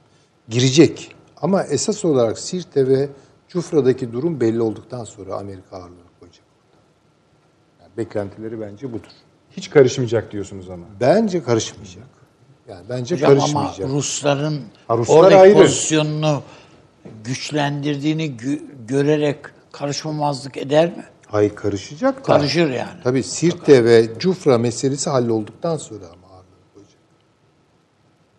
Girecek. Ama esas olarak Sirte ve Cufra'daki durum belli olduktan sonra Amerika ağırlığını koyacak. Yani beklentileri bence budur. Hiç karışmayacak diyorsunuz ama. Bence karışmayacak. Yani bence Hocam ama karışmayacak. Rusların Ha, Ruslar oradaki ayrı. pozisyonunu güçlendirdiğini gö- görerek karışmamazlık eder mi? Hayır karışacak da. Karışır yani. Tabii Sirte ve Cufra meselesi hallolduktan sonra ama.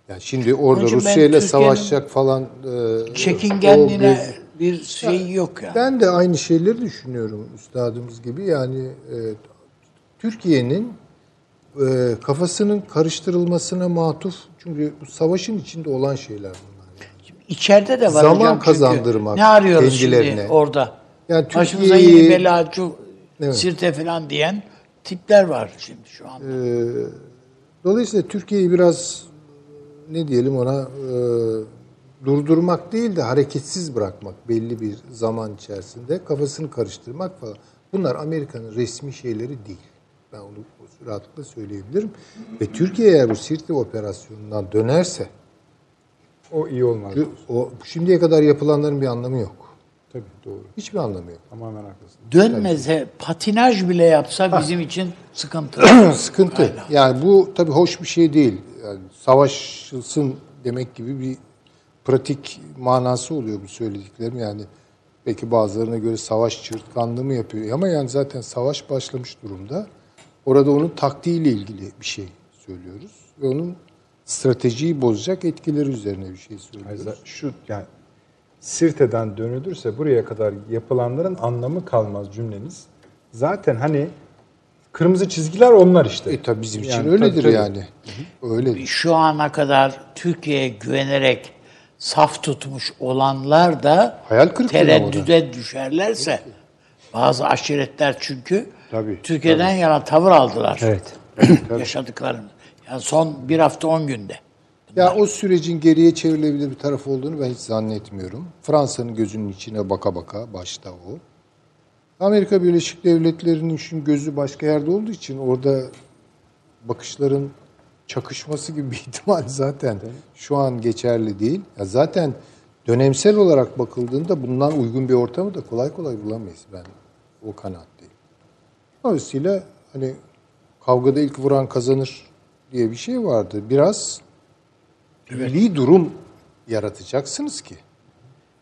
Yani şimdi orada Onun için ben Rusya ile Türkiye'nin savaşacak falan. e, Çekingenliğine bir- bir şey yok yani. Ben de aynı şeyleri düşünüyorum üstadımız gibi. Yani e, Türkiye'nin e, kafasının karıştırılmasına matuf. Çünkü bu savaşın içinde olan şeyler bunlar. Yani. İçeride de var Zaman hocam çünkü. kazandırmak Ne arıyoruz kendilerine. şimdi orada? Yani Başımıza yeni bela, Evet. sirte falan diyen tipler var şimdi şu anda. Ee, Dolayısıyla Türkiye'yi biraz ne diyelim ona e, durdurmak değil de hareketsiz bırakmak belli bir zaman içerisinde kafasını karıştırmak falan. Bunlar Amerika'nın resmi şeyleri değil. Ben onu rahatlıkla söyleyebilirim. Ve Türkiye eğer bu Sirte operasyonundan dönerse O iyi olmaz. o şimdiye kadar yapılanların bir anlamı yok. Tabii doğru. Hiçbir anlamı yok. Tamamen haklısın. Dönmese, patinaj bile yapsa bizim için sıkıntı. Sıkıntı. Yani bu tabii hoş bir şey değil. Yani savaşılsın demek gibi bir pratik manası oluyor bu söylediklerim. Yani belki bazılarına göre savaş çırtkanlığı mı yapıyor? Ama yani zaten savaş başlamış durumda. Orada onun taktiğiyle ilgili bir şey söylüyoruz. Ve onun stratejiyi bozacak etkileri üzerine bir şey söylüyoruz. Şu yani Sirte'den dönülürse buraya kadar yapılanların anlamı kalmaz cümleniz. Zaten hani kırmızı çizgiler onlar işte. E tabii bizim için Yani öyledir tabii, tabii. yani. Öyledir. Şu ana kadar Türkiye'ye güvenerek saf tutmuş olanlar da Hayal tereddüde düşerlerse bazı aşiretler çünkü Tabii, Türkiye'den yana tavır aldılar. Evet. Yaşadıklarımız. Yani son bir hafta on günde. Ya o sürecin geriye çevrilebilir bir taraf olduğunu ben hiç zannetmiyorum. Fransa'nın gözünün içine baka baka başta o. Amerika Birleşik Devletleri'nin şimdi gözü başka yerde olduğu için orada bakışların çakışması gibi bir ihtimal zaten şu an geçerli değil. Ya zaten dönemsel olarak bakıldığında bundan uygun bir ortamı da kolay kolay bulamayız ben. O kanaatteyim. Dolayısıyla hani kavgada ilk vuran kazanır diye bir şey vardı. Biraz milli durum yaratacaksınız ki.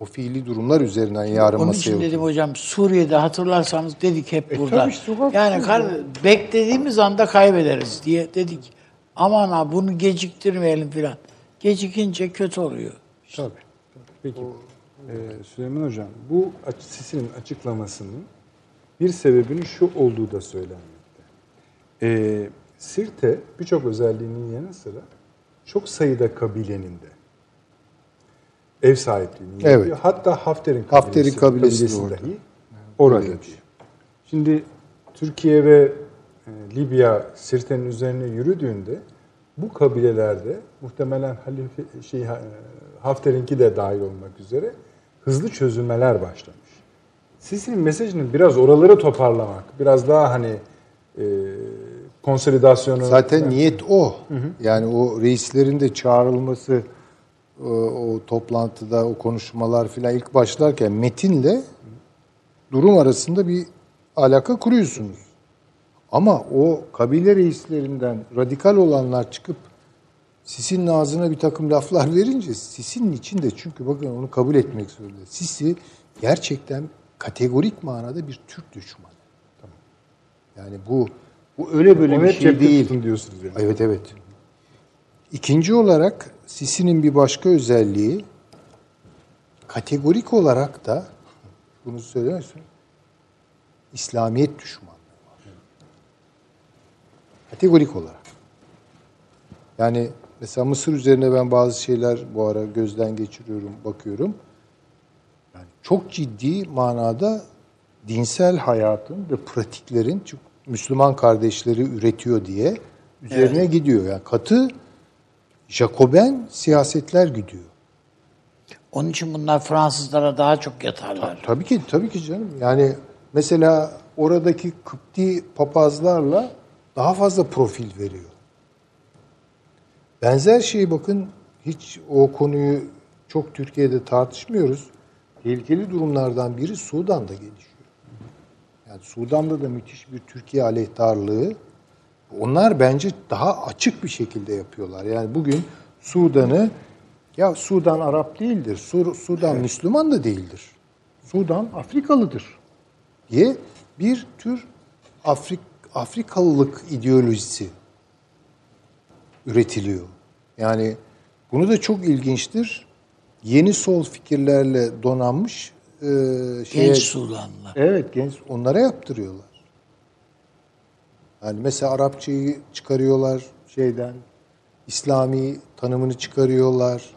O fiili durumlar üzerinden yarın Onun masaya için dedim oturur. hocam Suriye'de hatırlarsanız dedik hep burada. tabii yani kar, beklediğimiz anda kaybederiz diye dedik. Aman ha bunu geciktirmeyelim filan. Gecikince kötü oluyor. Tabii. Peki. Ee, Süleyman Hocam, bu Sisi'nin açıklamasının bir sebebinin şu olduğu da söylenmekte. Ee, Sirte birçok özelliğinin yanı sıra çok sayıda kabilenin de ev sahipliğini Evet. yapıyor. Hatta Hafter'in Hafter'in kabilesi, kabilesi kabilesi orada. dahi orada diyor. Şimdi Türkiye ve e, Libya Sirte'nin üzerine yürüdüğünde bu kabilelerde muhtemelen Halil şey e, Hafter'inki de dahil olmak üzere hızlı çözülmeler başlamış. Sisi'nin mesajını biraz oraları toparlamak, biraz daha hani e, konsolidasyonu Zaten niyet o. Yani o reislerin de çağrılması o, o toplantıda o konuşmalar filan ilk başlarken metinle durum arasında bir alaka kuruyorsunuz. Ama o kabile reislerinden radikal olanlar çıkıp Sisi'nin ağzına bir takım laflar verince Sisi'nin içinde çünkü bakın onu kabul etmek zorunda. Sisi gerçekten kategorik manada bir Türk düşmanı. Yani bu bu öyle böyle Onu bir şey değil. diyorsunuz yani. Evet evet. İkinci olarak Sisi'nin bir başka özelliği kategorik olarak da bunu söylüyorsun. İslamiyet düşmanlığı var. Kategorik olarak. Yani mesela Mısır üzerine ben bazı şeyler bu ara gözden geçiriyorum, bakıyorum. Yani çok ciddi manada dinsel hayatın ve pratiklerin Müslüman kardeşleri üretiyor diye üzerine gidiyor. Yani katı Jacoben siyasetler gidiyor. Onun için bunlar Fransızlara daha çok yatarlar. Tabii ki tabii ki canım. Yani mesela oradaki Kıpti papazlarla daha fazla profil veriyor. Benzer şeyi bakın hiç o konuyu çok Türkiye'de tartışmıyoruz. Tehlikeli durumlardan biri Sudan'da gelişiyor. Yani Sudan'da da müthiş bir Türkiye aleyhtarlığı. Onlar bence daha açık bir şekilde yapıyorlar. Yani bugün Sudan'ı ya Sudan Arap değildir, Sur- Sudan Müslüman da değildir. Sudan Afrikalıdır diye bir tür Afrik Afrikalılık ideolojisi üretiliyor. Yani bunu da çok ilginçtir. Yeni sol fikirlerle donanmış e, şeye- Genç Sudanlılar. Evet genç onlara yaptırıyorlar. Yani mesela Arapçayı çıkarıyorlar şeyden, İslami tanımını çıkarıyorlar.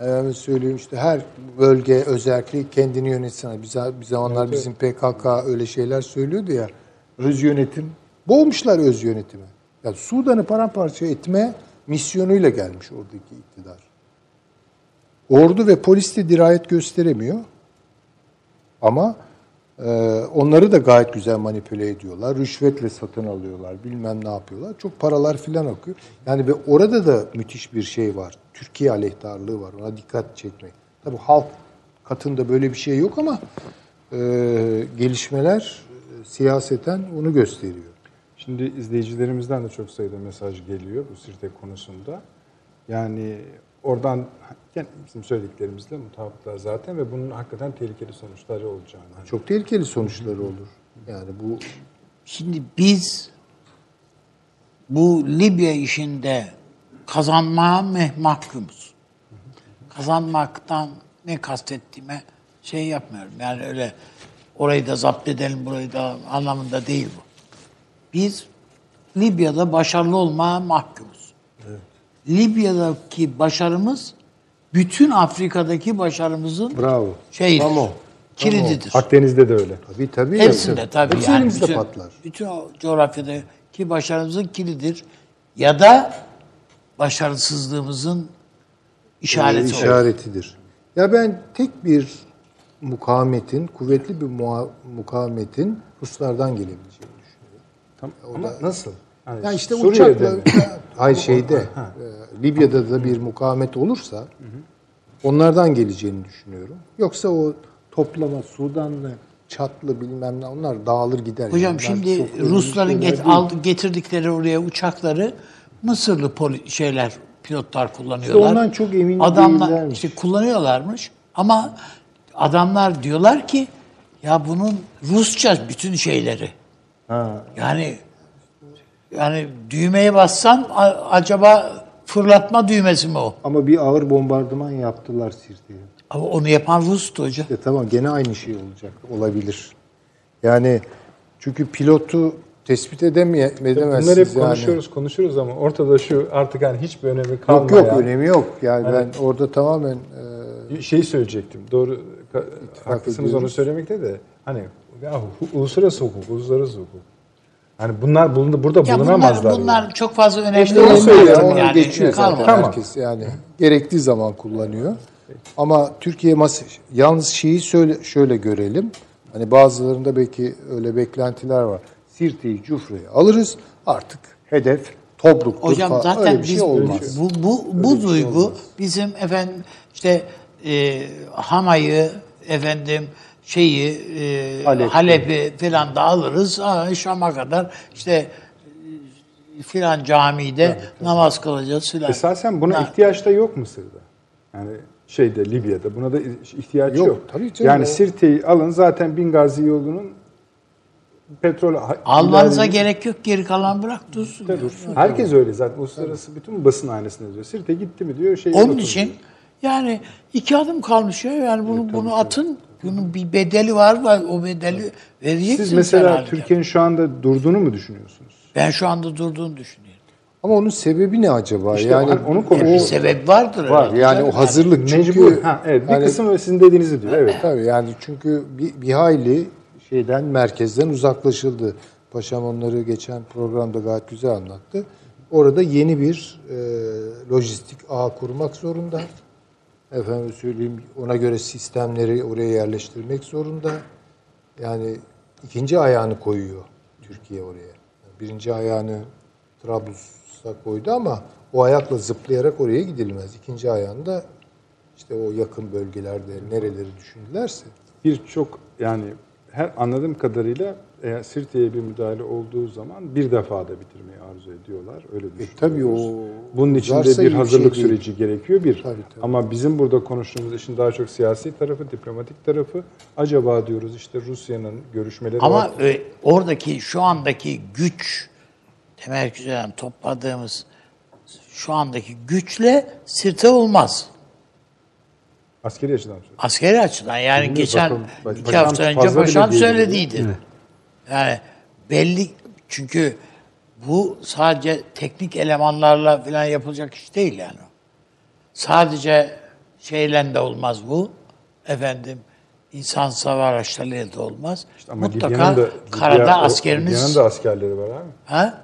Efendim söyleyeyim işte her bölge özellikle kendini yönetsin. Bize, bir zamanlar bizim PKK öyle şeyler söylüyordu ya. Öz yönetim. Boğmuşlar öz yönetimi. Yani Sudan'ı paramparça etme misyonuyla gelmiş oradaki iktidar. Ordu ve polis de dirayet gösteremiyor. Ama onları da gayet güzel manipüle ediyorlar. Rüşvetle satın alıyorlar. Bilmem ne yapıyorlar. Çok paralar filan akıyor. Yani ve orada da müthiş bir şey var. Türkiye aleyhtarlığı var. Ona dikkat çekmek. Tabii halk katında böyle bir şey yok ama e, gelişmeler e, siyaseten onu gösteriyor. Şimdi izleyicilerimizden de çok sayıda mesaj geliyor bu Sirte konusunda. Yani oradan bizim söylediklerimizle mutabıklar zaten ve bunun hakikaten tehlikeli sonuçları olacağını. Çok tehlikeli sonuçları olur. Yani bu Şimdi biz bu Libya işinde kazanmaya mahkumuz. Kazanmaktan ne kastettiğime şey yapmıyorum. Yani öyle orayı da zapt edelim, burayı da anlamında değil bu. Biz Libya'da başarılı olmaya mahkumuz. Libya'daki başarımız bütün Afrika'daki başarımızın bravo. şeyidir, Tam o. kilididir. Akdeniz'de de öyle. Tabii tabii. Hepsinde tabii Hepsi yani. bütün, patlar. bütün o coğrafyadaki başarımızın kilidir. Ya da başarısızlığımızın işareti olur. işaretidir. Ya ben tek bir mukavemetin, kuvvetli bir muha- mukavemetin Ruslardan gelebileceğini düşünüyorum. Tam, ama nasıl? Yani Ya işte Suriye'de uçakla, mi? hayır şeyde, e, Libya'da da bir mukavemet olursa onlardan geleceğini düşünüyorum. Yoksa o toplama Sudanlı, Çatlı bilmem ne onlar dağılır gider. Hocam Yani şimdi Rusların get, aldı, getirdikleri oraya uçakları Mısırlı poli, şeyler pilotlar kullanıyorlar. ondan çok emin Adamlar değillermiş. işte kullanıyorlarmış ama adamlar diyorlar ki ya bunun Rusça bütün şeyleri. Yani yani düğmeye bassan a- acaba fırlatma düğmesi mi o? Ama bir ağır bombardıman yaptılar Sirte'ye. Ama onu yapan Rus'tu hocam. E tamam gene aynı şey olacak. Olabilir. Yani çünkü pilotu tespit edemeye, edemezsiniz Bunları hep yani. konuşuyoruz, konuşuyoruz ama ortada şu artık hani hiçbir önemi Yok kalmayan. yok önemi yok. Yani ben orada tamamen e, Şey söyleyecektim. Doğru haklısınız onu ediyoruz. söylemekte de hani ya uluslararası hukuk, uluslararası hukuk. Hani bunlar bulundu burada Ya bulunamazlar. bunlar, bunlar yani. çok fazla önemli İşte onu olmuyor söylüyorum, onu yani. geçiyor zaten. Tamam. herkes yani gerektiği zaman kullanıyor. Ama Türkiye mas yalnız şeyi söyle şöyle görelim. Hani bazılarında belki öyle beklentiler var. Sirte'yi, Cufra'yı alırız. Artık hedef Tobruk'tur Hocam falan. zaten öyle bir biz şey olmaz. bu bu bu duygu bizim efendim işte e, Hama'yı efendim şeyi e, Halep. Halep'i filan da alırız. Ha, Şam'a kadar işte e, filan camide namaz kılacağız filan. Esasen buna Ha, ihtiyaç da yok Mısır'da. Yani şeyde Libya'da buna da ihtiyaç yok. Yok, tabii canım, yani o- Sirte'yi alın zaten Bingazi yolunun petrol Almanıza ileride- gerek yok geri kalan bırak dursun. ya. Herkes öyle zaten. Uluslararası bütün basın hanesinde diyor. Sirte gitti mi diyor. Şey Onun için yani iki adım kalmış ya yani bunu bunu atın. Bunun bir bedeli var var o bedeli vereceksiniz. Siz mesela. Türkiye'nin şu anda durduğunu mu düşünüyorsunuz? Ben şu anda durduğunu düşünüyorum. Ama onun sebebi ne acaba? İşte yani onu- onu Bir konuşuyoruz. sebep vardır. var. herhalde Yani o hazırlık çünkü Mecbur. Ha, evet. Bir yani- kısım sizin dediğinizi diyor. Evet. Tabii yani çünkü bir, bir hayli şeyden merkezden uzaklaşıldı. Paşam onları geçen programda gayet güzel anlattı. Orada yeni bir e, lojistik ağ kurmak zorunda. Efendim söyleyeyim ona göre sistemleri oraya yerleştirmek zorunda. Yani ikinci ayağını koyuyor Türkiye oraya. Birinci ayağını Trablus'a koydu ama o ayakla zıplayarak oraya gidilmez. İkinci ayağını da işte o yakın bölgelerde nereleri düşündülerse Birçok yani her anladığım kadarıyla eğer Sirte'ye bir müdahale olduğu zaman bir defada bitirmeyi arzu ediyorlar. Öyle E, düşünüyoruz. tabii o Bunun için de bir bir hazırlık şey değil. süreci gerekiyor bir. Tabii, tabii. Ama bizim burada konuştuğumuz işin daha çok siyasi tarafı, diplomatik tarafı. Acaba diyoruz işte Rusya'nın görüşmeleri Ama var. e, oradaki şu andaki güç temerküz eden topladığımız şu andaki güçle sirte olmaz. Askeri açıdan söylüyorum. Askeri açıdan yani Bilmiyorum, geçen bakalım. Bak, iki hafta önce paşam değil söylediydi. Yani belli çünkü bu sadece teknik elemanlarla falan yapılacak iş değil yani. Sadece şeyle de olmaz bu. Efendim insan savar araçlarıyla da olmaz. Ama Mutlaka Libya'nın da, karada Libya- o- askeriniz Libya'nın da askerleri var abi. ha?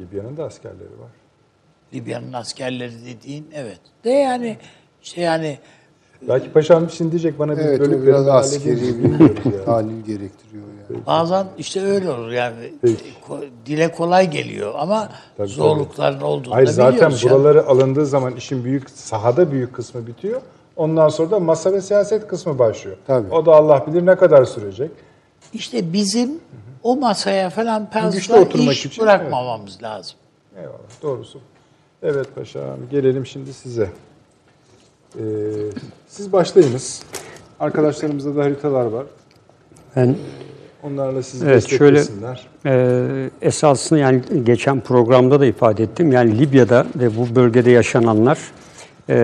Libya'nın da askerleri var. Libya'nın askerleri dediğin evet. De yani işte yani Belki paşam şimdi diyecek bana bir evet bölük biraz askeri bir tahlil gerektiriyor yani. bazen işte öyle olur yani Peki. Dile kolay geliyor ama Tabii, zorlukların olduğunu Hayır da zaten buraları alındığı zaman işin büyük sahada büyük kısmı bitiyor. Ondan sonra da masa ve siyaset kısmı başlıyor. Tabii. O da Allah bilir ne kadar sürecek. İşte bizim o masaya falan oturmak iş için, bırakmamamız lazım. Eyvallah doğrusu. Evet paşam gelelim şimdi size. Ee, siz başlayınız. Arkadaşlarımızda da haritalar var. Ben Onlarla sizi Evet, şöyle- desteklesinler. e, esasında yani geçen programda da ifade ettim. Yani Libya'da ve bu bölgede yaşananlar e,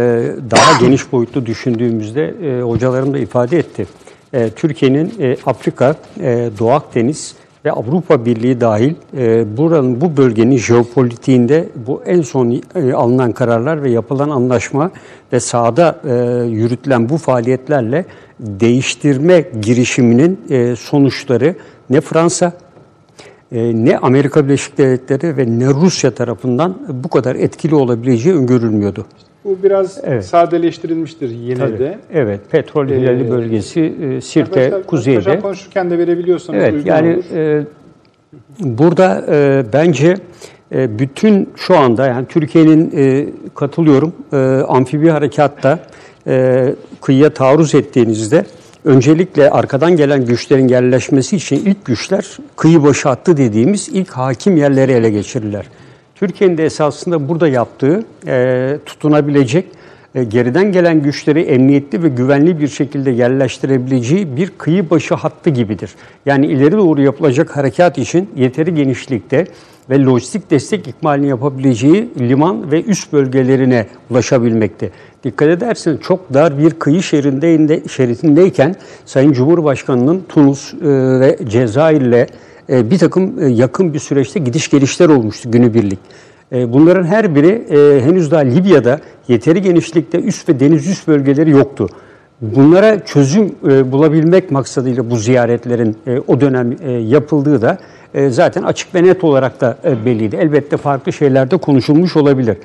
daha geniş boyutlu düşündüğümüzde e, hocalarım da ifade etti. E, Türkiye'nin e, Afrika, e, Doğu Akdeniz ve Avrupa Birliği dahil e, buranın bu bölgenin jeopolitiğinde bu en son e, alınan kararlar ve yapılan anlaşma ve sahada e, yürütülen bu faaliyetlerle değiştirme girişiminin e, sonuçları ne Fransa e, ne Amerika Birleşik Devletleri ve ne Rusya tarafından bu kadar etkili olabileceği öngörülmüyordu. Bu biraz Evet. sadeleştirilmiştir yine Tabii. de. Evet, petrol hilali bölgesi e, Sirte Arkadaşlar, kuzeyde. Paşam konuşurken de verebiliyorsanız Evet uygun yani olur. e, burada e, bence e, bütün şu anda yani Türkiye'nin e, katılıyorum e, amfibi harekatta e, kıyıya taarruz ettiğinizde öncelikle arkadan gelen güçlerin yerleşmesi için ilk güçler kıyı başı hattı dediğimiz ilk hakim yerleri ele geçirirler. Türkiye'nin de esasında burada yaptığı e, tutunabilecek e, geriden gelen güçleri emniyetli ve güvenli bir şekilde yerleştirebileceği bir kıyı başı hattı gibidir. Yani ileri doğru yapılacak harekat için yeteri genişlikte ve lojistik destek ikmalini yapabileceği liman ve üst bölgelerine ulaşabilmekte. Dikkat ederseniz çok dar bir kıyı şeridinde, şeridindeyken Sayın Cumhurbaşkanı'nın Tunus e, ve Cezayir'le e, bir takım e, yakın bir süreçte gidiş gelişler olmuştu günübirlik. E, bunların her biri e, henüz daha Libya'da yeteri genişlikte üst ve deniz üst bölgeleri yoktu. Bunlara çözüm e, bulabilmek maksadıyla bu ziyaretlerin e, o dönem e, yapıldığı da e, zaten açık ve net olarak da e, belliydi. Elbette farklı şeyler de konuşulmuş olabilir.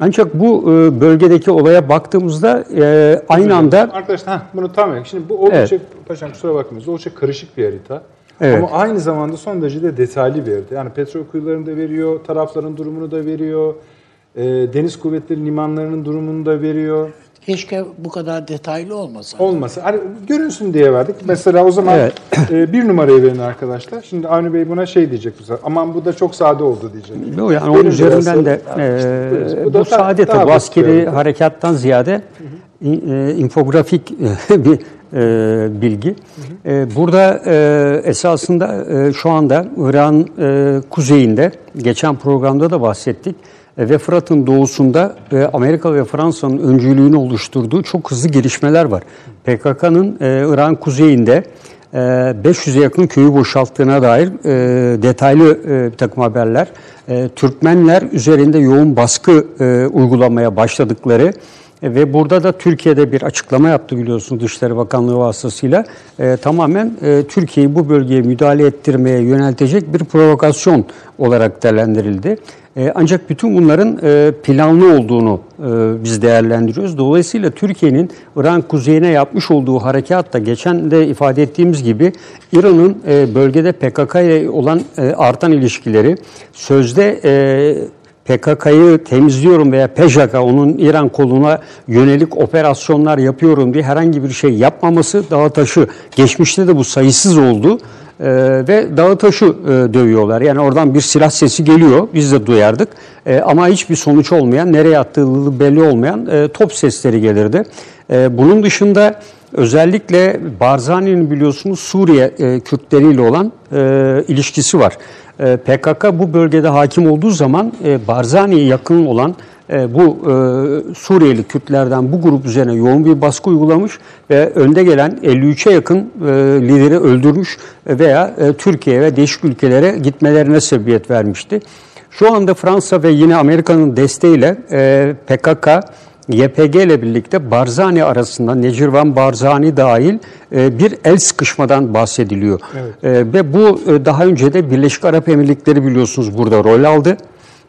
Ancak bu e, bölgedeki olaya baktığımızda e, aynı anda Arkadaşlar heh, bunu tam Şimdi bu oldukça paşam kusura bakmayın. Oldukça karışık bir harita. Evet. Ama aynı zamanda son derece de detaylı harita. Yani petrol kuyularını da veriyor, tarafların durumunu da veriyor. e, deniz kuvvetleri limanlarının durumunu da veriyor. Keşke bu kadar detaylı olmasa. Olmasa. Hani görünsün diye verdik. Mesela o zaman Evet. e, bir numarayı verin arkadaşlar. Şimdi Avni Bey buna şey diyecek bu sefer. Aman bu da çok sade oldu diyecek. Bu yani onun üzerinden de e, İşte bu, da sade tabii askeri harekattan ziyade in- e, infografik bir e, bilgi. E, burada e, esasında e, şu anda İran e, kuzeyinde geçen programda da bahsettik e, ve Fırat'ın doğusunda e, Amerika ve Fransa'nın öncülüğünü oluşturduğu çok hızlı gelişmeler var. PKK'nın e, İran kuzeyinde e, 500'e yakın köyü boşalttığına dair e, detaylı e, bir takım haberler. E, Türkmenler üzerinde yoğun baskı e, uygulamaya başladıkları ve burada da Türkiye'de bir açıklama yaptı biliyorsunuz Dışişleri Bakanlığı vasıtasıyla. E, tamamen e, Türkiye'yi bu bölgeye müdahale ettirmeye yöneltecek bir provokasyon olarak değerlendirildi. E, ancak bütün bunların e, planlı olduğunu e, biz değerlendiriyoruz. Dolayısıyla Türkiye'nin İran kuzeyine yapmış olduğu harekat da geçen de ifade ettiğimiz gibi İran'ın e, bölgede PKK ile olan e, artan ilişkileri sözde e, PKK'yı temizliyorum veya PJK onun İran koluna yönelik operasyonlar yapıyorum diye herhangi bir şey yapmaması dağı taşı geçmişte de bu sayısız oldu. Ee, ve dağı taşı e, dövüyorlar. Yani oradan bir silah sesi geliyor. Biz de duyardık. E, ama hiçbir sonuç olmayan, nereye attığı belli olmayan e, top sesleri gelirdi. E, bunun dışında özellikle Barzani'nin biliyorsunuz Suriye e, Kürtleriyle olan e, ilişkisi var. E, PKK bu bölgede hakim olduğu zaman e, Barzani'ye yakın olan e, bu e, Suriyeli Kürtlerden bu grup üzerine yoğun bir baskı uygulamış ve önde gelen 53'e yakın lideri öldürmüş veya Türkiye ve değişik ülkelere gitmelerine sebebiyet vermişti. Şu anda Fransa ve yine Amerika'nın desteğiyle PKK YPG ile birlikte Barzani arasında Necirvan Barzani dahil e, bir el sıkışmadan bahsediliyor. E, ve bu e, daha önce de Birleşik Arap Emirlikleri biliyorsunuz burada rol aldı.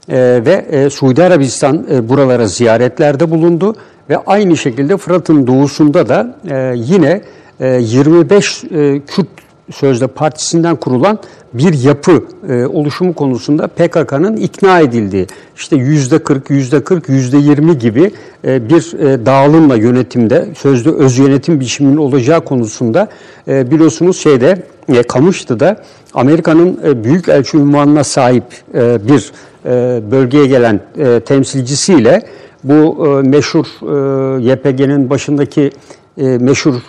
Ve Suudi Arabistan buralara ziyaretlerde bulundu ve aynı şekilde Fırat'ın doğusunda da yine e, 25 e, Kürt Sözde Partisi'nden kurulan bir yapı e, oluşumu konusunda PKK'nın ikna edildiği, işte yüzde 40, yüzde 40, yüzde 20 gibi e, bir e, dağılımla yönetimde, sözde öz yönetim biçiminin olacağı konusunda e, biliyorsunuz şeyde, e, Kamışlı'da Amerika'nın e, büyük elçi unvanına sahip e, bir e, bölgeye gelen e, temsilcisiyle bu e, meşhur e, YPG'nin başındaki e, meşhur e,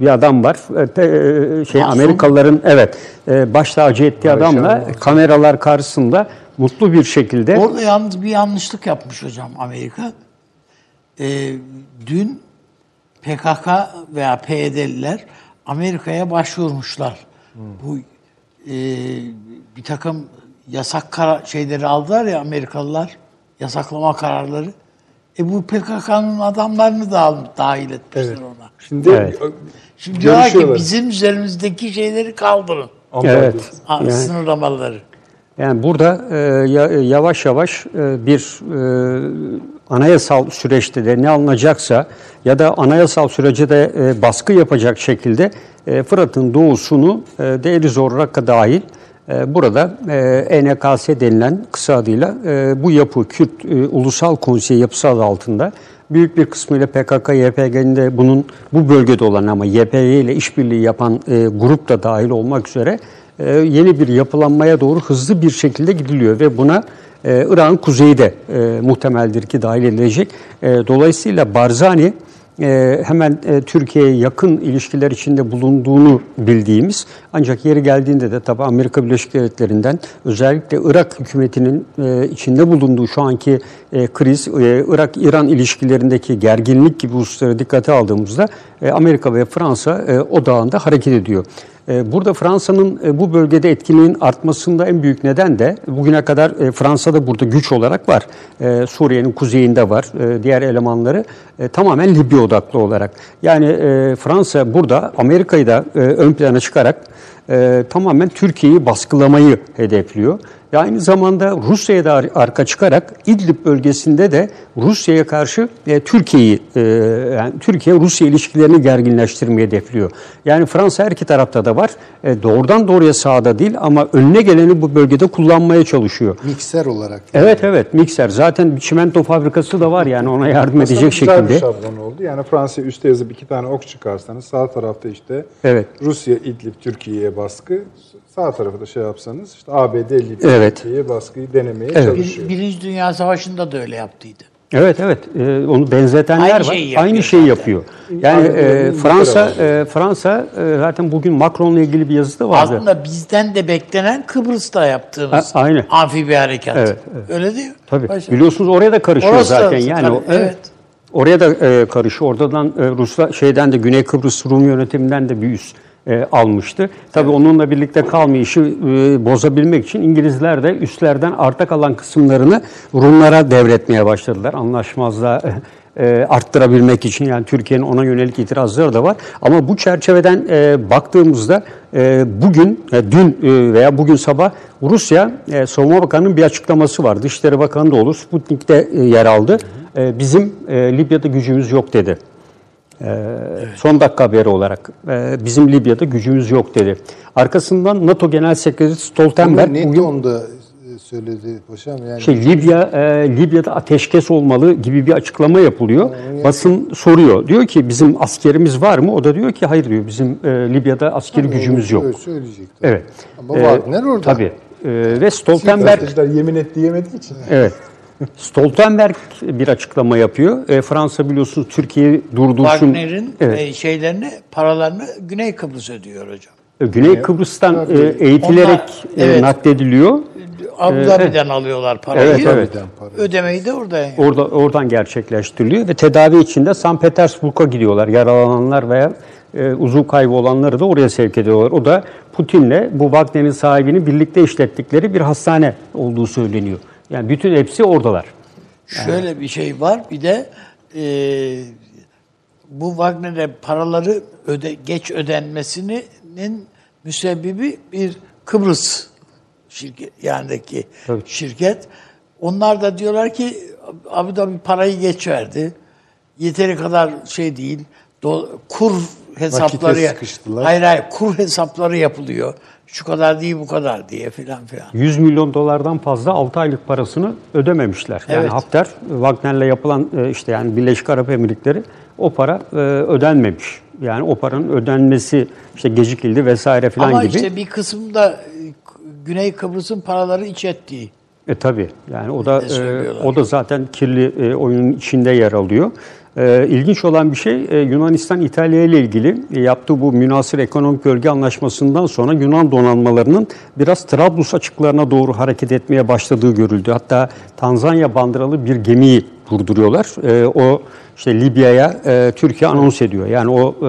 bir adam var. E, e, şey Masum. Amerikalıların evet e, baş tacı ettiği Barış adamla kameralar karşısında mutlu bir şekilde Orada yalnız bir yanlışlık yapmış hocam Amerika. Ee, dün PKK veya PYD'liler Amerika'ya başvurmuşlar. Bu e, bir takım yasak kara- şeyleri aldılar ya Amerikalılar, yasaklama kararları. E bu PKK'nın adamlarını da dahil etmişler ona. Şimdi Evet. Şimdi diyorlar ki bizim üzerimizdeki şeyleri kaldırın. Evet Yani- Sınırlamaları. Yani burada e, ya- yavaş yavaş e, bir e, anayasal süreçte de ne alınacaksa ya da anayasal sürece de e, baskı yapacak şekilde e, Fırat'ın doğusunu e, Deir Zor Rakka dahil e, burada e, ENKS denilen kısa adıyla e, bu yapı Kürt e, Ulusal Konseyi yapısı adı altında büyük bir kısmıyla PKK, YPG'nin de bunun bu bölgede olan ama YPG ile işbirliği yapan e, grup da dahil olmak üzere yeni bir yapılanmaya doğru hızlı bir şekilde gidiliyor ve buna Irak'ın kuzeyi de muhtemeldir ki dahil edilecek. Dolayısıyla Barzani hemen e, Türkiye'ye yakın ilişkiler içinde bulunduğunu bildiğimiz ancak yeri geldiğinde de tabii Amerika Birleşik Devletleri'nden özellikle Irak hükümetinin e, içinde bulunduğu şu anki e, kriz, e, Irak-İran ilişkilerindeki gerginlik gibi hususları dikkate aldığımızda e, Amerika ve Fransa e, odağında hareket ediyor. E, Burada Fransa'nın e, bu bölgede etkinliğin artmasında en büyük neden de bugüne kadar e, Fransa'da burada güç olarak var. E, Suriye'nin kuzeyinde var. E, Diğer elemanları tamamen Libya odaklı olarak. Yani Fransa burada Amerika'yı da ön plana çıkarak tamamen Türkiye'yi baskılamayı hedefliyor. Ve aynı zamanda Rusya'ya da ar- arka çıkarak İdlib bölgesinde de Rusya'ya karşı e, Türkiye'yi e, yani Türkiye-Rusya ilişkilerini gerginleştirmeyi hedefliyor. Yani Fransa her iki tarafta da var. E, doğrudan doğruya sahada değil ama önüne geleni bu bölgede kullanmaya çalışıyor. Mikser olarak. Evet evet mikser. Zaten çimento fabrikası da var yani ona yardım Aslında edecek güzel şekilde. şablon oldu. Yani Fransa üste yazıp iki tane ok çıkarsanız sağ tarafta işte Evet. Rusya, İdlib, Türkiye'ye baskı. Sağ tarafı da şey yapsanız işte ABD, Libya, Evet. Baskıyı denemeye Evet. çalışıyor. Bir, Birinci Dünya Savaşı'nda da öyle yaptıydı. Evet evet Ee, onu benzetenler Aynı var. şeyi yapıyor Aynı şeyi zaten. yapıyor. Yani e, Fransa e, Fransa e, zaten bugün Macron'la ilgili bir yazısı da vardı. Aslında bizden de beklenen Kıbrıs'ta yaptığımız Ha, aynı. amfibi harekat. Evet, Öyle değil mi? Tabii. Başka- Biliyorsunuz oraya da karışıyor Orası da- zaten. Yani tabii, o- evet. Oraya da e, karışıyor. Oradan e, Rusla şeyden de Güney Kıbrıs Rum yönetiminden de bir üs e, almıştı. Tabii onunla birlikte kalmayışı e, bozabilmek için İngilizler de üslerden arta kalan kısımlarını Rumlara devretmeye başladılar. Anlaşmazlığa e, arttırabilmek için yani Türkiye'nin ona yönelik itirazları da var. Ama bu çerçeveden e, baktığımızda e, bugün, e, dün e, veya bugün sabah Rusya e, Savunma Bakanı'nın bir açıklaması var. Dışişleri Bakanı da olur. Sputnik'te e, yer aldı. E, bizim e, Libya'da gücümüz yok dedi. E, Son dakika haberi olarak e, bizim Libya'da gücümüz yok dedi. Arkasından NATO Genel Sekreteri Stoltenberg Bunu ne bugün tonda e, söyledi paşam yani. şey Libya e, Libya'da ateşkes olmalı gibi bir açıklama yapılıyor. Basın soruyor. Diyor ki bizim askerimiz var mı? O da diyor ki hayır diyor. Bizim e, Libya'da askeri gücümüz yok. Öyle söyleyecek. tabii. Evet. Ama Wagner orada. Tabii. E, ve Stoltenberg yemin et diyemediği için. Evet. Stoltenberg bir açıklama yapıyor. E, Fransa biliyorsunuz Türkiye'yi durdursun. Wagner'in Evet. e, şeylerini, paralarını Güney Kıbrıs ödüyor hocam. E, Güney Kıbrıs'tan e, eğitilerek Onlar- e, evet. naklediliyor. Abu Dhabi'den alıyorlar parayı. Evet, evet. Ödemeyi de orada yani. Orada oradan gerçekleştiriliyor ve tedavi için de St. Petersburg'a gidiyorlar. Yaralananlar veya e, uzuv kaybı olanları da oraya sevk ediyorlar. O da Putin'le bu Wagner'in sahibinin birlikte işlettikleri bir hastane olduğu söyleniyor. Yani bütün hepsi oradalar. Şöyle bir şey var. Bir de e, bu Wagner'e paraları öde, geç ödenmesinin müsebbibi bir Kıbrıs şirket yanındaki Tabii. şirket. Onlar da diyorlar ki Abu Dhabi parayı geç verdi. Yeteri kadar şey değil. Do- kur hesapları. Hayır hayır kur hesapları yapılıyor. Şu kadar değil bu kadar diye filan filan. 100 milyon dolardan fazla 6 aylık parasını ödememişler. Yani Evet. Hafter, Wagner'le yapılan e, işte yani Birleşik Arap Emirlikleri o para e, ödenmemiş. Yani o paranın ödenmesi işte gecikildi vesaire filan Ama gibi. işte bir kısımda e, Güney Kıbrıs'ın paraları iç ettiği. E tabi yani o da e, o da zaten kirli e, oyunun içinde yer alıyor. E, ilginç olan bir şey e, Yunanistan İtalya ile ilgili e, yaptığı bu münasır ekonomik bölge anlaşmasından sonra Yunan donanmalarının biraz Trablus açıklarına doğru hareket etmeye başladığı görüldü. Hatta Tanzanya bandıralı bir gemiyi durduruyorlar. E, o işte Libya'ya e, Türkiye anons ediyor. Yani o e,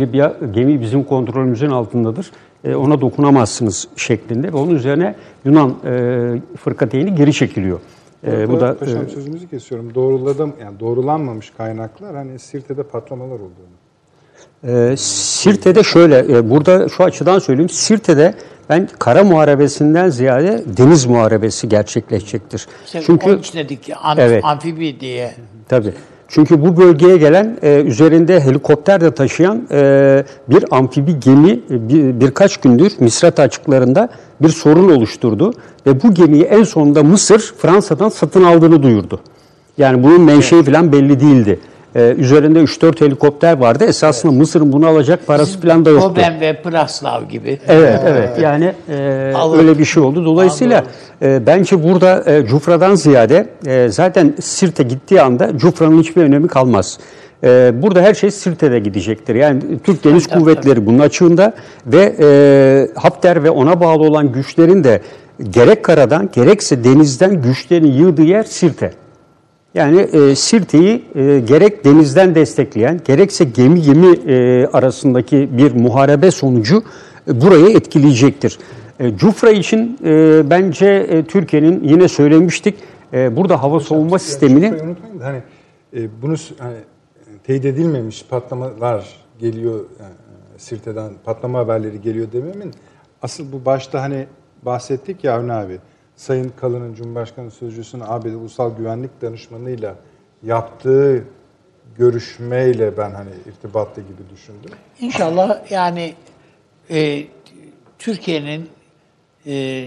Libya gemi bizim kontrolümüzün altındadır. E, ona dokunamazsınız şeklinde ve onun üzerine Yunan e, fırkateyni geri çekiliyor. E, bu da Paşam e, sözünüzü kesiyorum. Doğruladım yani doğrulanmamış kaynaklar hani Sirte'de patlamalar olduğunu. e, Sirte'de şöyle e, burada şu açıdan söyleyeyim. Sirte'de ben kara muharebesinden ziyade deniz muharebesi gerçekleşecektir. İşte Çünkü onun için dedik ki am- Evet. amfibi diye. Tabii. Çünkü bu bölgeye gelen e, üzerinde helikopter de taşıyan e, bir amfibi gemi e, bir, birkaç gündür Misrata açıklarında bir sorun oluşturdu ve bu gemiyi en sonunda Mısır Fransa'dan satın aldığını duyurdu. Yani bunun menşei falan belli değildi. E, üzerinde 3-4 helikopter vardı. Esasında Mısır'ın bunu alacak parası falan da yoktu. Koben ve Praslav gibi. Evet, evet. Yani e, Alır. öyle bir şey oldu. Dolayısıyla e, bence burada e, Cufra'dan ziyade e, zaten Sirte gittiği anda Cufra'nın hiçbir önemi kalmaz. E, burada her şey Sirte'de gidecektir. Yani Türk Deniz Kuvvetleri bunun açığında ve e, Hafter ve ona bağlı olan güçlerin de gerek karadan gerekse denizden güçlerini yığdığı yer Sirte. Yani e, Sirte'yi e, gerek denizden destekleyen, gerekse gemi gemi e, arasındaki bir muharebe sonucu e, burayı etkileyecektir. E, Cufra için e, bence e, Türkiye'nin yine söylemiştik, e, burada hava savunma sistemini unutmayın da hani e, bunu hani, teyit edilmemiş patlamalar geliyor yani, e, Sirte'den patlama haberleri geliyor dememin asıl bu başta hani bahsettik ya Avni abi Sayın Kalın'ın Cumhurbaşkanı Sözcüsü'nün ABD Ulusal Güvenlik Danışmanı'yla yaptığı görüşmeyle ben hani irtibatlı gibi düşündüm. İnşallah yani e, Türkiye'nin e,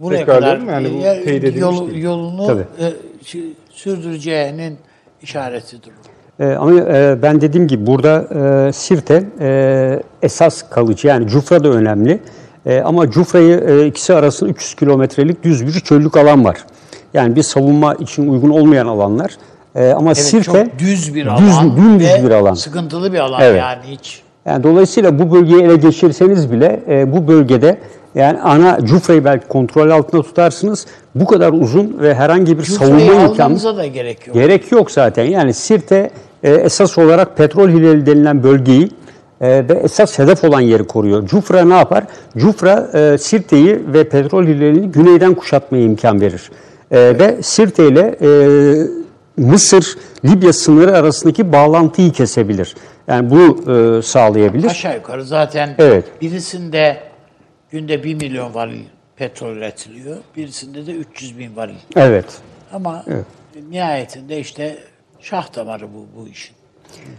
buraya Tekrar kadar? Yani bu e, yol- yolunu Tabii. e, sü- sürdüreceğinin işaretidir. E, ama e, ben dediğim gibi burada e, Sirte e, esas kalıcı yani Cufra da önemli. E, ama Cufra'yı e, ikisi arasında 300 kilometrelik düz bir çöllük alan var. Yani bir savunma için uygun olmayan alanlar. E, ama Evet, Sirte çok düz bir düz- alan. dümdüz ve bir alan. Sıkıntılı bir alan Evet. yani hiç. Yani dolayısıyla bu bölgeyi ele geçirseniz bile e, bu bölgede yani ana Cufra'yı belki kontrol altında tutarsınız. Bu kadar uzun ve herhangi bir Cufra'yı savunma imkanı da gerek yok. Gerek yok zaten. Yani Sirte e, esas olarak petrol hilali denilen bölgeyi e, ve esas hedef olan yeri koruyor. Cufra ne yapar? Cufra e, Sirte'yi ve petrol hilalini güneyden kuşatmaya imkan verir. E, ve Sirte ile e, Mısır, Libya sınırı arasındaki bağlantıyı kesebilir. Yani bunu e, sağlayabilir. Aşağı yukarı zaten Evet. birisinde günde 1 milyon varil petrol üretiliyor. Birisinde de 300 bin varil. Evet. Ama nihayetinde işte şah damarı bu, bu işin.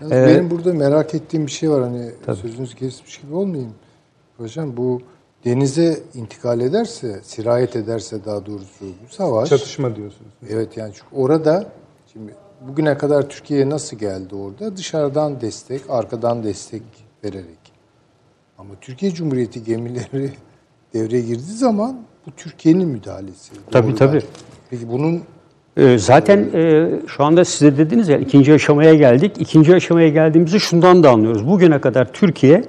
Yalnız Benim burada merak ettiğim bir şey var hani sözünüzü kesmiş gibi olmayayım. Hocam bu denize intikal ederse, sirayet ederse daha doğrusu bu savaş. Çatışma diyorsunuz. Evet yani çünkü orada şimdi bugüne kadar Türkiye nasıl geldi orada? Dışarıdan destek, arkadan destek vererek. Ama Türkiye Cumhuriyeti gemileri devreye girdiği zaman bu Türkiye'nin müdahalesi. Tabii, Doğrudan. tabii. Peki bunun Ee, Zaten e, şu anda size dediniz ya ikinci aşamaya geldik. İkinci aşamaya geldiğimizi şundan da anlıyoruz. Bugüne kadar Türkiye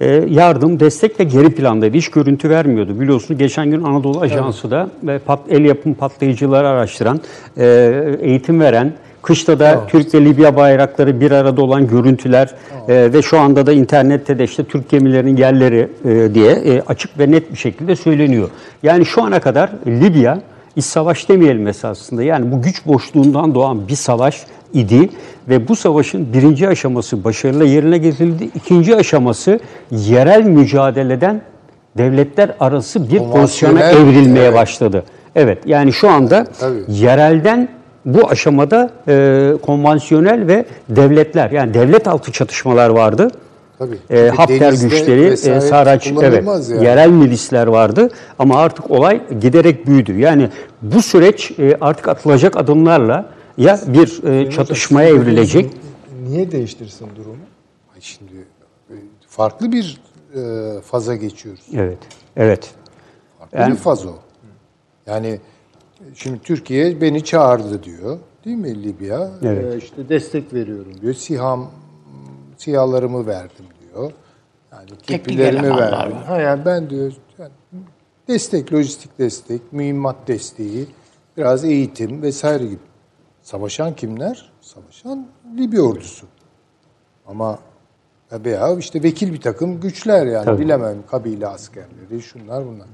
e, yardım, destek ve geri plandaydı. Hiç görüntü vermiyordu. Biliyorsunuz geçen gün Anadolu Ajansı da ve pat, el yapım patlayıcıları araştıran, e, eğitim veren, kışta da Türk ve Libya bayrakları bir arada olan görüntüler e, ve şu anda da internette de işte Türk gemilerinin yerleri e, diye e, açık ve net bir şekilde söyleniyor. Yani şu ana kadar Libya İç savaş demeyelim esasında. Yani bu güç boşluğundan doğan bir savaş idi ve bu savaşın birinci aşaması başarıyla yerine getirildi. İkinci aşaması yerel mücadeleden devletler arası bir pozisyona evrilmeye evet. başladı. Evet yani şu anda Tabii. yerelden bu aşamada e, konvansiyonel ve devletler yani devlet altı çatışmalar vardı. Tabii. E, Hafter denizde güçleri, e, Saraç, evet, yani. yerel milisler vardı ama artık olay giderek büyüdü. Yani bu süreç e, artık atılacak adımlarla ya bir e, çatışmaya evrilecek. Niye değiştirsin durumu? Şimdi e, farklı bir e, faza geçiyoruz. Evet, evet. Farklı bir faz o. Yani şimdi Türkiye beni çağırdı diyor. Değil mi Libya? Evet. E, işte destek veriyorum diyor. Siham sihalarımı verdim diyor. Yani elemanlar verdim. Ha yani ben diyor yani destek, lojistik destek, mühimmat desteği, biraz eğitim vesaire gibi. Savaşan kimler? Savaşan Libya ordusu. Ama veya işte vekil bir takım güçler yani Tabii. bilemem kabile askerleri şunlar bunlar.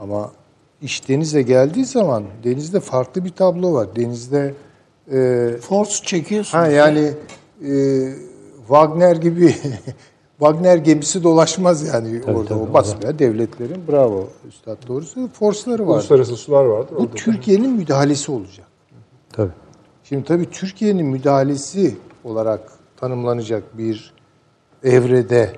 Ama iş denize geldiği zaman denizde farklı bir tablo var. Denizde e, Force çekiyorsunuz. ha yani e, Wagner gibi Wagner gemisi dolaşmaz yani orada o basmaya devletlerin bravo üstad doğrusu forsları var. Uluslararası sular vardır. Bu. Türkiye'nin müdahalesi olacak. Tabii. Şimdi tabii Türkiye'nin müdahalesi olarak tanımlanacak bir evrede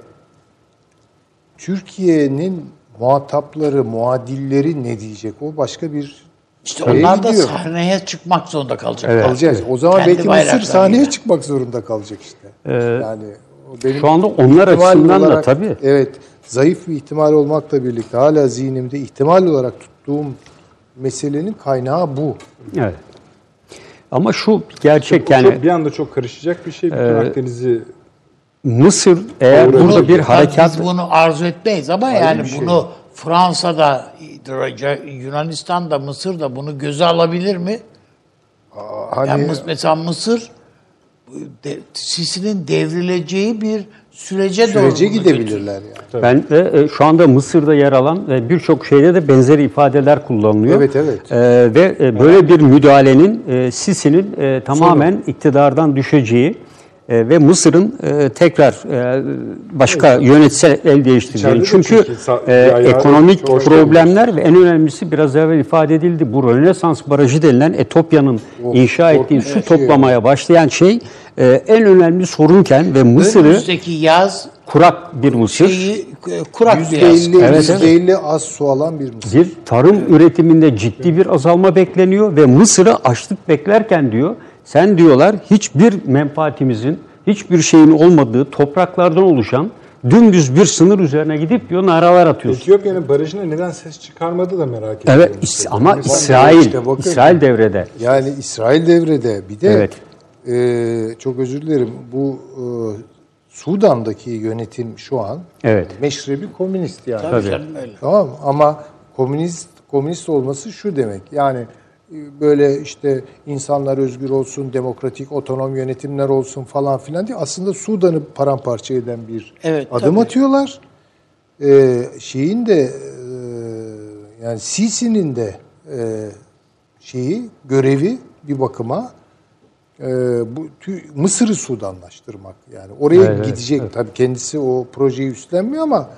Türkiye'nin muhatapları, muadilleri ne diyecek? O başka bir İşte Şeye onlar da gidiyor. sahneye çıkmak zorunda kalacaklar. Kalacağız. O zaman Kendi belki Mısır sahneye çıkmak zorunda kalacak işte. yani o benim şu anda onlar açısından da tabii. Evet. Zayıf bir ihtimal olmakla birlikte hala zihnimde ihtimal olarak tuttuğum meselenin kaynağı bu. Evet. Ama şu gerçek yani çok, bir anda çok karışacak bir şey. Bütün Akdeniz'i Mısır eğer burada bir harekat Biz bunu arzu etmeyiz ama yani bir şey. bunu Fransa'da, Yunanistan'da, Mısır'da bunu göze alabilir mi? Hani Yani mesela Mısır de, Sisi'nin devrileceği bir sürece, doğru sürece bunu gidebilirler yani. ben de e, şu anda Mısır'da yer alan ve birçok şeyde de benzeri ifadeler kullanılıyor. Evet, evet. E, ve e, böyle bir müdahalenin e, Sisi'nin e, tamamen iktidardan düşeceği e, ve Mısır'ın e, tekrar e, başka yönetsel el değiştireceği. İçeride de Çünkü çünkü sa- e, bir ekonomik problemler ve en önemlisi biraz evvel ifade edildi. Bu Rönesans Barajı denilen Etopya'nın inşa ettiği su bir şey toplamaya başlayan şey e, en önemli sorunken ve Mısır'ı Önümüzdeki yaz kurak bir Mısır, şeyi e, kurak bir yaz. %50, Evet, %50 az su alan bir Mısır. bir tarım üretiminde ciddi bir azalma bekleniyor ve Mısır'ı açlık beklerken diyor, sen diyorlar hiçbir menfaatimizin, hiçbir şeyin olmadığı topraklardan oluşan dümdüz bir sınır üzerine gidip diyor naralar atıyorsun. Etiyopya'nın barajına neden ses çıkarmadı da merak ediyorum. Evet is- ama Mesela- İsrail, işte bakın. İsrail devrede. Yani İsrail devrede bir de Evet. e, çok özür dilerim bu e, Sudan'daki yönetim şu an Evet. meşrebi komünist yani. Tabii canım öyle. Tamam ama komünist komünist olması şu demek yani böyle işte insanlar özgür olsun, demokratik, otonom yönetimler olsun falan filan diye aslında Sudan'ı paramparça eden bir Evet, adım tabii. atıyorlar. Ee, şeyin de e, yani Sisi'nin de e, şeyi görevi bir bakıma e, bu tü- Mısır'ı Sudanlaştırmak yani oraya Evet, evet, gidecek tabii kendisi o projeyi üstlenmiyor ama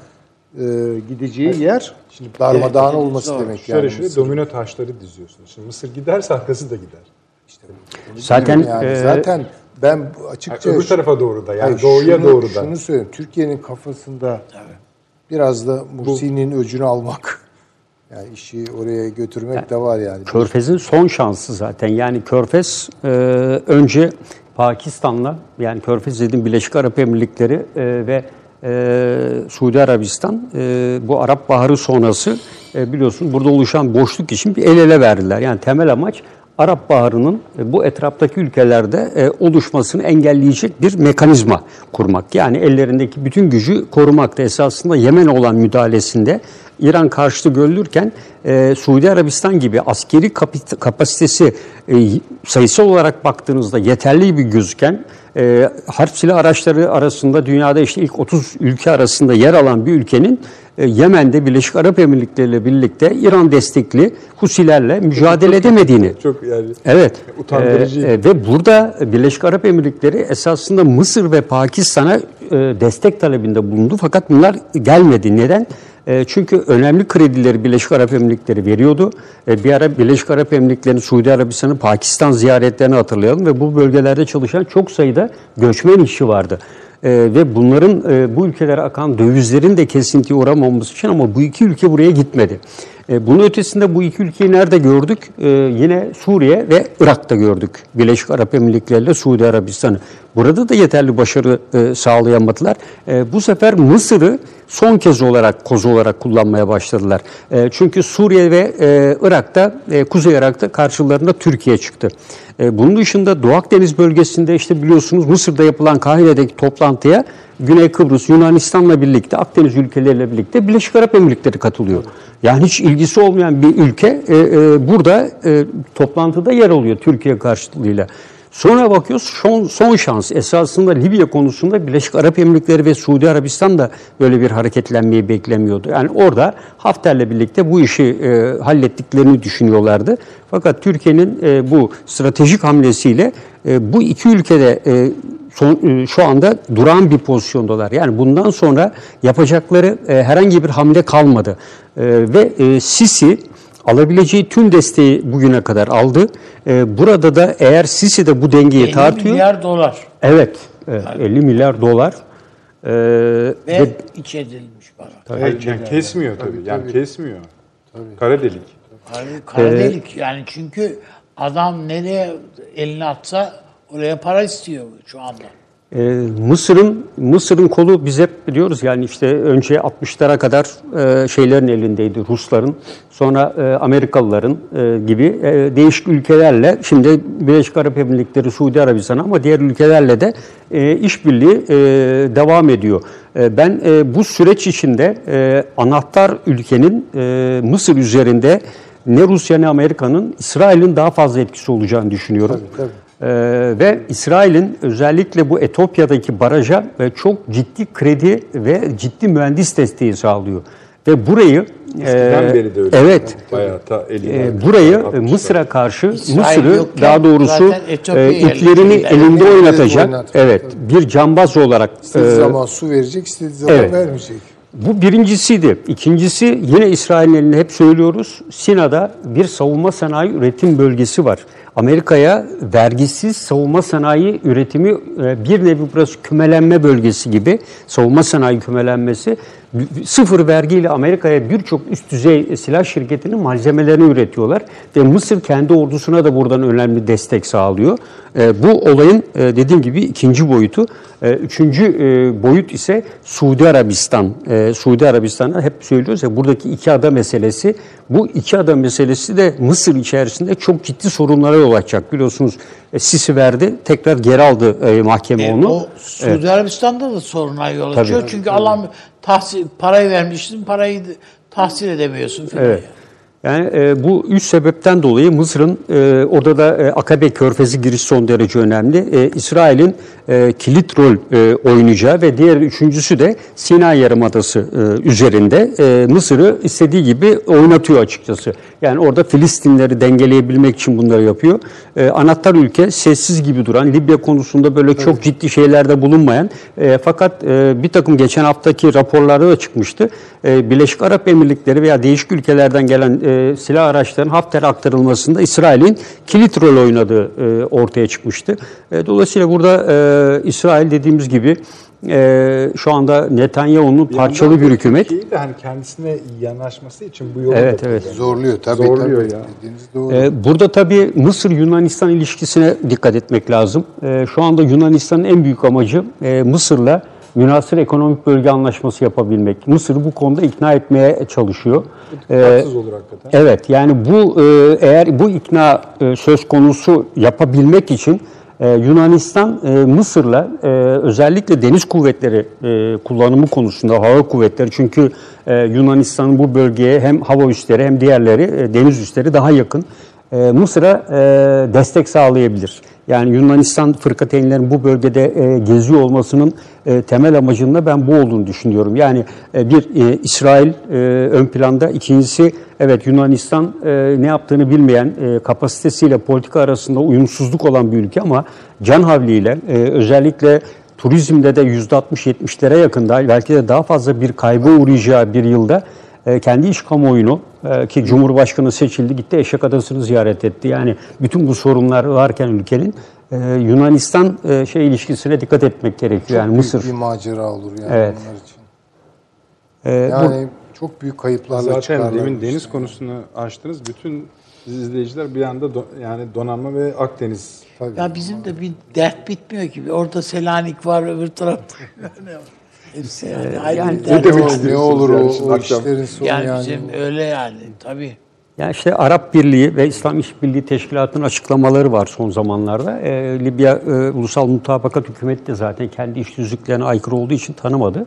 e, gideceği yer şimdi darmadağın olması Doğru. demek Şöyle yani. şöyle Mısır. domino taşları diziyorsunuz. Şimdi Mısır giderse arkası da gider. Zaten yani e, zaten ben Yani açıkça öbür tarafa doğru da yani Hayır, doğuya şunu, doğru da. Şunu söyleyeyim. Türkiye'nin kafasında biraz da Mursi'nin öcünü almak. Yani işi oraya götürmek de var yani. Körfez'in son şansı zaten. Yani Körfez e, önce Pakistan'la yani Körfez dediğim Birleşik Arap Emirlikleri e, ve e, Suudi Arabistan e, bu Arap Baharı sonrası e, biliyorsun burada oluşan boşluk için bir el ele verdiler. Yani temel amaç Arap Baharı'nın e, bu etraftaki ülkelerde e, oluşmasını engelleyecek bir mekanizma kurmak. Yani ellerindeki bütün gücü korumakta esasında Yemen olan müdahalesinde İran karşıtı görülürken e, Suudi Arabistan gibi askeri kapasitesi e, sayısal olarak baktığınızda yeterli gibi gözüken e, harp silah araçları arasında dünyada işte ilk 30 ülke arasında yer alan bir ülkenin e, Yemen'de Birleşik Arap Emirlikleri ile birlikte İran destekli Husilerle mücadele edemediğini Çok yani Evet. Utandırıcı. Ee, e, ve burada Birleşik Arap Emirlikleri esasında Mısır ve Pakistan'a e, destek talebinde bulundu. Fakat bunlar gelmedi. Neden? E, çünkü önemli kredileri Birleşik Arap Emirlikleri veriyordu. E, bir ara Birleşik Arap Emirlikleri'nin Suudi Arabistan'ın Pakistan ziyaretlerini hatırlayalım ve bu bölgelerde çalışan çok sayıda göçmen işçi vardı. E, ve bunların e, bu ülkelere akan dövizlerin de kesintiye uğramaması için ama bu iki ülke buraya gitmedi. E, bunun ötesinde bu iki ülkeyi nerede gördük? E, yine Suriye ve Irak'ta gördük. Birleşik Arap Emirlikleri ile Suudi Arabistan'ı. Burada da yeterli başarı e, sağlayamadılar. E, bu sefer Mısır'ı son kez olarak koz olarak kullanmaya başladılar. E, çünkü Suriye ve e, Irak'ta, e, Kuzey Irak'ta karşılarında Türkiye çıktı. E, bunun dışında Doğu Akdeniz bölgesinde işte biliyorsunuz Mısır'da yapılan Kahire'deki toplantıya Güney Kıbrıs, Yunanistan'la birlikte, Akdeniz ülkeleriyle birlikte Birleşik Arap Emirlikleri katılıyor. Yani hiç ilgisi olmayan bir ülke e, e, burada toplantıda yer alıyor Türkiye karşıtlığıyla. Sonra bakıyoruz son, son şans esasında Libya konusunda Birleşik Arap Emirlikleri ve Suudi Arabistan da böyle bir hareketlenmeyi beklemiyordu. Yani orada Hafter'le birlikte bu işi e, hallettiklerini düşünüyorlardı. Fakat Türkiye'nin e, bu stratejik hamlesiyle e, bu iki ülkede e, son, e, şu anda duran bir pozisyondalar. Yani bundan sonra yapacakları e, herhangi bir hamle kalmadı. E, ve e, Sisi alabileceği tüm desteği bugüne kadar aldı. E, burada da eğer Sisi de bu dengeyi 50 tartıyor. milyar dolar Evet, evet 50 milyar dolar. E, ve, ve iç edilmiş para. Hayır, yani kesmiyor tabii. Yani kesmiyor. Kara delik. Abi, Kara delik yani çünkü adam nereye elini atsa oraya para istiyor şu anda. Ee, Mısır'ın Mısır'ın kolu biz hep biliyoruz yani işte önce 60'lara kadar e, şeylerin elindeydi Rusların sonra e, Amerikalıların e, gibi e, değişik ülkelerle şimdi Birleşik Arap Emirlikleri Suudi Arabistan ama diğer ülkelerle de e, işbirliği e, devam ediyor. E, ben e, bu süreç içinde e, anahtar ülkenin e, Mısır üzerinde ne Rusya ne Amerika'nın İsrail'in daha fazla etkisi olacağını düşünüyorum. tabii. Ee, ve İsrail'in özellikle bu Etopya'daki baraja e, çok ciddi kredi ve ciddi mühendis desteği sağlıyor. Ve burayı Eskiden e, beri de öyle. evet Bayağı ta e, burayı atmışlar. Mısır'a karşı İsrail Mısır'ı yokken daha doğrusu e, iplerini elinde- elinde oynatacak oynatacak, evet bir cambaz olarak İstediği e, zaman su verecek, istediği zaman evet. vermeyecek. bu birincisiydi. İkincisi yine İsrail'in elinde hep söylüyoruz. Sina'da bir savunma sanayi üretim bölgesi var. Amerika'ya vergisiz savunma sanayi üretimi e, bir nevi burası kümelenme bölgesi gibi savunma sanayi kümelenmesi sıfır vergiyle Amerika'ya birçok üst düzey silah şirketinin malzemelerini üretiyorlar ve Mısır kendi ordusuna da buradan önemli destek sağlıyor. E, bu olayın e, dediğim gibi ikinci boyutu. E, üçüncü e, boyut ise Suudi Arabistan. E, Suudi Arabistan'a hep söylüyoruz ya buradaki iki ada meselesi. Bu iki ada meselesi de Mısır içerisinde çok ciddi sorunlara yol açacak. Biliyorsunuz e, Sisi verdi, tekrar geri aldı e, mahkeme E, onu. o Suudi Arabistan'da da soruna yol Tabii. açıyor. Çünkü alan tahsil parayı vermişsin, parayı tahsil edemiyorsun filan. Evet. Yani e, bu üç sebepten dolayı Mısır'ın e, orada da e, Akabe Körfezi giriş son derece önemli. E, İsrail'in e, kilit rol e, oynayacağı ve diğer üçüncüsü de Sinay Yarımadası e, üzerinde e, Mısır'ı istediği gibi oynatıyor açıkçası. Yani orada Filistinleri dengeleyebilmek için bunları yapıyor. E, anahtar ülke sessiz gibi duran, Libya konusunda böyle çok ciddi şeylerde bulunmayan e, fakat e, bir takım geçen haftaki raporlarda da çıkmıştı. E, Birleşik Arap Emirlikleri veya değişik ülkelerden gelen e, silah araçlarının Hafter'e aktarılmasında İsrail'in kilit rol oynadığı e, ortaya çıkmıştı. E, dolayısıyla burada e, İsrail dediğimiz gibi e, şu anda Netanyahu'nun parçalı bir hükümet. Türkiye'yi de hani kendisine yanaşması için bu yolu Evet, da evet. Zorluyor tabii. Zorluyor tabii. ya. Dediğiniz doğru. Ee, Burada tabii Mısır-Yunanistan ilişkisine dikkat etmek lazım. Ee, Şu anda Yunanistan'ın en büyük amacı e, Mısır'la münasır ekonomik bölge anlaşması yapabilmek. Mısır'ı bu konuda ikna etmeye çalışıyor. Ee, Haksız olur hakikaten. Evet yani bu e, eğer bu ikna e, söz konusu yapabilmek için e, Yunanistan e, Mısır'la e, özellikle deniz kuvvetleri e, kullanımı konusunda hava kuvvetleri çünkü e, Yunanistan'ın bu bölgeye hem hava üsleri hem diğerleri e, deniz üsleri daha yakın. E, Mısır'a destek sağlayabilir. Yani Yunanistan fırkateynlerin bu bölgede e, geziyor olmasının e, temel amacının da ben bu olduğunu düşünüyorum. Yani e, bir İsrail ön planda, ikincisi evet Yunanistan ne yaptığını bilmeyen, kapasitesiyle politika arasında uyumsuzluk olan bir ülke ama can havliyle özellikle turizmde de %60-70'lere yakında belki de daha fazla bir kaybı uğrayacağı bir yılda kendi iş kamuoyunu ki Cumhurbaşkanı seçildi gitti Eşek Adası'nı ziyaret etti. Yani bütün bu sorunlar varken ülkenin e, Yunanistan e, şey ilişkisine dikkat etmek gerekiyor. yani Büyük Mısır. bir macera olur yani Evet. onlar için. E, Yani çok büyük kayıplarla Zaten çıkarlar. demin bu deniz konusunu açtınız. Bütün izleyiciler bir anda do- yani donanma ve Akdeniz Tabii. Ya bizim de bir dert bitmiyor ki. Orada Selanik var, öbür tarafta. Yani Hepsi yani. ayrı yani dert. demek Ne ne olur yani o, o işlerin sonu Yani, yani. bizim öyle yani tabii. Yani işte Arap Birliği ve İslam İşbirliği Teşkilatı'nın açıklamaları var son zamanlarda. E, Libya e, Ulusal Mutabakat Hükümeti de zaten kendi iş tüzüklerine aykırı olduğu için tanımadı.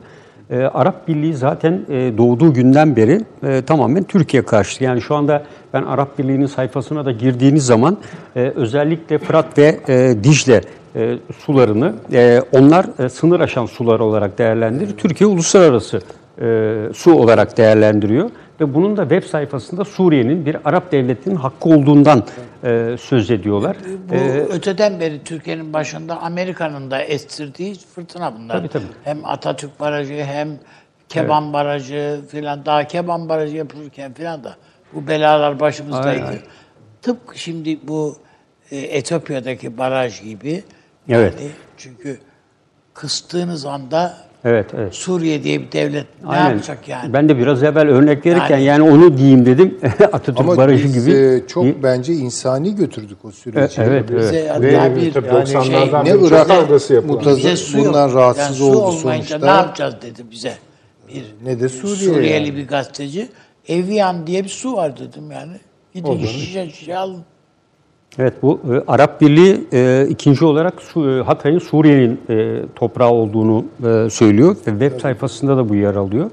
E, Arap Birliği zaten e, doğduğu günden beri e, tamamen Türkiye karşıtı. Yani şu anda ben Arap Birliği'nin sayfasına da girdiğiniz zaman e, özellikle Fırat ve e, Dicle e, sularını e, onlar e, sınır aşan sular olarak değerlendirir. Türkiye uluslararası e, su olarak değerlendiriyor ve bunun da web sayfasında Suriye'nin bir Arap devletinin hakkı olduğundan e, söz ediyorlar. Bu E, öteden beri Türkiye'nin başında Amerika'nın da estirdiği fırtına bunlar. Tabii, tabii. Hem Atatürk Barajı hem Keban Barajı filan daha Keban Barajı yapılırken filan da bu belalar başımızdaydı. Aynen. Tıpkı şimdi bu e, Etiyopya'daki baraj gibi. Evet. Yani çünkü kıstığınız anda Evet, evet. Suriye diye bir devlet ne Aynen. yapacak yani? Ben de biraz evvel örnek verirken Yani- yani, onu diyeyim dedim. Atatürk Ama Barajı biz gibi. e, çok bence insani götürdük o süreci. E, evet, Bize evet. Ve bir tabii yani 90'lardan şey, ne Irak kavgası su yok. bundan rahatsız yani oldu sonuçta. ne yapacağız dedi bize. Bir Ne de Suriye Suriyeli yani. bir gazeteci. Evian diye bir su var dedim yani. Gidin şişe şişe alın. Evet bu e, Arap Birliği e, ikinci olarak Su, e, Hatay'ın Suriye'nin e, toprağı olduğunu e, söylüyor ve web sayfasında da bu yer alıyor.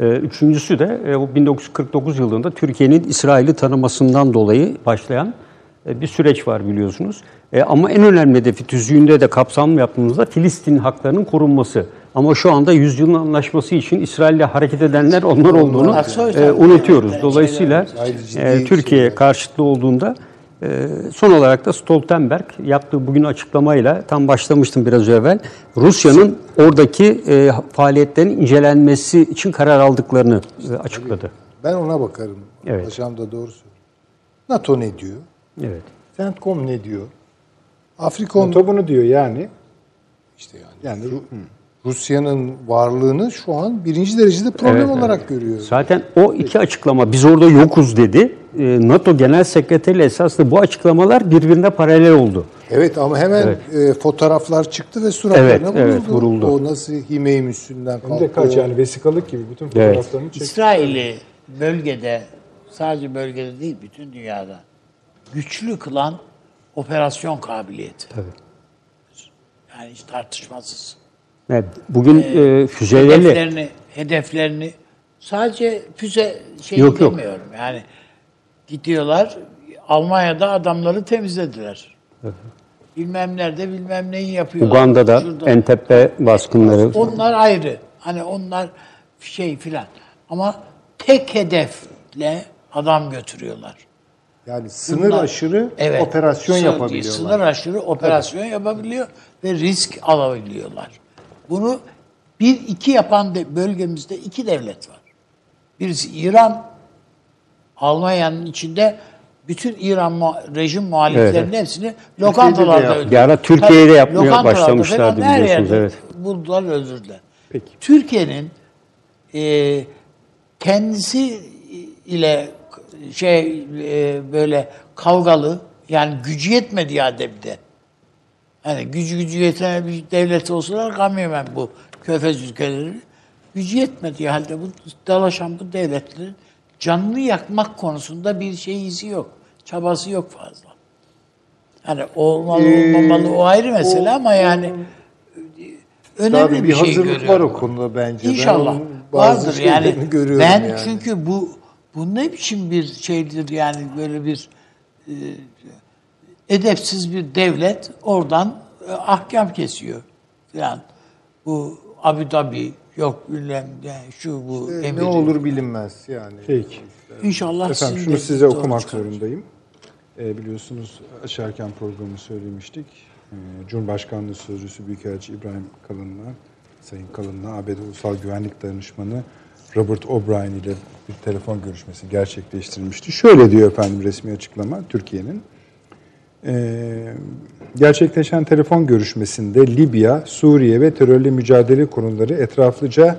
E, üçüncüsü de e, o 1949 yılında Türkiye'nin İsrail'i tanımasından dolayı başlayan e, bir süreç var biliyorsunuz. E, ama en önemli hedefi tüzüğünde de kapsamlı yaptığımızda Filistin haklarının korunması. Ama şu anda yüzyılın anlaşması için İsrail'le hareket edenler onlar olduğunu e, unutuyoruz. Dolayısıyla e, Türkiye şeyler. karşıtlı olduğunda son olarak da Stoltenberg yaptığı bugün açıklamayla tam başlamıştım biraz evvel Rusya'nın oradaki e, faaliyetlerin incelenmesi için karar aldıklarını e, açıkladı. Ben ona bakarım. Evet. Paşam da doğru söylüyor. NATO ne diyor? Evet. CENTCOM ne diyor? Afrikom NATO bunu diyor yani. işte yani. Yani Ru- Rusya'nın varlığını şu an birinci derecede problem Evet, olarak görüyor. Zaten o iki açıklama biz orada yokuz dedi. E, NATO Genel Sekreteri esasında bu açıklamalar birbirine paralel oldu. Evet ama hemen e, fotoğraflar çıktı ve suratlarına Evet, vuruldu. evet, vuruldu. O nasıl Himeyim üstünden hem de kalktı. kaç o- yani vesikalık gibi bütün Evet. fotoğraflarını çek. İsrail'i bölgede sadece bölgede değil bütün dünyada güçlü kılan operasyon kabiliyeti. Tabii. Yani hiç tartışmasız. Evet, bugün e, füzelerle Hedeflerini, hedeflerini sadece füze şey Yok, yok. demiyorum. Yani gidiyorlar Almanya'da adamları temizlediler. Bilmem nerede bilmem neyi yapıyorlar. Uganda'da Şurada. Entebbe baskınları Onlar ayrı. Hani onlar şey filan. Ama tek hedefle adam götürüyorlar. Yani sınır Bunlar- aşırı Evet, operasyon sınır- yapabiliyorlar. Sınır aşırı operasyon yapabiliyor ve risk alabiliyorlar. Bunu bir iki yapan de, bölgemizde iki devlet var. Birisi İran, Almanya'nın içinde bütün İran muha- rejim muhaliflerinin Evet. hepsini lokantalarda öldürdü. Bir ara Türkiye'ye de yapmaya başlamışlardı biliyorsunuz, evet. Buldular öldürdüler. Peki. Türkiye'nin e, kendisi ile şey e, böyle kavgalı yani gücü yetmediği halde bir de. Hani gücü gücü yeten bir devlet olsalar kamıyorum ben bu körfez ülkeleri. Gücü yetmediği halde bu dalaşan bu devletlerin canını yakmak konusunda bir şey izi yok. Çabası yok fazla. Yani olmalı olmamalı o ayrı mesele ama yani önemli Tabii bir, bir şey hazırlık var görüyorum. o konuda bence. Ben İnşallah bazı vardır yani. görüyorum Ben yani. çünkü bu bu ne biçim bir şeydir yani böyle bir e, edepsiz bir devlet oradan e, ahkam kesiyor falan. Bu Abu Dhabi yok bilmem ne şu bu E, emiri. ne olur bilinmez yani. Peki. İnşallah Efendim sizin şunu de size okumak çıkar. zorundayım. Ee, biliyorsunuz açarken programı söylemiştik. Ee, Cumhurbaşkanlığı Sözcüsü Büyükelçi İbrahim Kalın'la, Sayın Kalın'la ABD Ulusal Güvenlik Danışmanı Robert O'Brien ile bir telefon görüşmesi gerçekleştirilmişti. Şöyle diyor efendim resmi açıklama Türkiye'nin. Ee, gerçekleşen telefon görüşmesinde Libya, Suriye ve terörle mücadele konuları etraflıca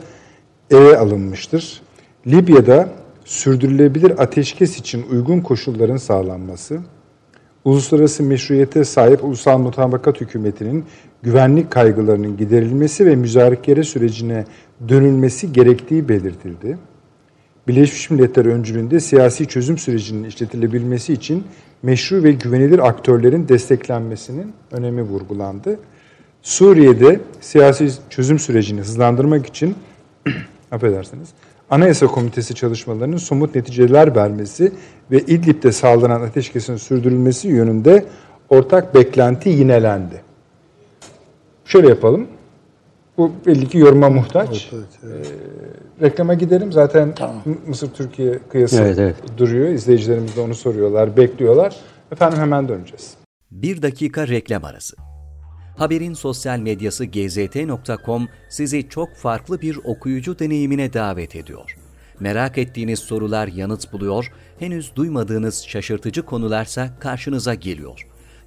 ele alınmıştır. Libya'da sürdürülebilir ateşkes için uygun koşulların sağlanması, uluslararası meşruiyete sahip ulusal mutabakat hükümetinin güvenlik kaygılarının giderilmesi ve müzakere sürecine dönülmesi gerektiği belirtildi. Birleşmiş Milletler öncülüğünde siyasi çözüm sürecinin işletilebilmesi için meşru ve güvenilir aktörlerin desteklenmesinin önemi vurgulandı. Suriye'de siyasi çözüm sürecini hızlandırmak için affedersiniz, Anayasa Komitesi çalışmalarının somut neticeler vermesi ve İdlib'de sağlanan ateşkesin sürdürülmesi yönünde ortak beklenti yinelendi. Şöyle yapalım. Bu belli ki yoruma muhtaç. Reklama gidelim. Zaten M- Mısır-Türkiye kıyası Evet, evet. duruyor. İzleyicilerimiz de onu soruyorlar, bekliyorlar. Efendim hemen döneceğiz. Bir dakika reklam arası. Haberin sosyal medyası gzt.com sizi çok farklı bir okuyucu deneyimine davet ediyor. Merak ettiğiniz sorular yanıt buluyor, henüz duymadığınız şaşırtıcı konularsa karşınıza geliyor.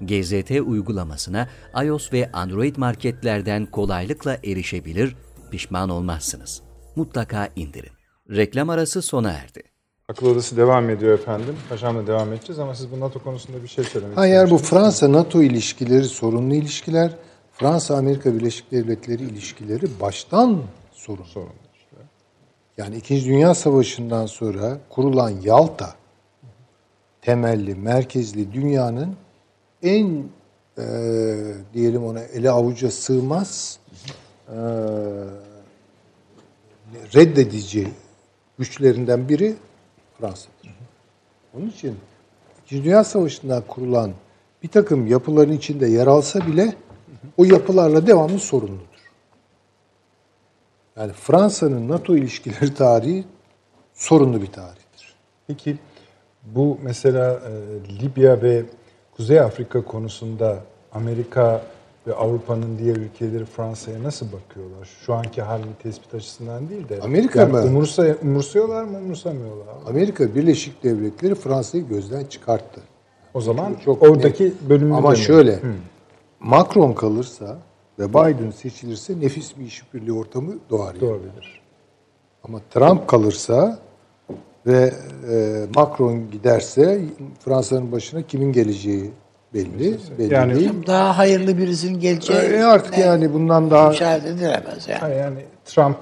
GZT uygulamasına iOS ve Android marketlerden kolaylıkla erişebilir, pişman olmazsınız. Mutlaka indirin. Reklam arası sona erdi. Akıl odası devam ediyor efendim. Paşamla devam edeceğiz ama siz bu NATO konusunda bir şey söylemek Ha, eğer bu. Fransa-NATO ilişkileri sorunlu ilişkiler, Fransa-Amerika Birleşik Devletleri ilişkileri baştan sorun. Sorun. Yani İkinci Dünya Savaşı'ndan sonra kurulan Yalta temelli, merkezli dünyanın en e, diyelim ona ele avuca sığmaz e, reddedici güçlerinden biri Fransa'dır. Onun için İkinci Dünya Savaşı'ndan kurulan bir takım yapıların içinde yer alsa bile o yapılarla devamlı sorumludur. Yani Fransa'nın NATO ilişkileri tarihi sorunlu bir tarihtir. Peki bu mesela e, Libya ve Kuzey Afrika konusunda Amerika ve Avrupa'nın diğer ülkeleri Fransa'ya nasıl bakıyorlar? Şu anki halini tespit açısından değil de. Amerika yani mı? Umursa, umursuyorlar mı, umursamıyorlar mı? Amerika Birleşik Devletleri Fransa'yı gözden çıkarttı. O zaman Çok oradaki net. bölümü Ama demiyorum. şöyle, Macron kalırsa ve Biden seçilirse nefis bir işbirliği ortamı doğar. yani. Doğabilir. Ama Trump kalırsa ve e, Macron giderse Fransa'nın başına kimin geleceği belli. belli Yani- değil. Daha hayırlı birisinin geleceği E, artık yani bundan daha müşahede edilemez yani. Yani Trump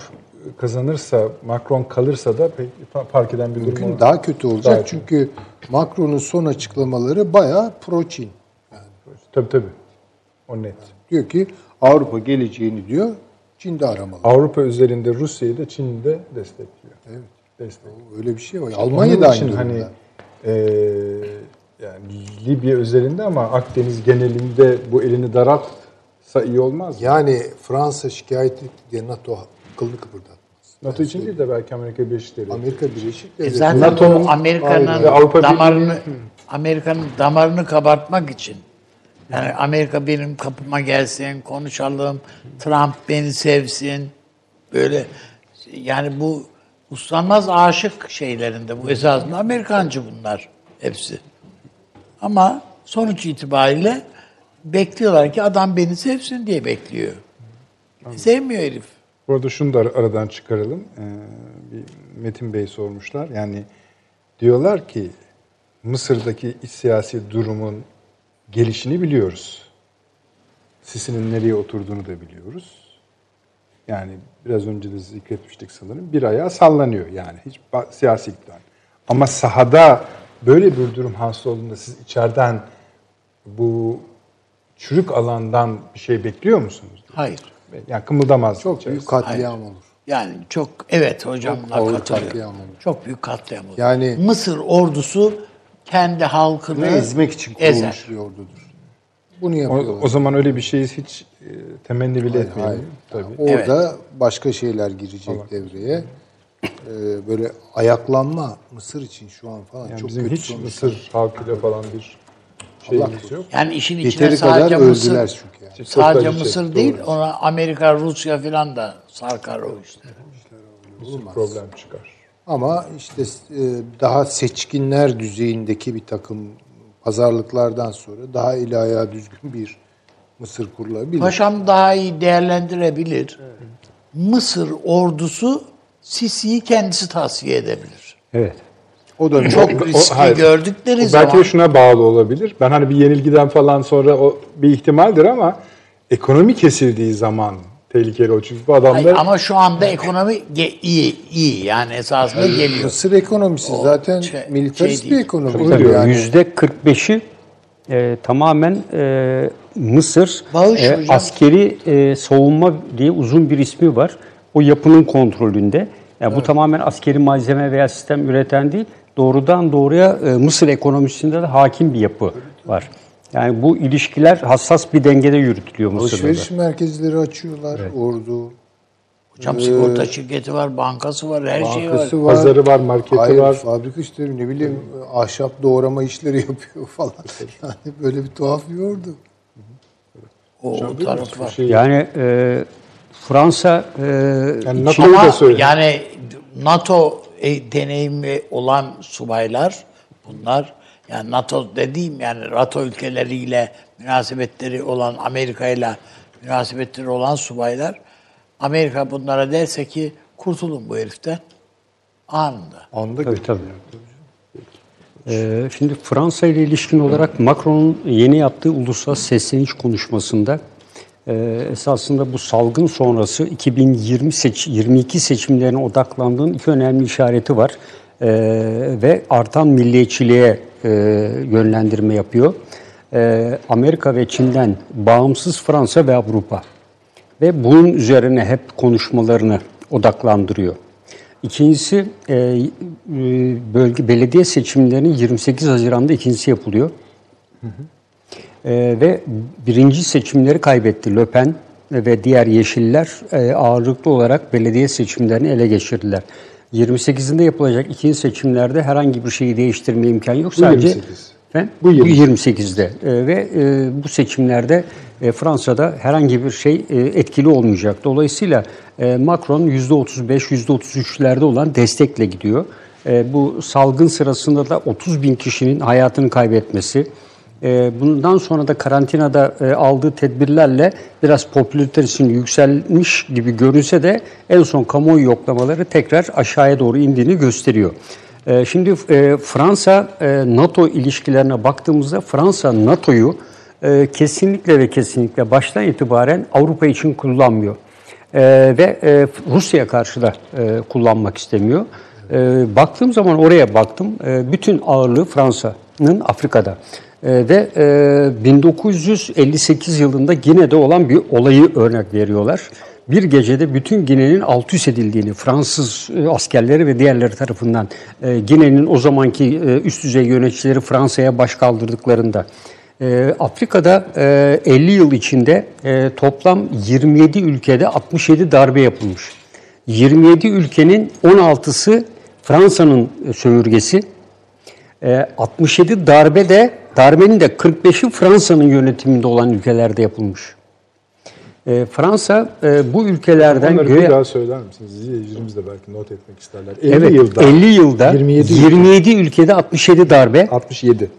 kazanırsa, Macron kalırsa da pek fa- fark eden bir durum mümkün daha kötü olacak. Daha. Çünkü Macron'un son açıklamaları bayağı pro-Çin. Tabii tabii. O net. Diyor ki Avrupa geleceğini diyor Çin'de aramalı. Avrupa üzerinde Rusya'yı da Çin'i de destekliyor. Evet. Destekliyor. Öyle bir şey var. Onun Almanya da aynı durumda. hani eee, yani Libya özelinde ama Akdeniz genelinde bu elini daraltsa iyi olmaz. mı? Yani Fransa şikayet etti diye NATO kılını kıpırdatmaz. NATO için değil de belki Amerika Birleşik Devletleri. Amerika Birleşik E Devletleri. zaten NATO'nun- Amerika'nın damarını Amerika'nın damarını kabartmak için yani Amerika benim kapıma gelsin, konuşalım, Trump beni sevsin. Böyle yani bu uslanmaz aşık şeylerinde bu esasında Amerikancı bunlar hepsi. Ama sonuç itibariyle bekliyorlar ki adam beni sevsin diye bekliyor. Sevmiyor herif. Bu arada şunu da ar- aradan çıkaralım. Ee, bir Metin Bey sormuşlar. Yani diyorlar ki Mısır'daki siyasi durumun gelişini biliyoruz. Sisi'nin nereye oturduğunu da biliyoruz. Yani biraz önce de zikretmiştik sanırım. Bir ayağı sallanıyor yani. Hiç siyasi iktidar. Ama sahada böyle bir durum hasıl olduğunda siz içeriden bu çürük alandan bir şey bekliyor musunuz? Hayır. Yani kımıldamaz. Çok içerisi. büyük katliam olur. Yani çok evet hocam Çok katliam olur. Çok büyük katliam olur. Yani- Mısır ordusu kendi halkını ezmek için kurulmuş bir ordudur. Bunu O, yapıyorlar. o zaman öyle bir şeyi hiç temenni bile Hayır, etmeyelim. hayır. Tabii. Orada başka şeyler girecek devreye. Ee, böyle ayaklanma Mısır için şu an falan Yani çok bizim kötü hiç sonuçlar. Mısır halkıyla falan bir şeyimiz yok. Yani işin içine Yeteri kadar sadece öldüler Mısır, çünkü yani. Sadece Mısır çekti, değil, doğru. ona Amerika, Rusya filan da sarkar o işte. Bir problem çıkar. Ama işte e, daha seçkinler düzeyindeki bir takım pazarlıklardan sonra daha eli ayağı düzgün bir Mısır kurulabilir. Paşam daha iyi değerlendirebilir. Mısır ordusu Sisi'yi kendisi tavsiye edebilir. Evet. O da Çok O- riskli hayır. gördükleri O belki zaman de şuna bağlı olabilir. Ben hani bir yenilgiden falan sonra o bir ihtimaldir ama ekonomi kesildiği zaman tehlikeli o. Çünkü bu adamlar Hayır, ama şu anda ekonomi iyi, iyi yani esasında geliyor. Mısır ekonomisi zaten şey- militarist şey bir ekonomi. Tabii, Tabii yani. Yüzde 45'i e, tamamen e, Mısır Bağış e, hocam. askeri e, savunma diye uzun bir ismi var. O yapının kontrolünde. Yani Bu tamamen askeri malzeme veya sistem üreten değil, doğrudan doğruya e, Mısır ekonomisinde de hakim bir yapı var. Yani bu ilişkiler hassas bir dengede yürütülüyor Mısır'da. da. Alışveriş merkezleri açıyorlar ordu. Hocam sigorta şirketi var, bankası var, her şey var. Bankası var. Pazarı var, marketi Hayır, var. fabrika işte ne bileyim ahşap doğrama işleri yapıyor falan. Yani böyle bir tuhaf bir ordu. O, taraf var. Şey, Yani e, Fransa e, yani da Ama yani NATO e, deneyimi olan subaylar bunlar yani NATO dediğim yani NATO ülkeleriyle münasebetleri olan Amerika ile münasebetleri olan subaylar Amerika bunlara derse ki kurtulun bu heriften anında. Anda Tabii tabii. Ee, şimdi Fransa ile ilişkin olarak Macron'un yeni yaptığı uluslararası sesleniş konuşmasında e, esasında bu salgın sonrası 2020 seç 22 seçimlerine odaklandığın iki önemli işareti var. E, ve artan milliyetçiliğe e, yönlendirme yapıyor. E, Amerika ve Çin'den bağımsız Fransa ve Avrupa ve bunun üzerine hep konuşmalarını odaklandırıyor. İkincisi e, e, bölge belediye seçimlerinin 28 Haziran'da ikincisi yapılıyor. E, ve birinci seçimleri kaybetti Le Pen ve diğer Yeşiller e, ağırlıklı olarak belediye seçimlerini ele geçirdiler. 28'inde yapılacak ikinci seçimlerde herhangi bir şeyi değiştirme imkanı yok. Sadece 28. Efendim? Bu 28. 28'de E, ve e, bu seçimlerde e, Fransa'da herhangi bir şey e, etkili olmayacak. Dolayısıyla e, Macron %35, %33'lerde olan destekle gidiyor. E, bu salgın sırasında da 30 bin kişinin hayatını kaybetmesi, e, bundan sonra da karantinada e, aldığı tedbirlerle biraz popülaritesinin yükselmiş gibi görünse de en son kamuoyu yoklamaları tekrar aşağıya doğru indiğini gösteriyor. Ee, Şimdi e, Fransa e, NATO ilişkilerine baktığımızda Fransa NATO'yu e, kesinlikle ve kesinlikle baştan itibaren Avrupa için kullanmıyor. Ve Rusya'ya karşı da kullanmak istemiyor. Baktığım zaman oraya baktım. Bütün ağırlığı Fransa'nın Afrika'da. Ve e, 1958 yılında Gine'de olan bir olayı örnek veriyorlar bir gecede bütün Gine'nin alt üst edildiğini, Fransız e, askerleri ve diğerleri tarafından e, Gine'nin o zamanki e, üst düzey yöneticileri Fransa'ya baş kaldırdıklarında Afrika'da e, 50 yıl içinde toplam 27 ülkede 67 darbe yapılmış. 27 ülkenin 16'sı Fransa'nın sömürgesi. E, 67 darbe de darbenin de 45'i Fransa'nın yönetiminde olan ülkelerde yapılmış. E, Fransa e, bu ülkelerden Onları bir daha söyler misiniz? İzleyicilerimiz de belki not etmek isterler. 50 evet, yılda 50 yılda 27 27, ülke. ülkede 67 darbe. 67.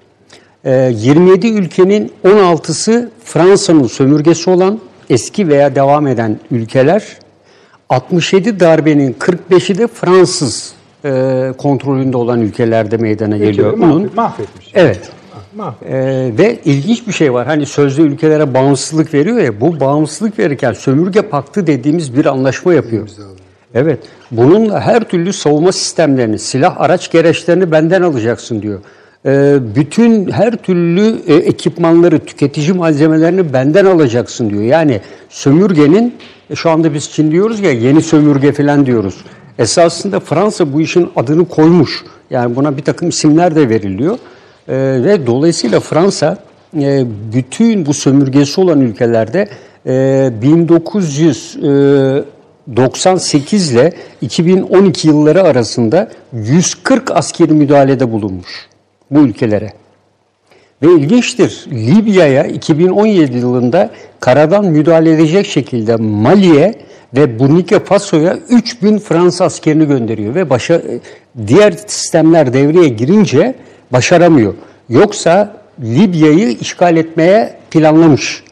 E, 27 ülkenin 16'sı Fransa'nın sömürgesi olan eski veya devam eden ülkeler. 67 darbenin 45'i de Fransız e, kontrolünde olan ülkelerde meydana geliyor. Ülkeleri mahvet- mahvetmiş. Evet. Ee, ve ilginç bir şey var. Hani sözde ülkelere bağımsızlık veriyor ya. Bu bağımsızlık verirken sömürge paktı dediğimiz bir anlaşma yapıyor. Evet. Bununla her türlü savunma sistemlerini, silah araç gereçlerini benden alacaksın diyor. Ee, bütün her türlü e, ekipmanları, tüketici malzemelerini benden alacaksın diyor. Yani sömürgenin e, şu anda biz Çin diyoruz ya yeni sömürge falan diyoruz. Esasında Fransa bu işin adını koymuş. Yani buna bir takım isimler de veriliyor. Ee, ve dolayısıyla Fransa e, bütün bu sömürgesi olan ülkelerde e, 1998 ile 2012 yılları arasında 140 askeri müdahalede bulunmuş bu ülkelere. Ve ilginçtir Libya'ya 2017 yılında karadan müdahale edecek şekilde Mali'ye ve Burkina Faso'ya 3000 Fransız askerini gönderiyor ve başa, diğer sistemler devreye girince başaramıyor. Yoksa Libya'yı işgal etmeye planlamış.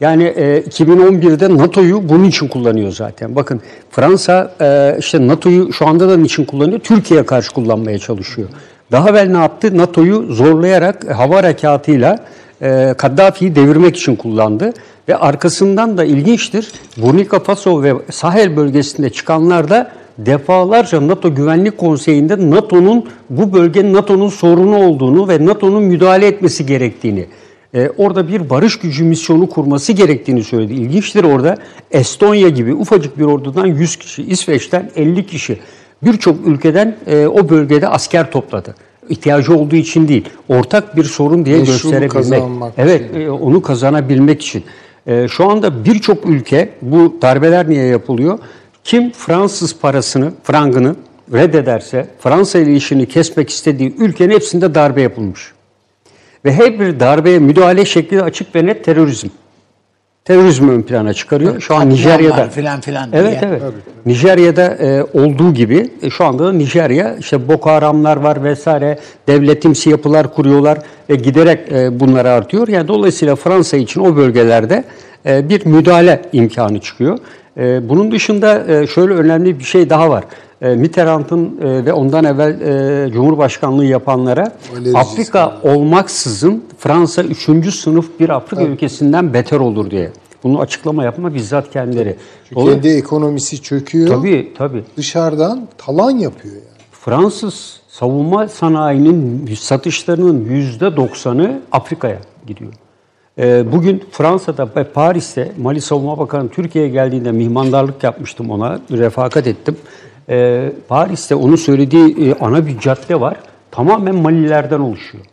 Yani e, 2011'de NATO'yu bunun için kullanıyor zaten. Bakın Fransa e, işte NATO'yu şu anda da niçin kullanıyor? Türkiye'ye karşı kullanmaya çalışıyor. Daha evvel ne yaptı? NATO'yu zorlayarak e, hava harekatıyla e, Kaddafi'yi devirmek için kullandı. Ve arkasından da ilginçtir. Burkina Faso ve Sahel bölgesinde çıkanlar da defalarca NATO Güvenlik Konseyi'nde NATO'nun bu bölgenin NATO'nun sorunu olduğunu ve NATO'nun müdahale etmesi gerektiğini e, orada bir barış gücü misyonu kurması gerektiğini söyledi. İlginçtir orada Estonya gibi ufacık bir ordudan 100 kişi, İsveç'ten 50 kişi birçok ülkeden e, o bölgede asker topladı. İhtiyacı olduğu için değil, ortak bir sorun diye Meşru gösterebilmek. Evet, e, onu kazanabilmek için. E, şu anda birçok ülke bu darbeler niye yapılıyor? Kim Fransız parasını, frangını reddederse Fransa ile işini kesmek istediği ülkenin hepsinde darbe yapılmış. Ve her bir darbeye müdahale şekli açık ve net terörizm. Terörizmi ön plana çıkarıyor. Şu an Nijerya'da filan filan Evet diye. evet. Nijerya'da e, olduğu gibi e, şu anda da Nijerya işte Boko Haramlar var vesaire devletimsi yapılar kuruyorlar ve giderek e, bunlar artıyor. Yani dolayısıyla Fransa için o bölgelerde e, bir müdahale imkanı çıkıyor. E, bunun dışında e, şöyle önemli bir şey daha var. E, Mitterrand'ın e, ve ondan evvel Cumhurbaşkanlığı yapanlara Valéry Afrika olmaksızın Fransa 3. sınıf bir Afrika ülkesinden beter olur diye. Bunu açıklama yapma bizzat kendileri. Çünkü Dolayı- kendi ekonomisi çöküyor. Tabii tabii. Dışarıdan talan yapıyor yani. Fransız savunma sanayinin satışlarının yüzde doksanı Afrika'ya gidiyor. Ee, Bugün Fransa'da ve Paris'te Mali Savunma Bakanı Türkiye'ye geldiğinde mihmandarlık yapmıştım ona, refakat ettim. Ee, Paris'te onun söylediği e, ana bir cadde var. Tamamen Malilerden oluşuyor.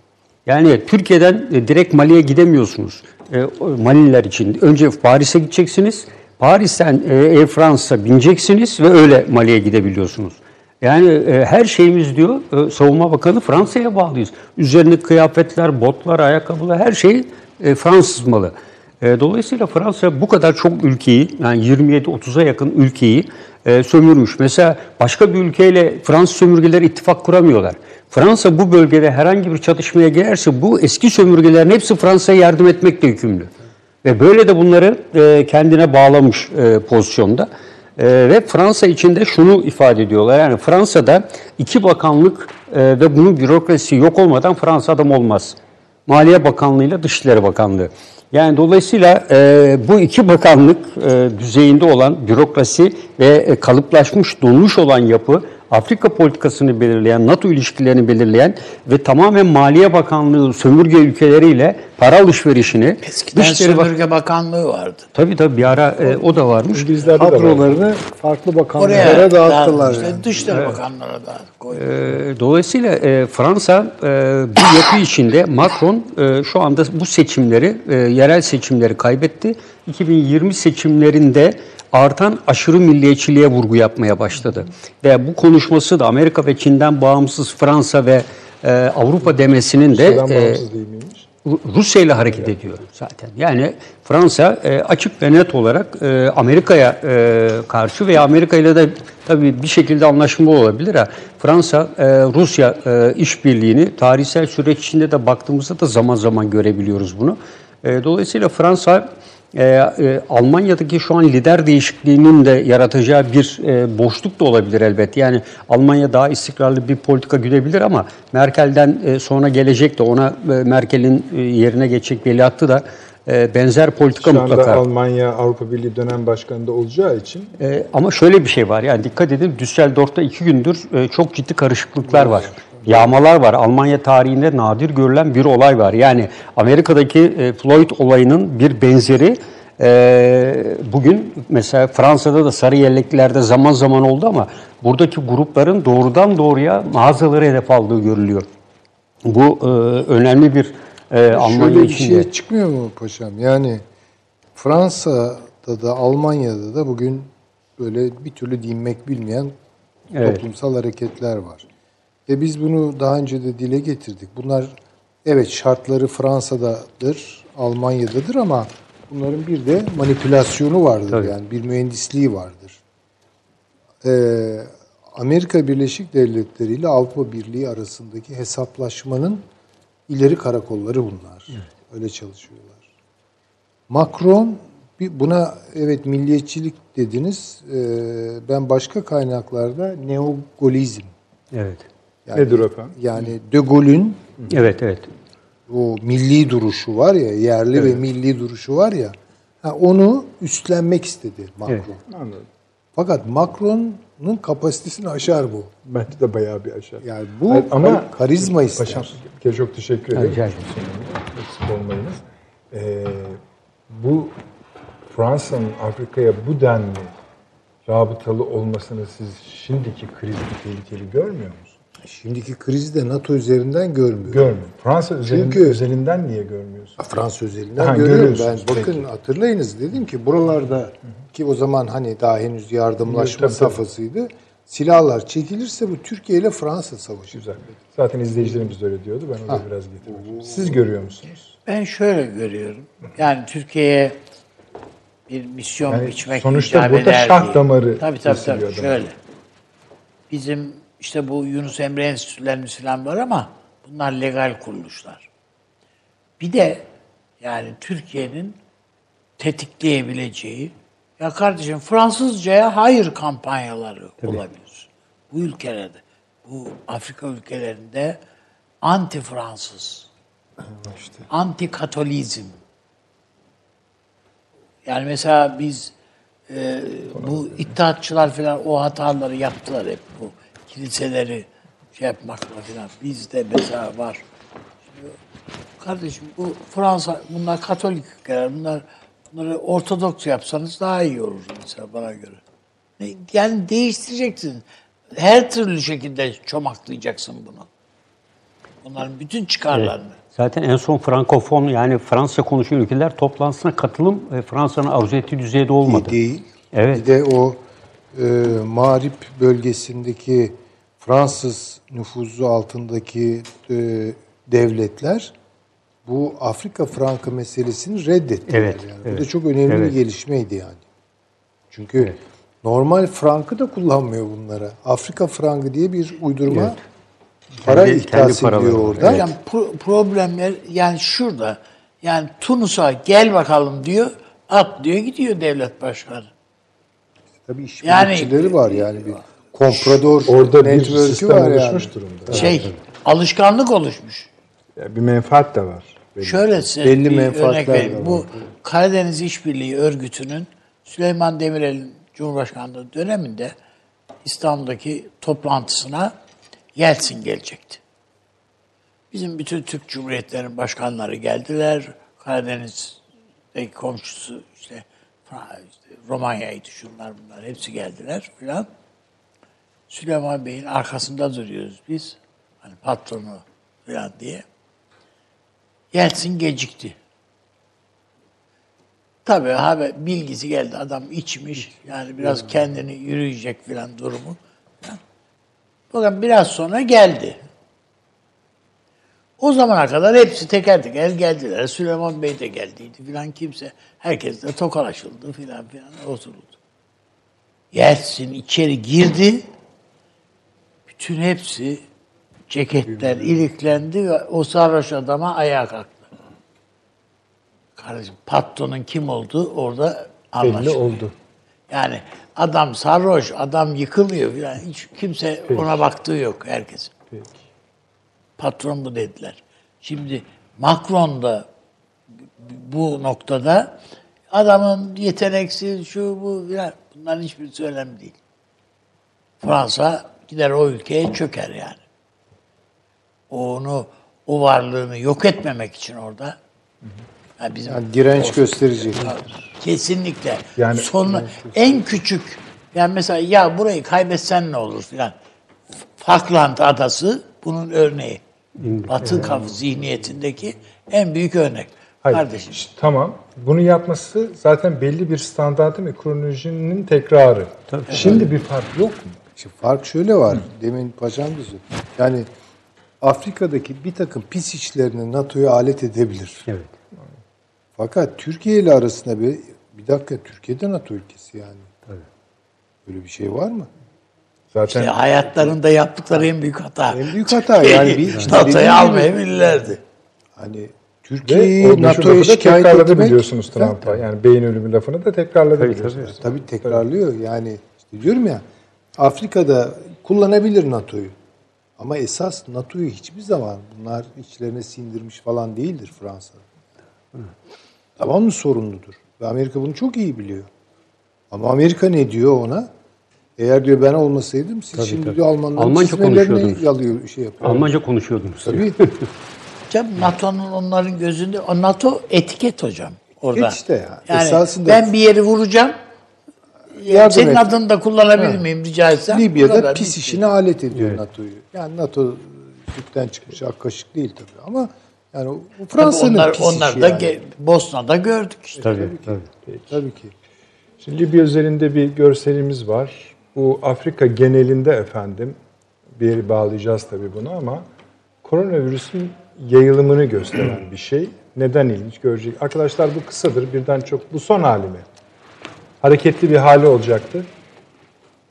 Yani Türkiye'den e, direkt Mali'ye gidemiyorsunuz. E, Maliler için. Önce Paris'e gideceksiniz. Paris'ten Air France'a bineceksiniz ve öyle Mali'ye gidebiliyorsunuz. Yani e, her şeyimiz diyor e, Savunma Bakanı Fransa'ya bağlıyız. Üzerindeki kıyafetler, botlar, ayakkabılar her şey e, Fransız malı. E, dolayısıyla Fransa bu kadar çok ülkeyi yani 27-30'a yakın ülkeyi e, sömürmüş. Mesela başka bir ülkeyle Fransız sömürgeleri ittifak kuramıyorlar. Fransa bu bölgede herhangi bir çatışmaya girerse bu eski sömürgelerin hepsi Fransa'ya yardım etmekle yükümlü. Ve böyle de bunları e, kendine bağlamış e, pozisyonda. E, ve Fransa içinde şunu ifade ediyorlar. Yani Fransa'da iki bakanlık e, ve bunun bürokrasisi yok olmadan Fransa adam olmaz. Maliye Bakanlığı ile Dışişleri Bakanlığı. Yani dolayısıyla e, bu iki bakanlık e, düzeyinde olan bürokrasi ve e, kalıplaşmış, donmuş olan yapı Afrika politikasını belirleyen, NATO ilişkilerini belirleyen ve tamamen Maliye Bakanlığı sömürge ülkeleriyle para alışverişini Eskiden Dışişleri Bak- sömürge bakanlığı vardı. Tabii tabii bir ara e, o da varmış. İngilizlerde de var. Kadrolarını farklı bakanlıklara Oraya dağıttılar. işte yani. Dışişleri Bakanlığı'na da koydu. E, Dolayısıyla e, Fransa e, bu yapı içinde Macron e, şu anda bu seçimleri, e, yerel seçimleri kaybetti. 2020 seçimlerinde artan aşırı milliyetçiliğe vurgu yapmaya başladı. Ve bu konuşması da Amerika ve Çin'den bağımsız Fransa ve e, Avrupa demesinin de e, Rusya ile hareket ediyor zaten. Yani Fransa e, açık ve net olarak e, Amerika'ya e, karşı veya Amerika ile de tabii bir şekilde anlaşma olabilir ha. Fransa e, Rusya e, işbirliğini tarihsel süreç içinde de baktığımızda da zaman zaman görebiliyoruz bunu. E, dolayısıyla Fransa e, e, Almanya'daki şu an lider değişikliğinin de yaratacağı bir e, boşluk da olabilir elbet. Yani Almanya daha istikrarlı bir politika güdebilir ama Merkel'den e, sonra gelecek de ona e, Merkel'in e, yerine geçecek veliahtı da e, benzer politika Şu anda mutlaka. Almanya Avrupa Birliği dönem başkanı da olacağı için E, ama şöyle bir şey var yani dikkat edin Düsseldorf'ta iki gündür e, çok ciddi karışıklıklar var. Yağmalar var. Almanya tarihinde nadir görülen bir olay var. Yani Amerika'daki e, Floyd olayının bir benzeri e, bugün mesela Fransa'da da sarı yelleklilerde zaman zaman oldu ama buradaki grupların doğrudan doğruya mağazaları hedef aldığı görülüyor. Bu e, önemli bir Almanya Şöyle bir içinde. şey çıkmıyor mu paşam? Yani Fransa'da da Almanya'da da bugün böyle bir türlü dinmek bilmeyen Evet. toplumsal hareketler var. Ve biz bunu daha önce de dile getirdik. Bunlar evet şartları Fransa'dadır, Almanya'dadır ama bunların bir de manipülasyonu vardır Tabii. yani bir mühendisliği vardır. Ee, Amerika Birleşik Devletleri ile Avrupa Birliği arasındaki hesaplaşmanın ileri karakolları bunlar. Öyle çalışıyorlar. Macron buna evet milliyetçilik dediniz. Ee, ben başka kaynaklarda neogolizm Evet. Yani, nedir efendim? yani De Gaulle'ün Evet, evet. o milli duruşu var ya, yerli ve milli duruşu var ya, ha, onu üstlenmek istedi Macron. Evet. Anladım. Fakat Macron'un kapasitesini aşar bu. Bence de bayağı bir aşağı. Yani bu Evet, ama karizma ister. Paşam bir çok teşekkür ederim. Rica ederim. Eksik olmayınız. Ee, bu Fransa'nın Afrika'ya bu denli rabıtalı olmasını siz şimdiki krizi tehlikeli görmüyor musunuz? Şimdiki krizi de NATO üzerinden görmüyor. Görmüyor. Fransa üzerinden, Çünkü- üzerinden niye görmüyorsun? Fransa üzerinden Ha, görüyorum ben. görüyorsunuz, Bakın peki. hatırlayınız dedim ki buralarda ki o zaman hani daha henüz yardımlaşma tabii. safhasıydı. Silahlar çekilirse bu Türkiye ile Fransa savaşı. Güzel. Zaten izleyicilerimiz de öyle diyordu. Ben onu biraz getirdim. Siz görüyor musunuz? Ben şöyle görüyorum. Yani Türkiye'ye bir misyon Yani biçmek sonuçta icap burada eder şah diye. damarı Tabii tabii tabii. Şöyle. Bizim işte bu Yunus Emre Enstitülerimiz falan var ama bunlar legal kuruluşlar. Bir de yani Türkiye'nin tetikleyebileceği ya kardeşim Fransızcaya hayır kampanyaları olabilir. Bu ülkelerde, bu Afrika ülkelerinde anti Fransız, anti Katolizm. Yani mesela biz e, bu iddiatçılar falan o hataları yaptılar hep bu kiliseleri şey yapmakla falan. Bizde mesela var. Şimdi, kardeşim bu Fransa bunlar Katolik ülkeler. Bunlar bunları Ortodoks yapsanız daha iyi olur mesela bana göre. Ne- Yani değiştireceksin. Her türlü şekilde çomaklayacaksın bunu. Bunların bütün çıkarlarını. Zaten en son Frankofon yani Fransa konuşan ülkeler toplantısına katılım e, Fransa'nın arzu ettiği düzeyde olmadı. Değil. Evet. Bir de o e, Mağrip bölgesindeki Fransız nüfuzu altındaki e, devletler bu Afrika frankı meselesini reddettiler. Evet, yani. evet. Bu da çok önemli Evet. bir gelişmeydi yani. Çünkü normal frankı da kullanmıyor bunlara. Afrika frangı diye bir uydurma Evet. para Kendi- ihtas kendi paraları ediyor orada. Hocam pro- problemler yani şurada. Yani Tunus'a gel bakalım diyor. At diyor gidiyor devlet başkanı. Tabii iş Yani- var yani bir komprador Orada bir sistem var yani. oluşmuş durumda. Şey alışkanlık oluşmuş. Yani bir menfaat de var. Belli. Şöyle size Belli bir menfaatler örnek vereyim. var. Bu Karadeniz İşbirliği Örgütü'nün Süleyman Demirel'in Cumhurbaşkanlığı döneminde İstanbul'daki toplantısına Yeltsin gelecekti. Bizim bütün Türk Cumhuriyetlerinin başkanları geldiler. Karadeniz'deki komşusu işte, işte Romanya'ydı şunlar bunlar hepsi geldiler filan. Süleyman Bey'in arkasında duruyoruz biz. Hani patronu filan diye. Yeltsin gecikti. Tabii haber bilgisi geldi. Adam içmiş. Yani biraz kendini yürüyecek filan durumu. Fakat biraz sonra geldi. O zamana kadar hepsi teker teker geldiler. Süleyman Bey de geldiydi filan kimse. Herkes de tokalaşıldı filan filan oturuldu. Yeltsin içeri girdi. Bütün hepsi ceketler iliklendi ve o sarhoş adama ayağa kalktı. Kardeşim patronun kim olduğu orada Belli anlaşıldı. oldu. Yani adam sarhoş, adam yıkılıyor filan. Hiç kimse ona baktığı yok herkesin. Peki. Patron bu dediler. Şimdi Macron da bu noktada adamın yeteneksiz şu bu filan bunların hiçbirisi önemli değil. Fransa gider o ülkeye çöker yani. Onu o varlığını yok etmemek için orada yani bizim Yani direnç gösterecek. Kesinlikle. Yani- Sonra en küçük yani mesela ya burayı kaybetsen ne olur filan. Falkland adası bunun örneği. Batı kaf zihniyetindeki en büyük örnek. Hayır, Kardeşim tamam. Bunu yapması zaten belli bir standartın ve kronolojinin tekrarı. Şimdi bir fark yok mu? İşte fark şöyle var. Demin paşam diyorsun. Yani Afrika'daki bir takım pis işlerini NATO'ya alet edebilir. Evet. Fakat Türkiye ile arasında bir bir dakika Türkiye de NATO ülkesi yani. Böyle bir şey var mı? Zaten işte hayatlarında yaptıkları en büyük hata. En büyük hata yani bir işte gibi- almayabilirlerdi. Hani Türkiye'yi NATO'ya şikayet tekrarladı etmek biliyorsunuz Trump'a. Yani beyin ölümü lafını da tekrarladı Tabii, biliyorsunuz. tabii tekrarlıyor. Yani işte diyorum ya Afrika'da kullanabilir NATO'yu. Ama esas NATO'yu hiçbir zaman bunlar içlerine sindirmiş falan değildir Fransa. Tamam mı sorumludur. Ve Amerika bunu çok iyi biliyor. Ama Amerika ne diyor ona? Eğer diyor ben olmasaydım siz Tabii, şimdi tabii. diyor Almanların Almanca konuşuyordunuz. yalıyor şey yapıyor. Almanca konuşuyordunuz. Tabii. Hocam NATO'nun onların gözünde o NATO etiket hocam orada. Etiket işte ya. Yani Esasında- ben bir yeri vuracağım. Yardım Senin et. adını da kullanabilir miyim rica etsem? Libya'da pis bitti. işine alet ediyor NATO'yu. Yani NATO sütten çıkmış ak kaşık değil tabii ama yani o Tabii Fransa'nın onlar, pis onlar işi da yani. Bosna'da gördük işte. Tabii, tabii. Tabii ki. Şimdi Libya üzerinde bir görselimiz var. Bu Afrika genelinde efendim bir yere bağlayacağız tabii bunu ama koronavirüsün yayılımını gösteren bir şey. Neden ilginç görecek? Arkadaşlar bu kısadır. Birden çok bu son hali mi? Hareketli bir hali olacaktı.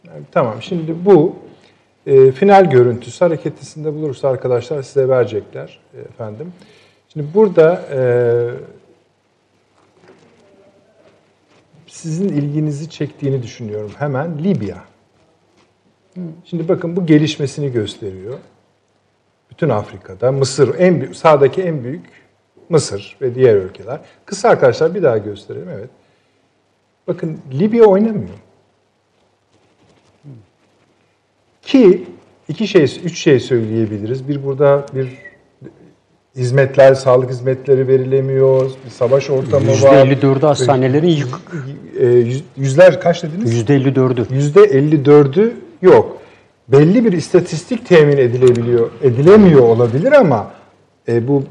Yani tamam şimdi bu e, final görüntüsü hareketlisinde bulursa arkadaşlar size verecekler e, efendim. Şimdi burada e, sizin ilginizi çektiğini düşünüyorum hemen Libya. Şimdi bakın bu gelişmesini gösteriyor. Bütün Afrika'da Mısır en büyük, sağdaki en büyük Mısır ve diğer ülkeler. Kısa arkadaşlar bir daha gösterelim evet. Bakın Libya oynamıyor. Ki iki şey, üç şey söyleyebiliriz. Bir burada bir hizmetler, sağlık hizmetleri verilemiyor, bir savaş ortamı var. %54'ü hastanelerin yık. E, yüz- yüzler kaç dediniz? %54'ü. Yüzde 54'ü yok. Belli bir istatistik temin edilebiliyor, edilemiyor olabilir ama e, bu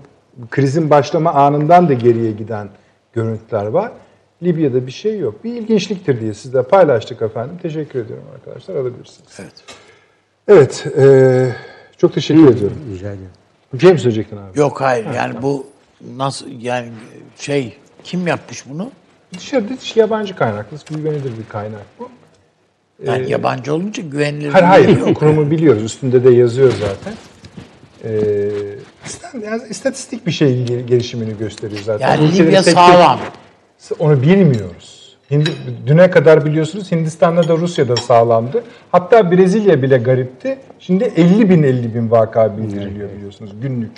krizin başlama anından da geriye giden görüntüler var. Libya'da bir şey yok. Bir ilginçliktir diye sizle paylaştık efendim. Teşekkür ediyorum arkadaşlar. Alabilirsiniz. Evet. Evet. e, çok teşekkür ediyorum. Rica ederim. James söyleyecektin abi. Yok hayır yani bu nasıl yani şey kim yapmış bunu? Dışarıda hiç yabancı kaynaklı, güvenilir bir kaynak bu. Yani yabancı olunca güvenilir Hayır hayır bir yok. kurumu biliyoruz. Üstünde de yazıyor zaten. Ee, istatistik bir şey gel- gelişimini gösteriyor zaten. Yani Libya tek- sağlam. Onu bilmiyoruz. Hindi, düne kadar biliyorsunuz Hindistan'da da Rusya'da sağlamdı. Hatta Brezilya bile garipti. Şimdi 50 bin 50 bin vaka bildiriliyor biliyorsunuz günlük.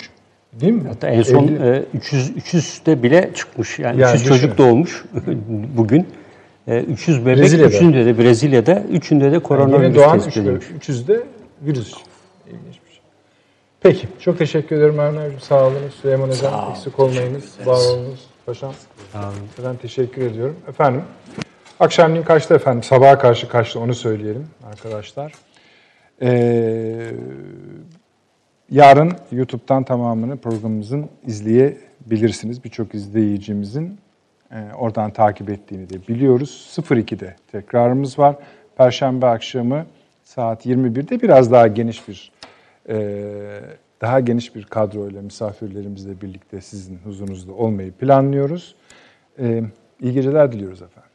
Değil mi? Hatta en son 50 e, 300 300'de bile çıkmış. Yani, Yani 300 çocuk düşünün. doğmuş bugün. E, 300 bebek, Brezilya'da. üçünde de Brezilya'da, üçünde de koronavirüs doğan tespit 300'de, edilmiş. 300'de virüs. İlginç bir şey. Peki. Çok teşekkür ederim Erman Hocam. Sağ olun. Süleyman Hocam eksik olmayınız. Var olunuz. Paşam. Ben teşekkür ediyorum. Efendim. Akşamleyin kaçta efendim? Sabaha karşı kaçta onu söyleyelim arkadaşlar. Ee, yarın YouTube'dan tamamını programımızın izleyebilirsiniz. Birçok izleyicimizin e, oradan takip ettiğini de biliyoruz. 02'de tekrarımız var. Perşembe akşamı saat 21'de biraz daha geniş bir e, daha geniş bir kadroyla misafirlerimizle birlikte sizin huzurunuzda olmayı planlıyoruz. E, iyi geceler diliyoruz efendim.